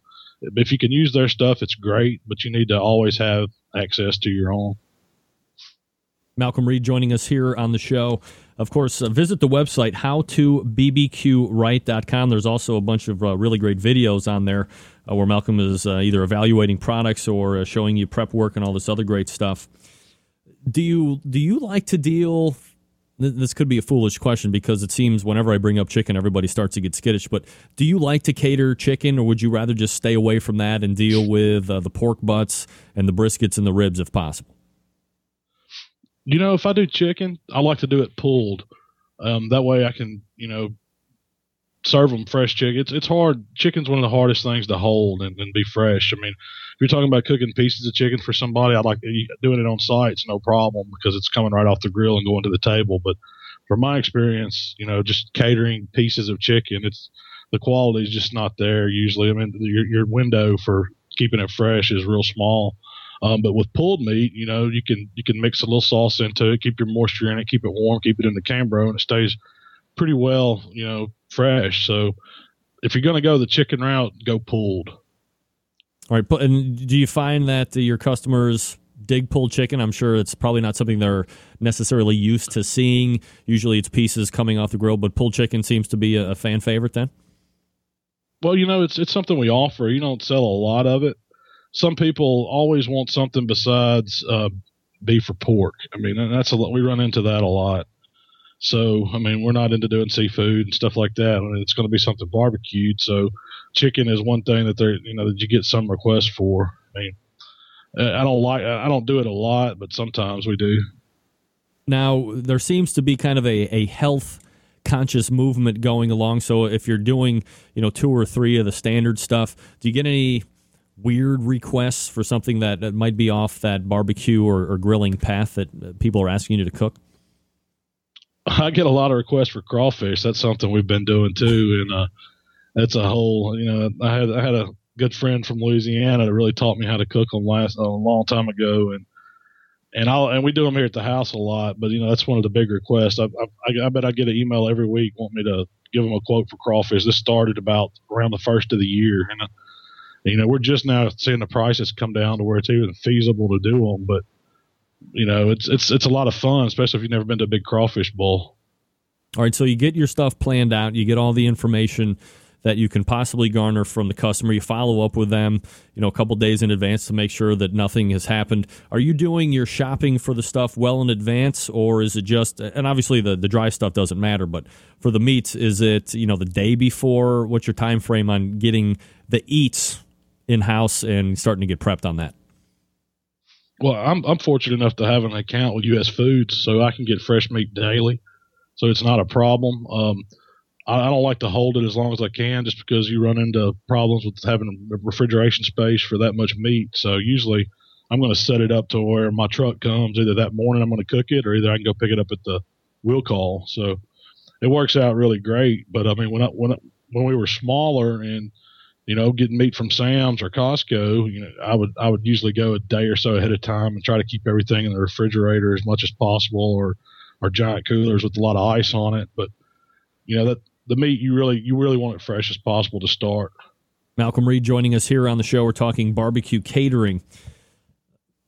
if you can use their stuff, it's great, but you need to always have access to your own. Malcolm Reed joining us here on the show. Of course, uh, visit the website howtobbqright.com. There's also a bunch of uh, really great videos on there uh, where Malcolm is uh, either evaluating products or uh, showing you prep work and all this other great stuff. Do you do you like to deal? This could be a foolish question because it seems whenever I bring up chicken, everybody starts to get skittish. But do you like to cater chicken, or would you rather just stay away from that and deal with uh, the pork butts and the briskets and the ribs if possible? You know, if I do chicken, I like to do it pulled. Um, that way, I can you know serve them fresh chicken. It's it's hard. Chicken's one of the hardest things to hold and, and be fresh. I mean, you're talking about cooking pieces of chicken for somebody, I'd like doing it on site. It's no problem because it's coming right off the grill and going to the table. But from my experience, you know, just catering pieces of chicken, it's the quality is just not there usually. I mean, your your window for keeping it fresh is real small. Um, but with pulled meat, you know, you can you can mix a little sauce into it, keep your moisture in it, keep it warm, keep it in the Cambro, and it stays pretty well, you know, fresh. So if you're going to go the chicken route, go pulled. All right. And do you find that your customers dig pulled chicken? I'm sure it's probably not something they're necessarily used to seeing. Usually it's pieces coming off the grill, but pulled chicken seems to be a, fan favorite then? Well, you know, it's it's something we offer. You don't sell a lot of it. Some people always want something besides uh, beef or pork. I mean, that's a lot. We run into that a lot. So, I mean, we're not into doing seafood and stuff like that. I mean, it's going to be something barbecued. So, chicken is one thing that they're, you know, that you get some requests for. I mean, I don't like, I don't do it a lot, but sometimes we do. Now, there seems to be kind of a, a health conscious movement going along. So, if you're doing, you know, two or three of the standard stuff, do you get any weird requests for something that, might be off that barbecue or, or grilling path that people are asking you to cook? I get a lot of requests for crawfish. That's something we've been doing too, and uh, that's a whole. You know, I had I had a good friend from Louisiana that really taught me how to cook them last a long time ago, and and I'll and we do them here at the house a lot. But you know, that's one of the big requests. I I, I bet I get an email every week want me to give them a quote for crawfish. This started about around the first of the year, and uh, you know, we're just now seeing the prices come down to where it's even feasible to do them, but you know, it's it's it's a lot of fun, especially if you've never been to a big crawfish bowl. All right, so you get your stuff planned out, you get all the information that you can possibly garner from the customer. You follow up with them, you know, a couple days in advance to make sure that nothing has happened. Are you doing your shopping for the stuff well in advance, or is it just? And obviously, the the dry stuff doesn't matter, but for the meats, is it you know the day before? What's your time frame on getting the eats in house and starting to get prepped on that? Well, I'm I'm fortunate enough to have an account with U.S. Foods, so I can get fresh meat daily, so it's not a problem. Um, I, I, don't like to hold it as long as I can, just because you run into problems with having refrigeration space for that much meat. So usually, I'm going to set it up to where my truck comes either that morning I'm going to cook it, or either I can go pick it up at the wheel call. So it works out really great. But I mean, when I, when I, when we were smaller and you know, getting meat from Sam's or Costco, you know, I would I would usually go a day or so ahead of time and try to keep everything in the refrigerator as much as possible, or or giant coolers with a lot of ice on it. But you know that the meat you really you really want it fresh as possible to start. Malcolm Reed joining us here on the show. We're talking barbecue catering.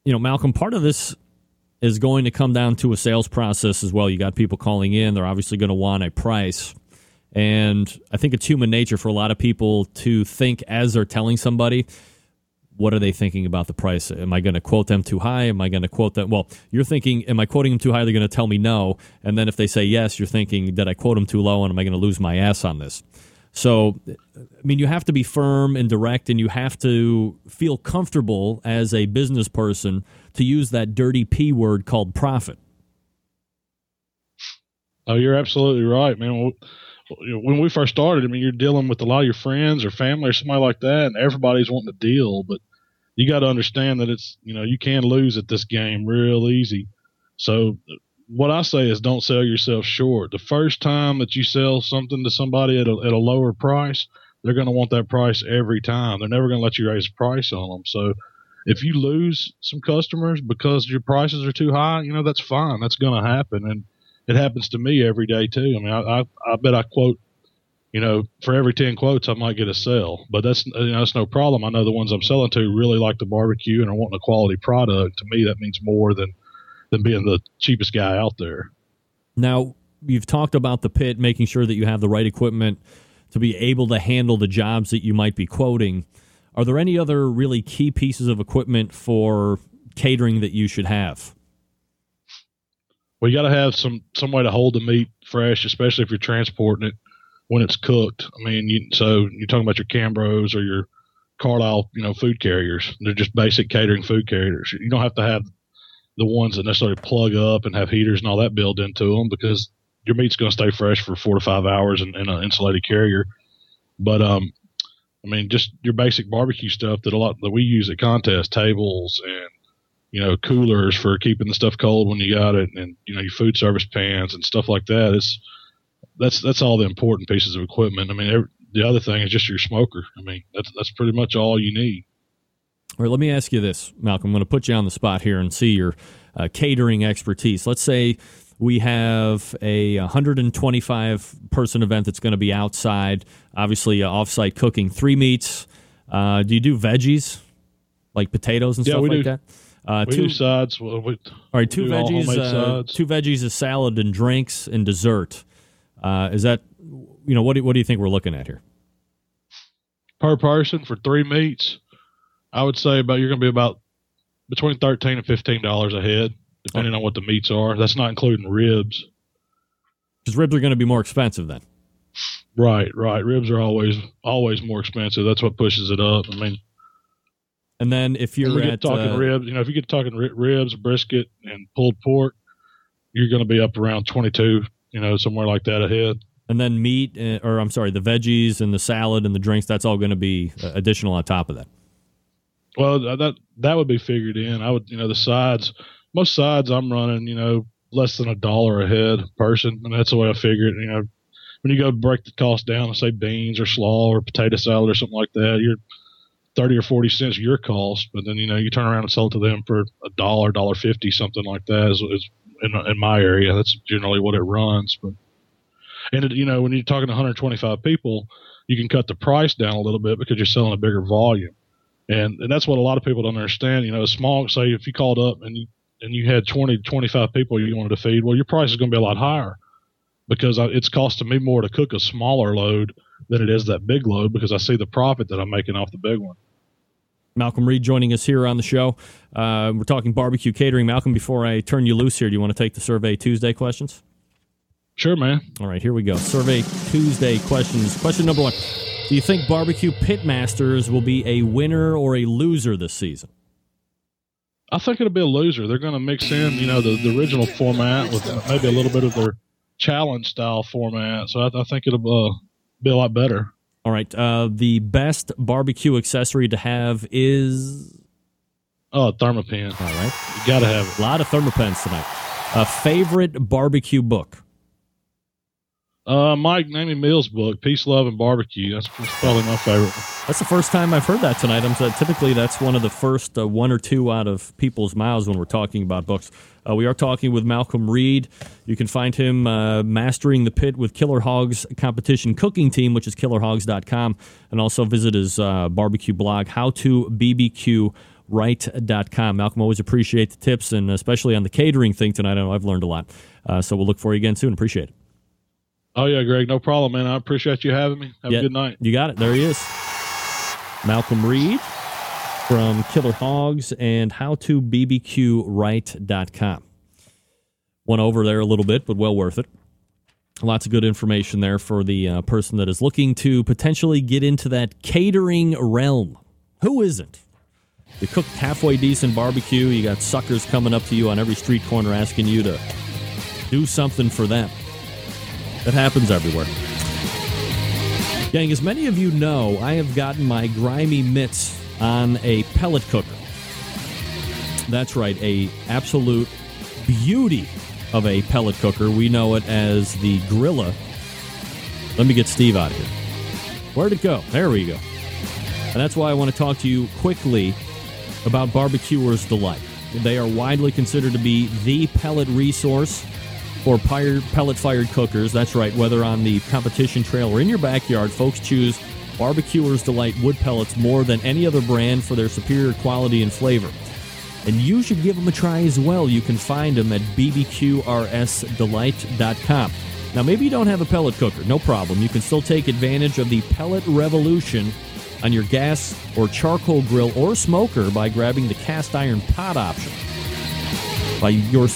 You know, Malcolm, part of this is going to come down to a sales process as well. You got people calling in; they're obviously going to want a price. And I think it's human nature for a lot of people to think as they're telling somebody, what are they thinking about the price? Am I going to quote them too high? Am I going to quote them? Well, you're thinking, am I quoting them too high? They're going to tell me no. And then if they say yes, you're thinking, did I quote them too low? And am I going to lose my ass on this? So, I mean, you have to be firm and direct, and you have to feel comfortable as a business person to use that dirty P word called profit. Oh, you're absolutely right, man when we first started, I mean, you're dealing with a lot of your friends or family or somebody like that, and everybody's wanting to deal. But you got to understand that it's you know you can lose at this game real easy. So what I say is don't sell yourself short. The first time that you sell something to somebody at a, at a lower price, they're going to want that price every time. They're never going to let you raise the price on them. So if you lose some customers because your prices are too high, you know that's fine. That's going to happen, and it happens to me every day too. I mean, I, I, I bet I quote, you know, for every 10 quotes, I might get a sale, but that's, you know, that's no problem. I know the ones I'm selling to really like the barbecue and are wanting a quality product. To me, that means more than, than being the cheapest guy out there. Now, you've talked about the pit, making sure that you have the right equipment to be able to handle the jobs that you might be quoting. Are there any other really key pieces of equipment for catering that you should have? Well, you got to have some some way to hold the meat fresh, especially if you're transporting it when it's cooked. I mean, you, so you're talking about your Cambros or your Carlisle, you know, food carriers. They're just basic catering food carriers. You don't have to have the ones that necessarily plug up and have heaters and all that built into them because your meat's going to stay fresh for four to five hours in, in an insulated carrier. But um, I mean, just your basic barbecue stuff that a lot that we use at contest tables and you know, coolers for keeping the stuff cold when you got it, and you know, your food service pans and stuff like that. It's that's that's all the important pieces of equipment. I mean, every, the other thing is just your smoker. I mean, that's that's pretty much all you need. All right, let me ask you this, Malcolm. I'm going to put you on the spot here and see your uh, catering expertise. Let's say we have a 125 person event that's going to be outside, obviously uh, offsite cooking, three meats. Uh, do you do veggies like potatoes and yeah, stuff like do. that? Uh, we two sides. well, we- all right, two we do all veggies, uh, two veggies, a salad, and drinks and dessert. Uh, is that you know what? Do, what do you think we're looking at here? per person for three meats. I would say about you're going to be about between thirteen and fifteen dollars a head, depending on what the meats are. That's not including ribs. Because ribs are going to be more expensive then. Right, right. Ribs are always always more expensive. That's what pushes it up. I mean, And then if you're at talking uh, ribs, you know, if you get talking ribs, brisket, and pulled pork, you're going to be up around twenty two. You know, somewhere like that a head. and then meat, uh, or I'm sorry, the veggies and the salad and the drinks. That's all going to be uh, additional on top of that. Well, that that would be figured in. I would, you know, the sides. Most sides I'm running, you know, less than a dollar a head person, and that's the way I figure it. You know, when you go break the cost down, and say beans or slaw or potato salad or something like that, you're thirty or forty cents your cost, but then you know you turn around and sell it to them for a dollar, dollar fifty, something like that. Is, is in, in my area, that's generally what it runs. But and it, you know, when you're talking to 125 people, you can cut the price down a little bit because you're selling a bigger volume and and that's what a lot of people don't understand. You know, a small say if you called up and you and you had 20 to 25 people you wanted to feed, well, your price is going to be a lot higher because it's costing me more to cook a smaller load than it is that big load because I see the profit that I'm making off the big one. Malcolm Reed joining us here on the show. Uh, we're talking barbecue catering. Malcolm, before I turn you loose here, do you want to take the Survey Tuesday questions? Sure, man. All right, here we go. Survey Tuesday questions. Question number one Do you think Barbecue Pitmasters will be a winner or a loser this season? I think it'll be a loser. They're going to mix in, you know, the, the original format with maybe a little bit of their challenge style format. So I, I think it'll uh, be a lot better. All right. Uh, the best barbecue accessory to have is. Oh, Thermapen. All right. You got to have it. A lot of Thermapens tonight. A favorite barbecue book? Uh, Mike and Amy Mills' book, Peace, Love, and Barbecue. That's, that's probably my favorite. That's the first time I've heard that tonight. I'm so typically that's one of the first uh, one or two out of people's mouths when we're talking about books. Uh, we are talking with Malcolm Reed. You can find him uh, mastering the pit with Killer Hogs competition cooking team, which is killerhogs.com, and also visit his uh, barbecue blog, how to bbq. Malcolm, always appreciate the tips, and especially on the catering thing tonight. I know I've learned a lot. Uh, so we'll look for you again soon. Appreciate it. Oh, yeah, Greg. No problem, man. I appreciate you having me. Have Yeah, a good night. You got it. There he is. Malcolm Reed from Killer Hogs and howtobbqright.com. Went over there a little bit, but well worth it. Lots of good information there for the uh, person that is looking to potentially get into that catering realm. Who isn't? You cook halfway decent barbecue, you got suckers coming up to you on every street corner asking you to do something for them. That happens everywhere. Gang, as many of you know, I have gotten my grimy mitts on a pellet cooker. That's right, a absolute beauty of a pellet cooker. We know it as the Grilla. Let me get Steve out of here. Where'd it go? There we go. And that's why I want to talk to you quickly about Barbecuer's Delight. They are widely considered to be the pellet resource for pellet fired cookers. That's right, whether on the competition trail or in your backyard, folks choose Barbecuer's Delight wood pellets more than any other brand for their superior quality and flavor. And you should give them a try as well. You can find them at bbqrsdelight.com. Now, maybe you don't have a pellet cooker, no problem. You can still take advantage of the pellet revolution on your gas or charcoal grill or smoker by grabbing the cast iron pot option. By your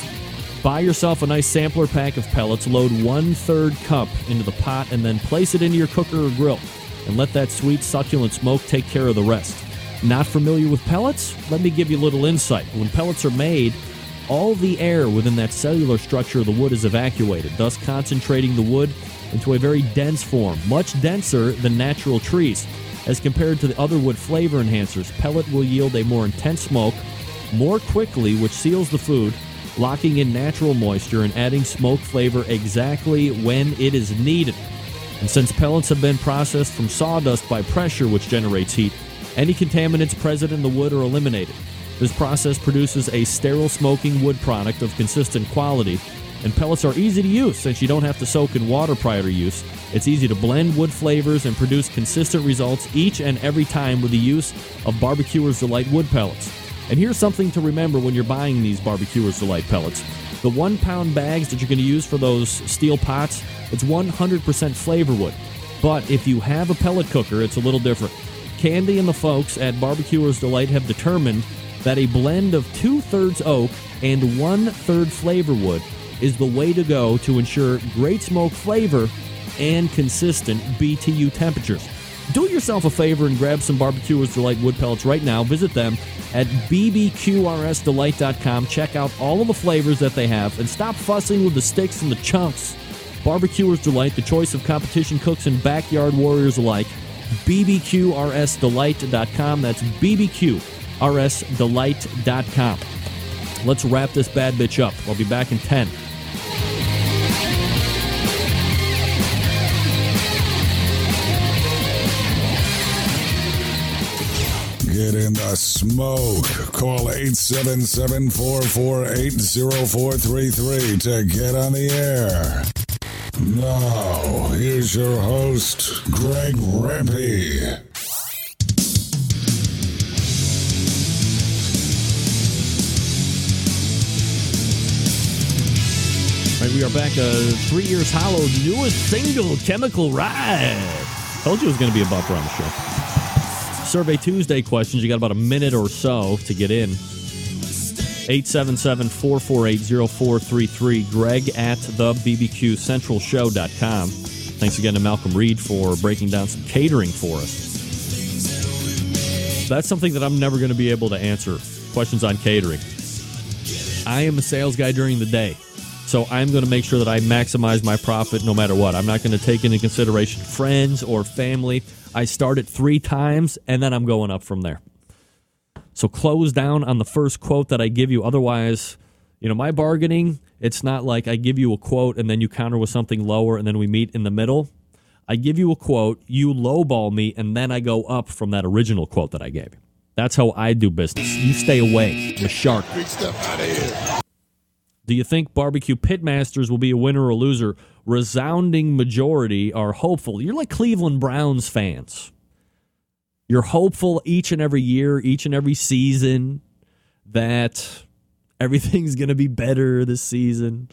Buy yourself a nice sampler pack of pellets, load one third cup into the pot, and then place it into your cooker or grill. And let that sweet, succulent smoke take care of the rest. Not familiar with pellets? Let me give you a little insight. When pellets are made, all the air within that cellular structure of the wood is evacuated, thus concentrating the wood into a very dense form, much denser than natural trees. As compared to the other wood flavor enhancers, pellet will yield a more intense smoke more quickly, which seals the food locking in natural moisture and adding smoke flavor exactly when it is needed. And since pellets have been processed from sawdust by pressure, which generates heat, any contaminants present in the wood are eliminated. This process produces a sterile smoking wood product of consistent quality, and pellets are easy to use since you don't have to soak in water prior to use. It's easy to blend wood flavors and produce consistent results each and every time with the use of Barbecuer's Delight wood pellets. And here's something to remember when you're buying these Barbecuers Delight pellets. The one pound bags that you're going to use for those steel pots, it's 100% flavor wood. But if you have a pellet cooker, it's a little different. Candy and the folks at Barbecuers Delight have determined that a blend of two thirds oak and one third flavor wood is the way to go to ensure great smoke flavor and consistent BTU temperatures. Do yourself a favor and grab some Barbecuers Delight wood pellets right now. Visit them at bbqrsdelight.com. Check out all of the flavors that they have and stop fussing with the sticks and the chunks. Barbecuers Delight, the choice of competition cooks and backyard warriors alike. bbqrsdelight.com. That's bbqrsdelight.com. Let's wrap this bad bitch up. I'll be back in 10. Get in the smoke. Call 877 448 0433 to get on the air. Now, here's your host, Greg Rempe. Right, we are back. Uh, three years hollow, newest single, Chemical Ride. Told you it was going to be a bumper on the show. Survey Tuesday questions. You got about a minute or so to get in. 877 448 0433. Greg at the BBQCentralShow.com. Thanks again to Malcolm Reed for breaking down some catering for us. That's something that I'm never going to be able to answer. Questions on catering. I am a sales guy during the day. So I'm going to make sure that I maximize my profit no matter what. I'm not going to take into consideration friends or family. I start at three times and then I'm going up from there. So close down on the first quote that I give you. Otherwise, you know, my bargaining, it's not like I give you a quote and then you counter with something lower and then we meet in the middle. I give you a quote, you lowball me, and then I go up from that original quote that I gave you. That's how I do business. You stay away. I'm a shark. Big out of here. Do you think barbecue pitmasters will be a winner or a loser? Resounding majority are hopeful. You're like Cleveland Browns fans. You're hopeful each and every year, each and every season that everything's going to be better this season.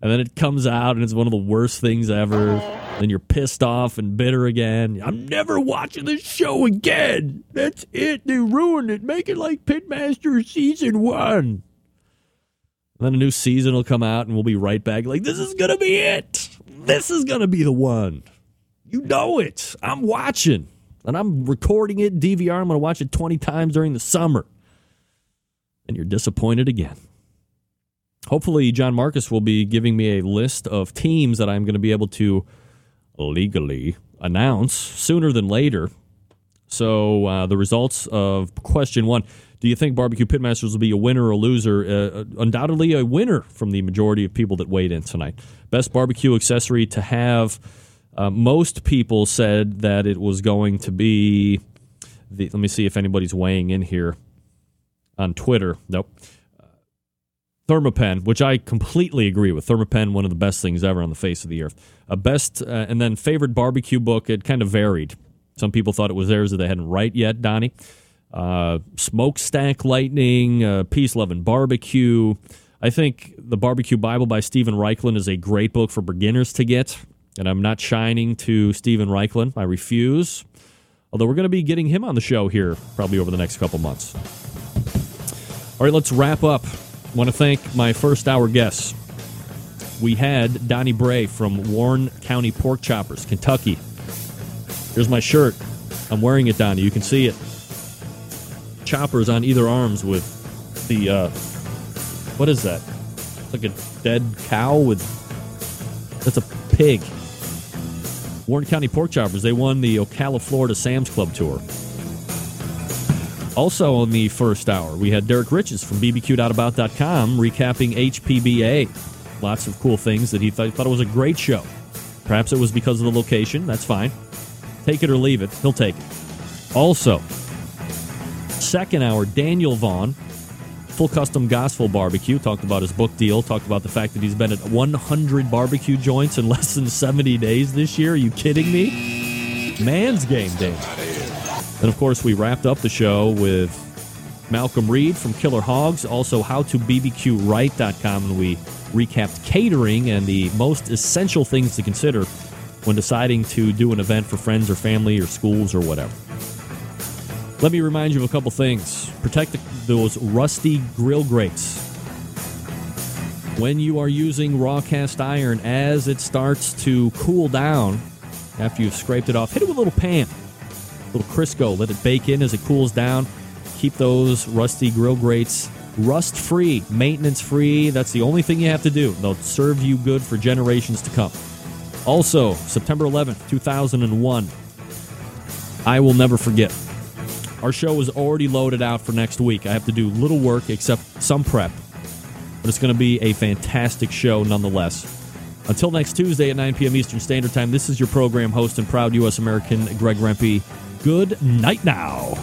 And then it comes out and it's one of the worst things ever. Then you're pissed off and bitter again. I'm never watching this show again. That's it. They ruined it. Make it like Pitmaster season one. Then a new season will come out and we'll be right back like, this is going to be it. This is going to be the one. You know it. I'm watching. And I'm recording it DVR. I'm going to watch it 20 times during the summer. And you're disappointed again. Hopefully, John Marcus will be giving me a list of teams that I'm going to be able to legally announce sooner than later. So, uh, the results of question one Do you think Barbecue Pitmasters will be a winner or a loser? Uh, undoubtedly, a winner from the majority of people that weighed in tonight. Best barbecue accessory to have. Uh, most people said that it was going to be. The, let me see if anybody's weighing in here on Twitter. Nope. Thermapen, which I completely agree with. Thermapen, one of the best things ever on the face of the earth. A best, uh, and then favorite barbecue book. It kind of varied. Some people thought it was theirs that they hadn't write yet. Donny, uh, Smokestack Lightning, uh, Peace, Love, and Barbecue. I think the Barbecue Bible by Steven Raichlen is a great book for beginners to get. And I'm not shining to Steven Raichlen. I refuse. Although we're going to be getting him on the show here probably over the next couple months. All right, let's wrap up. I want to thank my first hour guests. We had Donny Bray from Warren County Pork Choppers, Kentucky. Here's my shirt. I'm wearing it, Donny. You can see it. Choppers on either arms with the, uh, what is that? It's like a dead cow with, that's a pig. Warren County Pork Choppers, they won the Ocala, Florida Sam's Club Tour. Also on the first hour, we had Derrick Riches from bbq.about.com recapping HPBA. Lots of cool things that he th- thought it was a great show. Perhaps it was because of the location. That's fine. Take it or leave it. He'll take it. Also, second hour, Daniel Vaughn, Full Custom Gospel Barbecue, talked about his book deal, talked about the fact that he's been at 100 barbecue joints in less than 70 days this year. Are you kidding me? Man's game day. And of course, we wrapped up the show with Malcolm Reed from Killer Hogs, also howtobbqright.com, and we recapped catering and the most essential things to consider when deciding to do an event for friends or family or schools or whatever. Let me remind you of a couple things. Protect the, those rusty grill grates. When you are using raw cast iron, as it starts to cool down after you've scraped it off, hit it with a little pan, a little Crisco. Let it bake in as it cools down. Keep those rusty grill grates rust free, maintenance free. That's the only thing you have to do. They'll serve you good for generations to come. Also, September 11th, 2001. I will never forget. Our show is already loaded out for next week. I have to do little work except some prep. But it's going to be a fantastic show nonetheless. Until next Tuesday at 9 p.m. Eastern Standard Time, this is your program host and proud U.S. American, Greg Rempe. Good night now.